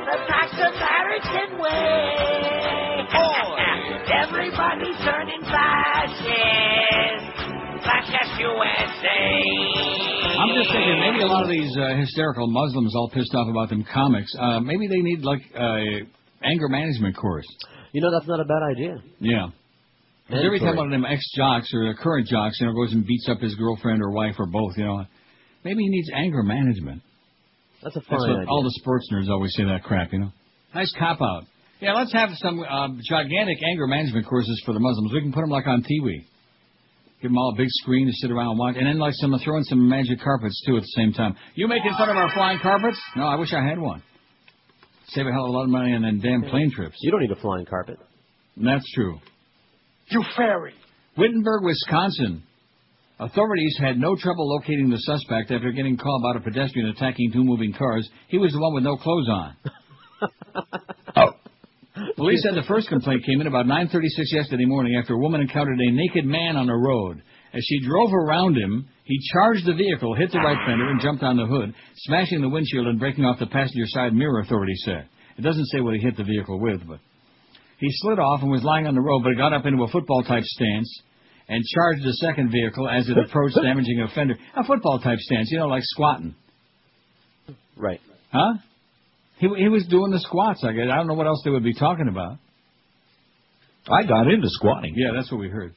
the tax American way. Everybody's turning fascist. Fascist USA. I'm just thinking maybe a lot of these uh, hysterical Muslims all pissed off about them comics. Uh, maybe they need like uh, anger management course. You know, that's not a bad idea. Yeah. 'Cause every time one of them ex jocks or current jocks, you know, goes and beats up his girlfriend or wife or both, you know, maybe he needs anger management. That's a That's fine what idea. all the sports nerds always say that crap, you know. Nice cop out. Yeah, let's have some uh, gigantic anger management courses for the Muslims. We can put them like on TV. Give them all a big screen to sit around and watch, and then like some throw in some magic carpets too at the same time. You making fun of our flying carpets? No, I wish I had one. Save a hell of a lot of money on them damn plane trips. You don't need a flying carpet. That's true. You fairy. Wittenberg, Wisconsin. Authorities had no trouble locating the suspect after getting a call about a pedestrian attacking two moving cars. He was the one with no clothes on. Oh, Police said the first complaint came in about 9:36 yesterday morning after a woman encountered a naked man on the road. As she drove around him, he charged the vehicle, hit the right fender, and jumped on the hood, smashing the windshield and breaking off the passenger side mirror, authorities said. It doesn't say what he hit the vehicle with, but he slid off and was lying on the road, but got up into a football-type stance and charged the second vehicle as it approached, damaging a fender. A football-type stance, you know, like squatting. Right. Huh? He he was doing the squats. I guess I don't know what else they would be talking about. I got into squatting. Yeah, that's what we heard.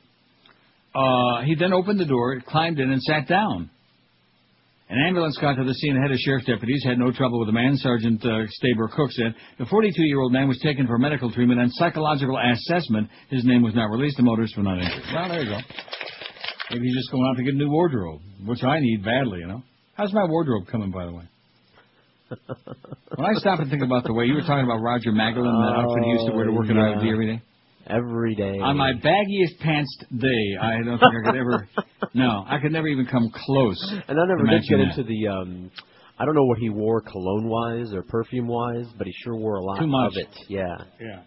Uh, he then opened the door, climbed in, and sat down. An ambulance got to the scene ahead of sheriff's deputies. Had no trouble with the man. Sergeant uh, Staber Cook said the 42-year-old man was taken for medical treatment and psychological assessment. His name was not released. The motorist was not injured. Well, there you go. Maybe he's just going out to get a new wardrobe, which I need badly. You know. How's my wardrobe coming, by the way? When I stop and think about the way you were talking about Roger Magdalene, that outfit he used to wear to work at Oh, IOD every day. Every day. On my baggiest pants day, I don't think I could ever. No, I could never even come close. And I never did get that. into the. um I don't know what he wore cologne wise or perfume wise, but he sure wore a lot Too much. of it. Yeah. Yeah.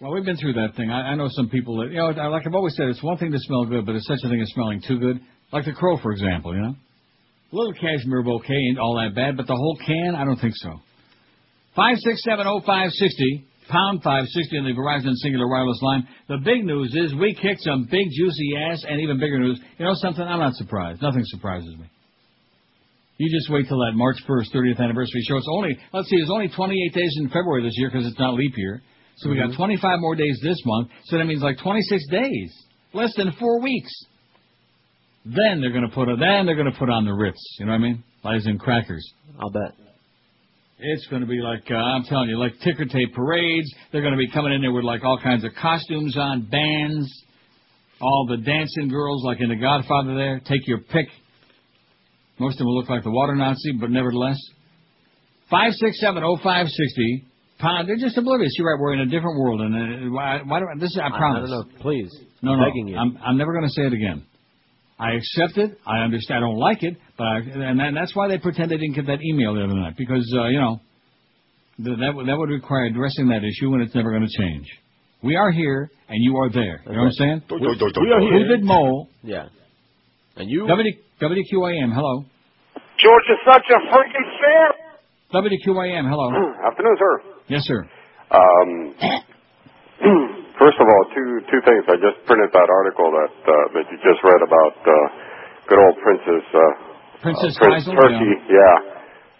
Well, we've been through that thing. I, I know some people that, you know, I- like I've always said, it's one thing to smell good, but it's such a thing as smelling too good. Like the crow, for example, you know? A little cashmere bouquet ain't all that bad, but the whole can, I don't think so. 5670560, pound 560 on the Verizon Cingular Wireless line. The big news is we kicked some big juicy ass, and even bigger news. You know something? I'm not surprised. Nothing surprises me. You just wait till that March 1st, 30th anniversary show. It's only, let's see, it's only 28 days in February this year because it's not leap year. So we got mm-hmm. 25 more days this month. So that means like 26 days, less than four weeks. Then they're gonna put, a, then they're gonna put on the Ritz. You know what I mean? As in crackers. I'll bet. It's going to be like, uh, I'm telling you, like ticker tape parades. They're going to be coming in there with like all kinds of costumes on, bands, all the dancing girls like in The Godfather there. Take your pick. Most of them will look like the water Nazi, but nevertheless. 5670560. Pound, they're just oblivious. You're right, we're in a different world. And uh, why, why do I, this is, I promise. don't know. Please. No, no. Begging you. I'm, I'm never going to say it again. I accept it. I understand. I don't like it, but I, and that, that's why they pretend they didn't get that email the other night because uh, you know th- that would- that would require addressing that issue, and it's never going to change. We are here, and you are there. You know what I'm saying? Do, do, do, do, We are here. Who did Mo? Yeah. And you? W, WQAM. Hello. George is such a freaking fan. WQAM. Hello. Afternoon, sir. Yes, sir. Um, first of all, two two things. I just printed that article that uh, that you just read about uh, good old Princess uh, Princess Prince Faisal, Turkey. Yeah.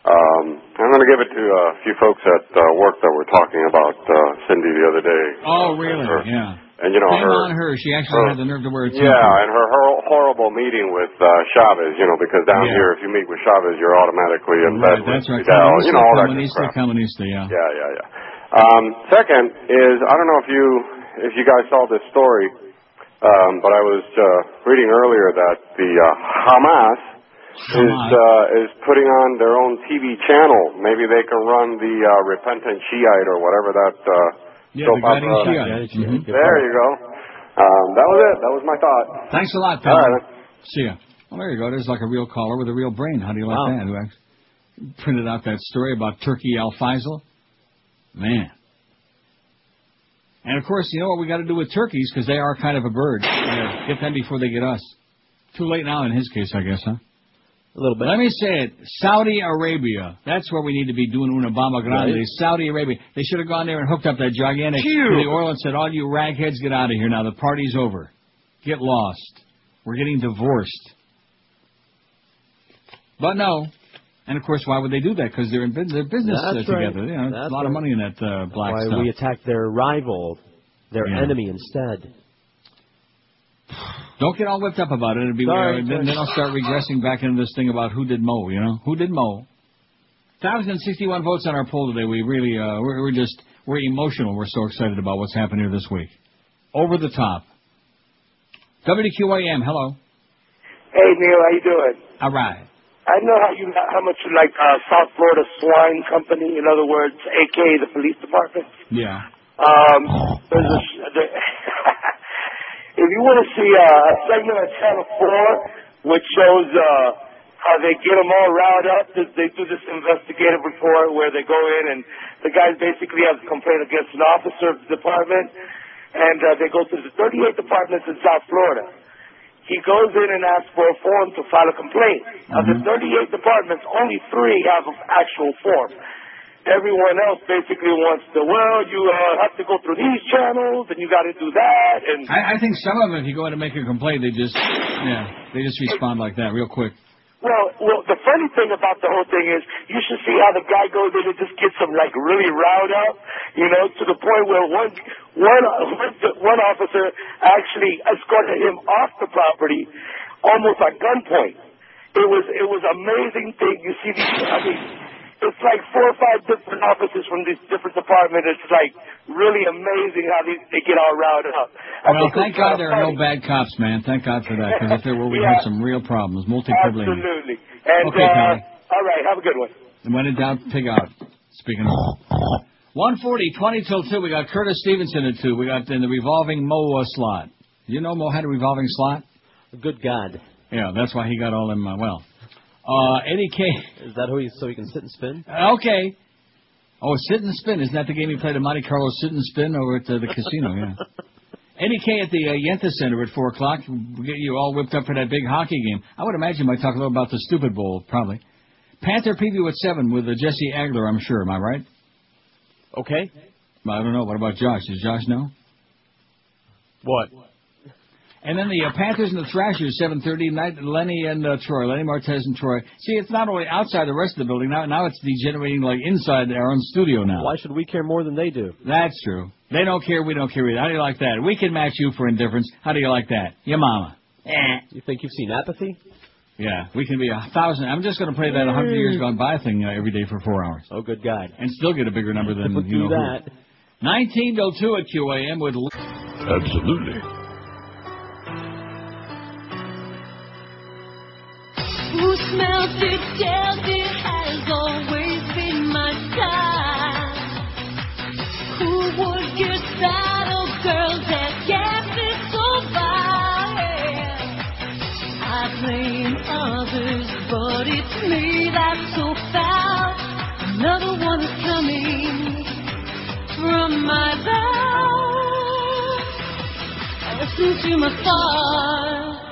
Um, I'm going to give it to a few folks at uh, work that were talking about uh, Cindy the other day. Oh, really? Yeah. And you know Shame her. on her. She actually had the nerve to wear a Yeah, and her hor- horrible meeting with uh, Chavez, you know, because down Yeah. here, if you meet with Chavez, you're automatically in Right, bed that's with right. Fidel, you know, all that Comunista, crap. Comunista, yeah. Yeah, yeah, yeah. Um, second is I don't know if you if you guys saw this story, um, but I was uh, reading earlier that the uh, Hamas is uh, is putting on their own TV channel. Maybe they can run the uh, repentant Shiite or whatever that. Uh, Yeah, soap the guiding opera- Shiite. Mhm. There you go. Um, that was it. That was my thought. Thanks a lot, All Pam. right. See ya. Well, there you go. There's like a real caller with a real brain. How do you like Wow. that? Who actually printed out that story about Turkey Al Faisal? Man. And of course, you know what we got to do with turkeys because they are kind of a bird. Yeah, get them before they get us. Too late now in his case, I guess, huh? A little bit. Let me say it. Saudi Arabia. That's where we need to be doing una bomba grande. Right. Saudi Arabia. They should have gone there and hooked up that gigantic to the oil and said, all you ragheads get out of here now. The party's over. Get lost. We're getting divorced. But no. And of course, why would they do that? Because they're in business, they're business uh, That's right. together. You know, That's a lot of money in that uh, black Why stuff. we attack their rival, their Yeah. enemy instead. Don't get all whipped up about it. It'll be Sorry, uh, then, sorry. then I'll start regressing back into this thing about who did Mo. You know, who did Mo? Thousand sixty-one votes on our poll today. We really, uh, we're, we're just, we're emotional. We're so excited about what's happened here this week. Over the top. WQAM. Hello. Hey Neil, how you doing? All right. I know how you how much you like uh, South Florida Swine Company. In other words, aka the police department. Yeah. Um, there's a, there, if you want to see uh, a segment on Channel Four, which shows uh, how they get them all riled up, they, they do this investigative report where they go in and the guys basically have a complaint against an officer of the department. and uh, they go to the 38 departments in South Florida. He goes in and asks for a form to file a complaint. Of the 38 departments, only three have an actual form. Everyone else basically wants to, well, you uh, have to go through these channels, and you got to do that, and I, I think some of them, if you go in to make a complaint, they just, yeah, they just respond like that real quick. Well, well, the funny thing about the whole thing is, you should see how the guy goes in and just gets him like really riled up, you know, to the point where one, one, one officer actually escorted him off the property, almost at gunpoint. It was, it was amazing thing. You see these, I mean, it's like four or five different officers from these different departments. It's like really amazing how they, they get all riled up. I Well, thank God kinda there are no bad cops, man. Thank God for that, because if there were, we'd Yeah. have some real problems. Multi-privileged. Absolutely. And Okay, uh, Tommy. all right, have a good one. And when in doubt, pig out. Speaking of. 140, 20 till 2. We got Curtis Stevenson at 2. We got in the revolving Mo uh, slot. You know Mo had a revolving slot? Good God. Yeah, that's why he got all them, uh, well. Uh, Eddie K. Is that who he, so he can sit and spin? Okay. Oh, sit and spin. Isn't that the game you played at Monte Carlo? Sit and spin over at uh, the casino, yeah. Eddie K at the uh, Yenta Center at 4 o'clock. We'll get you all whipped up for that big hockey game. I would imagine you might talk a little about the Stupid Bowl, probably. Panther preview at 7 with uh, Jesse Agler, I'm sure. Am I right? Okay. I don't know. What about Josh? Does Josh know? What? And then the uh, Panthers and the Thrashers, 7:30 night. Lenny and uh, Troy, Lenny Martez and Troy. See, it's not only outside the rest of the building now. Now it's degenerating like inside our own studio now. Why should we care more than they do? That's true. They don't care. We don't care either. How do you like that? We can match you for indifference. How do you like that? Your mama. You think you've seen apathy? Yeah, we can be a thousand. I'm just going to play that 100 years gone by thing uh, every day for four hours. Oh, good God. And still get a bigger number than Don't you do know that. who. 19 till 2 at QAM with. Absolutely. Who smells it, tells it has always been my style. Who would get saddle girls that me so bad? I blame others, but it's me that's so foul. Another one is coming from my back. I listen to my thoughts.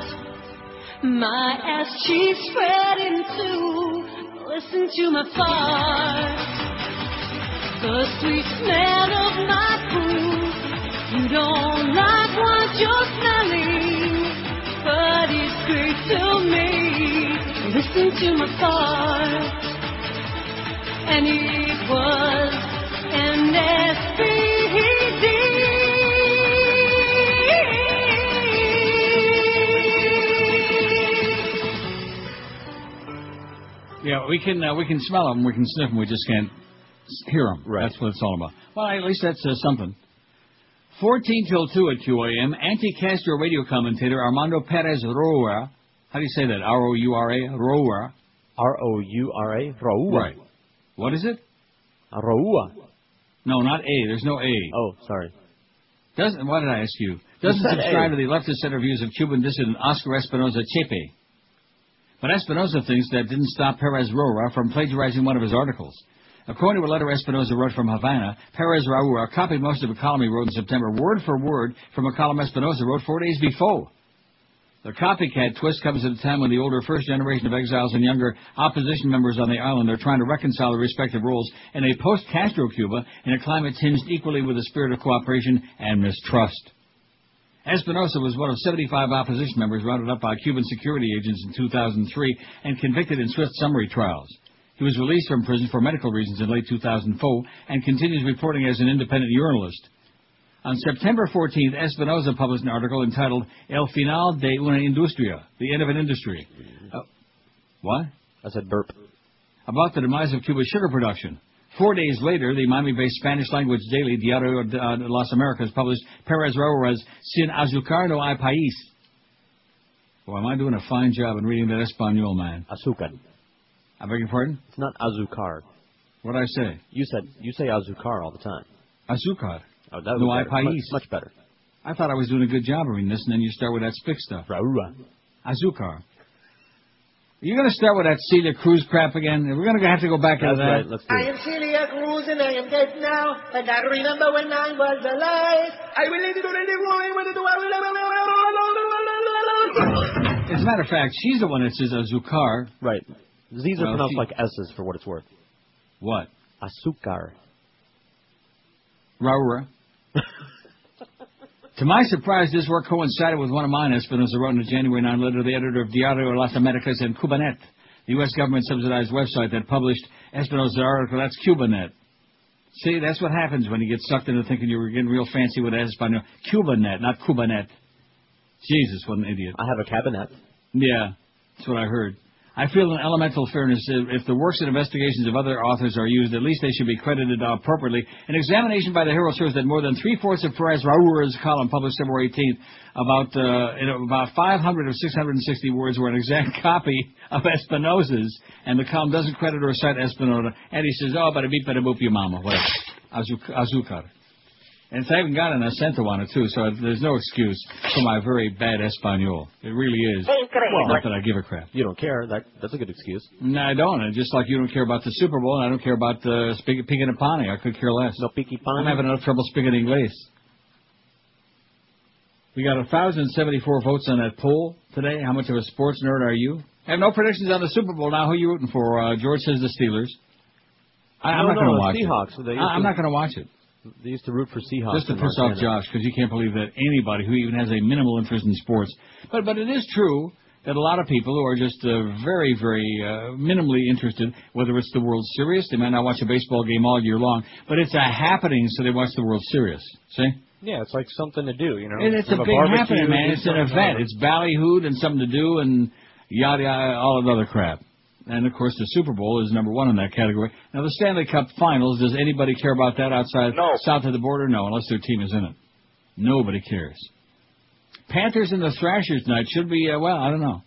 My ass cheeks spreading too. Listen to my fart. The sweet smell of my food. You don't like what you're smelling, but it's great to me. Listen to my fart. And it was an Yeah, we can uh, we can smell them, we can sniff them, we just can't hear them. Right. That's what it's all about. Well, at least that's uh, something. 14 till 2 at QAM, anti-Castro radio commentator Armando Perez Roa. How do you say that? R-O-U-R-A? Roa. R-O-U-R-A? Roua. Right. What is it? Roua. No, not A. There's no A. Oh, sorry. Doesn't, what did I ask you? Doesn't subscribe A. to the leftist center views of Cuban dissident Oscar Espinosa Chepe. But Espinosa thinks that didn't stop Perez Roa from plagiarizing one of his articles. According to a letter Espinosa wrote from Havana, Perez Roa copied most of a column he wrote in September, word for word, from a column Espinosa wrote four days before. The copycat twist comes at a time when the older first generation of exiles and younger opposition members on the island are trying to reconcile their respective roles in a post-Castro Cuba in a climate tinged equally with a spirit of cooperation and mistrust. Espinosa was one of 75 opposition members rounded up by Cuban security agents in 2003 and convicted in swift summary trials. He was released from prison for medical reasons in late 2004 and continues reporting as an independent journalist. On September 14th, Espinosa published an article entitled El Final de una Industria, The End of an Industry. Uh, what? I said burp. About the demise of Cuba's sugar production. Four days later, the Miami-based Spanish-language daily Diario de uh, Las Americas published Perez Roa's Sin Azucar no hay país. Well, am I doing a fine job in reading that Espanol, man? Azúcar. I beg your pardon? It's not azucar. What did I say? You said you say azucar all the time. Azucar. Oh, that No hay país. Much, much better. I thought I was doing a good job of reading this, and then you start with that spick stuff. Raura. Azucar. You going to start with that Celia Cruz crap again? We're going to have to go back into that. I am Celia Cruz and I am dead now, but I remember when I was alive. I will leave you to the woman with the As a matter of fact, she's the one that says Azúcar. Right. Z's are Well, pronounced she- like S's for what it's worth. What? Azúcar. Raura. To my surprise, this work coincided with one of mine, Espinosa wrote in a January 9 letter to the editor of Diario Las Americas and Cubanet, the U.S. government subsidized website that published Espinosa's article. That's Cubanet. See, that's what happens when you get sucked into thinking you were getting real fancy with Espanol. Cubanet, not Cubanet. Jesus, what an idiot. I have a cabinet. Yeah, that's what I heard. I feel an elemental fairness. If the works and investigations of other authors are used, at least they should be credited appropriately. An examination by the Herald shows that more than three-fourths of Perez Raur's column, published February 18th, about uh, in about 500 of 660 words were an exact copy of Espinosa's, and the column doesn't credit or cite Espinosa. And he says, oh, but a beep, but a boop, your mama, whatever. Azu- Azucar. And it's, I even got an acento on it, too, so there's no excuse for my very bad Espanol. It really is. Well, Not that I give a crap. You don't care. That that's a good excuse. No, I don't. And just like you don't care about the Super Bowl, and I don't care about uh, speak- speaking of Pani. I could care less. No piqui I'm having enough trouble speaking English. We got 1,074 votes on that poll today. How much of a sports nerd are you? I have no predictions on the Super Bowl now. Who are you rooting for? Uh, George says the Steelers. I, I'm No, not going to watch Seahawks. it. They I, I'm not going to watch it. They used to root for Seahawks. Just to piss off Josh, because you can't believe that anybody who even has a minimal interest in sports. But but it is true that a lot of people who are just uh, very very uh, minimally interested, whether it's the World Series, they might not watch a baseball game all year long, but it's a happening, so they watch the World Series. See? Yeah, it's like something to do, you know. And it's a Have big happening, man. It's an event. whatever. It's ballyhooed and something to do and yada yada, all of the other crap. And of course, the Super Bowl is number one in that category. Now, the Stanley Cup Finals. Does anybody care about that outside south of the border? No, unless their team is in it. Nobody cares. Panthers and the Thrashers tonight should be uh, well. I don't know,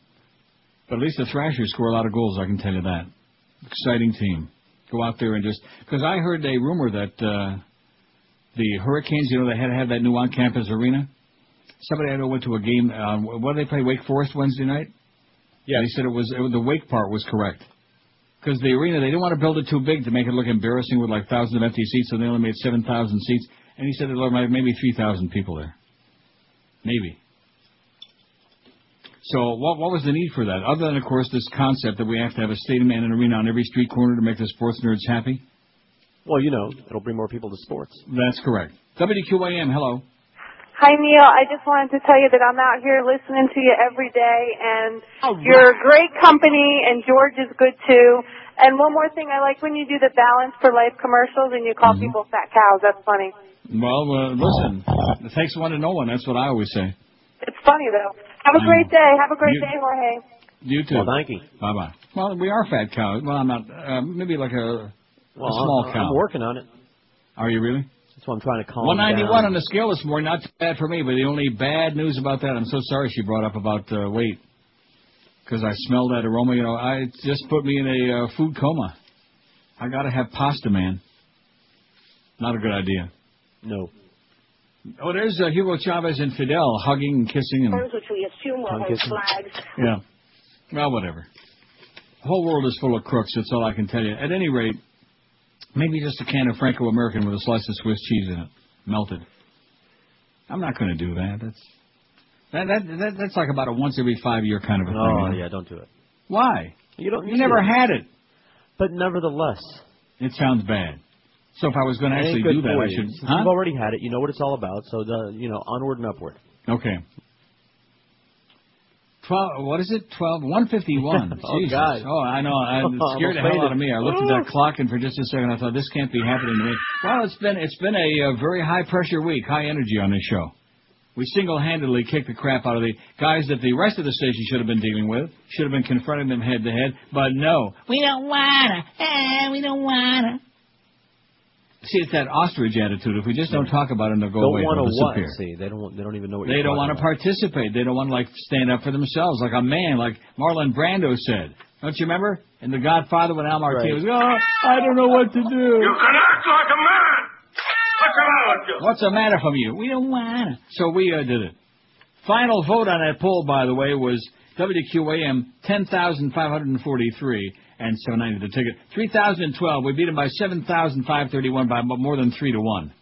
but at least the Thrashers score a lot of goals. I can tell you that. Exciting team. Go out there and just because I heard a rumor that uh, the Hurricanes, you know, they had to have that new on-campus arena. Somebody I know went to a game. Uh, what did they play? Wake Forest Wednesday night. Yeah, he said it was, it the Wake part was correct because the arena they didn't want to build it too big to make it look embarrassing with like thousands of empty seats, so they only made seven thousand seats. And he said there were maybe three thousand people there, maybe. So what what was the need for that? Other than of course this concept that we have to have a stadium and an arena on every street corner to make the sports nerds happy. Well, you know, it'll bring more people to sports. That's correct. WQAM, hello. Hi, Neil. I just wanted to tell you that I'm out here listening to you every day, and you're a great company, and George is good too. And one more thing, I like when you do the Balance for Life commercials and you call people fat cows. That's funny. Well, uh, listen, it takes one to know one. That's what I always say. It's funny though. Have a great day. Have a great You- day, Jorge. You too. Well, thank you. Bye bye. Well, we are fat cows. Well, I'm not. Uh, maybe like a, Well, a small I'm, cow. I'm working on it. Are you really? That's why I'm trying to calm 191 down. on the scale this morning. Not too bad for me, but the only bad news about that, I'm so sorry she brought up about uh, weight. Because I smell that aroma. You know, I it just put me in a uh, food coma. I got to have pasta, man. Not a good idea. No. Oh, there's uh, Hugo Chavez and Fidel hugging and kissing and which we assume were Tongue flags. yeah. Well, whatever. The whole world is full of crooks. That's all I can tell you. At any rate, maybe just a can of Franco American with a slice of Swiss cheese in it, melted. I'm not going to do that. That's that, that that that's like about a once every five year kind of a thing. Oh, you know? yeah, don't do it. Why? You don't. You never had it. But nevertheless, It sounds bad. So if I was going to actually do that, I should. Huh? You've already had it. You know what it's all about. So the you know onward and upward. Okay. Twelve. What is it? Twelve. One fifty-one. Oh, Jesus. God. Oh, I know. I, it scared the hell out of me. I looked at that clock, and for just a second, I thought this can't be happening to me. Well, it's been it's been a, uh very high pressure week, high energy on this show. We single-handedly kicked the crap out of the guys that the rest of the station should have been dealing with, should have been confronting them head to head, but no. We don't wanna. Eh, we don't wanna. See, it's that ostrich attitude. If we just don't talk about it, they'll go don't away. want They'll to what? disappear. See, they don't. want- They don't even know what They you're don't want talking to participate. They don't want to like stand up for themselves, like a man, like Marlon Brando said. Don't you remember in The Godfather when Al Martino was, oh, I don't know what to do. You can act like a man. What's the matter with you? What's the matter from you? We don't want to. So we uh, did it. Final vote on that poll, by the way, was WQAM 10,543 and 790 the ticket. 3,012. We beat them by 7,531 by more than 3 to 1.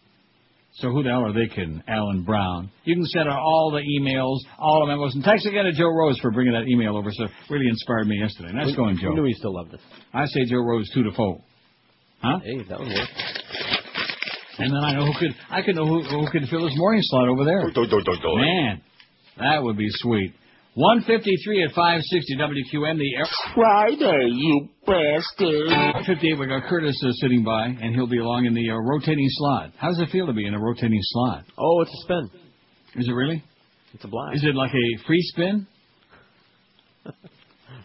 So who the hell are they kidding? Alan Brown. You can send out all the emails, all the memos, and thanks again to Joe Rose for bringing that email over. So it really inspired me yesterday. Nice we, going, Joe. We knew he still loved us. I say Joe Rose two to four. Huh? Hey, that would work. And then I know who could I could know who, who could fill his morning slot over there. Man, that would be sweet. 153 at 560 WQAM, the air. Friday, you bastard. 58, we got Curtis uh, sitting by, and he'll be along in the uh, rotating slot. How does it feel to be in a rotating slot? Oh, it's a spin. Is it really? It's a blast. Is it like a free spin?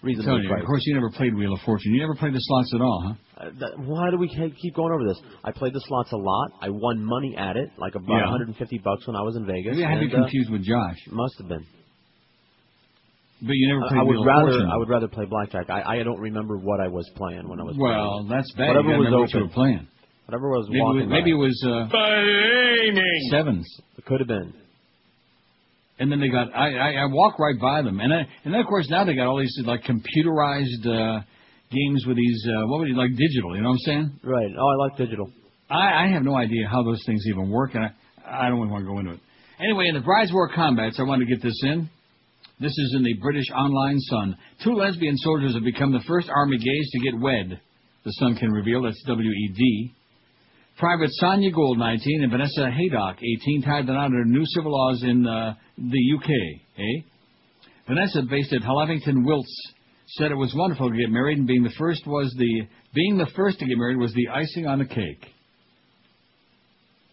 Reasonably Tell you, of course, you never played Wheel of Fortune. You never played the slots at all, huh? Uh, that, why do we keep going over this? I played the slots a lot. I won money at it, like about Yeah. 150 bucks when I was in Vegas. Maybe I had you and, uh, confused with Josh. must have been. But you never I- played I would Wheel rather Fortune. I would rather play blackjack. I, I don't remember what I was playing when I was Well, playing. that's bad. Whatever you was gotta what you open. were playing. Whatever was Maybe it was, maybe it was uh, sevens. It could have been. And then they got I, I I walk right by them, and I, and then of course now they got all these like computerized uh, games with these uh, what would you like digital? You know what I'm saying? Right. Oh, I like digital. I, I have no idea how those things even work, and I, I don't even want to go into it. Anyway, in the Brides War Combats, I wanted to get this in. This is in the British Online Sun. Two lesbian soldiers have become the first Army gays to get wed. The Sun can reveal that's W-E-D. Private Sonia Gould, 19, and Vanessa Haydock, 18, tied the knot under new civil laws in uh, the UK. Eh? Vanessa, based at Hullavington Wilts, said it was wonderful to get married, and being the first was the being the first to get married was the icing on the cake.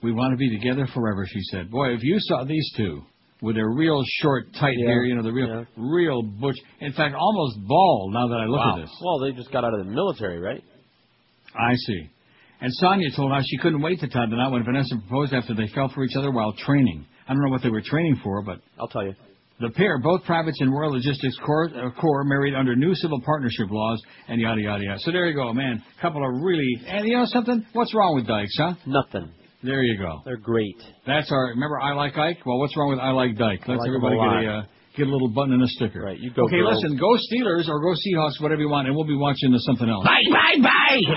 We want to be together forever, she said. Boy, if you saw these two with their real short, tight Yeah, hair, you know, the real, real butch. In fact, almost bald. Now that I look wow. at this, Well, they just got out of the military, right? I see. And Sonia told how she couldn't wait to tie the knot when Vanessa proposed after they fell for each other while training. I don't know what they were training for, but I'll tell you. the pair, both privates in Royal Logistics Corps, uh, Corps, married under new civil partnership laws, and yada yada yada. So there you go, man. Couple of really, and you know something? What's wrong with Dykes, huh? Nothing. There you go. They're great. That's our. Remember, I like Ike. Well, what's wrong with I like Dyke? Let's like everybody get a uh, get a little button and a sticker. Right. You go. okay, girls. listen. Go Steelers or go Seahawks, whatever you want, and we'll be watching the something else. Bye, bye, bye.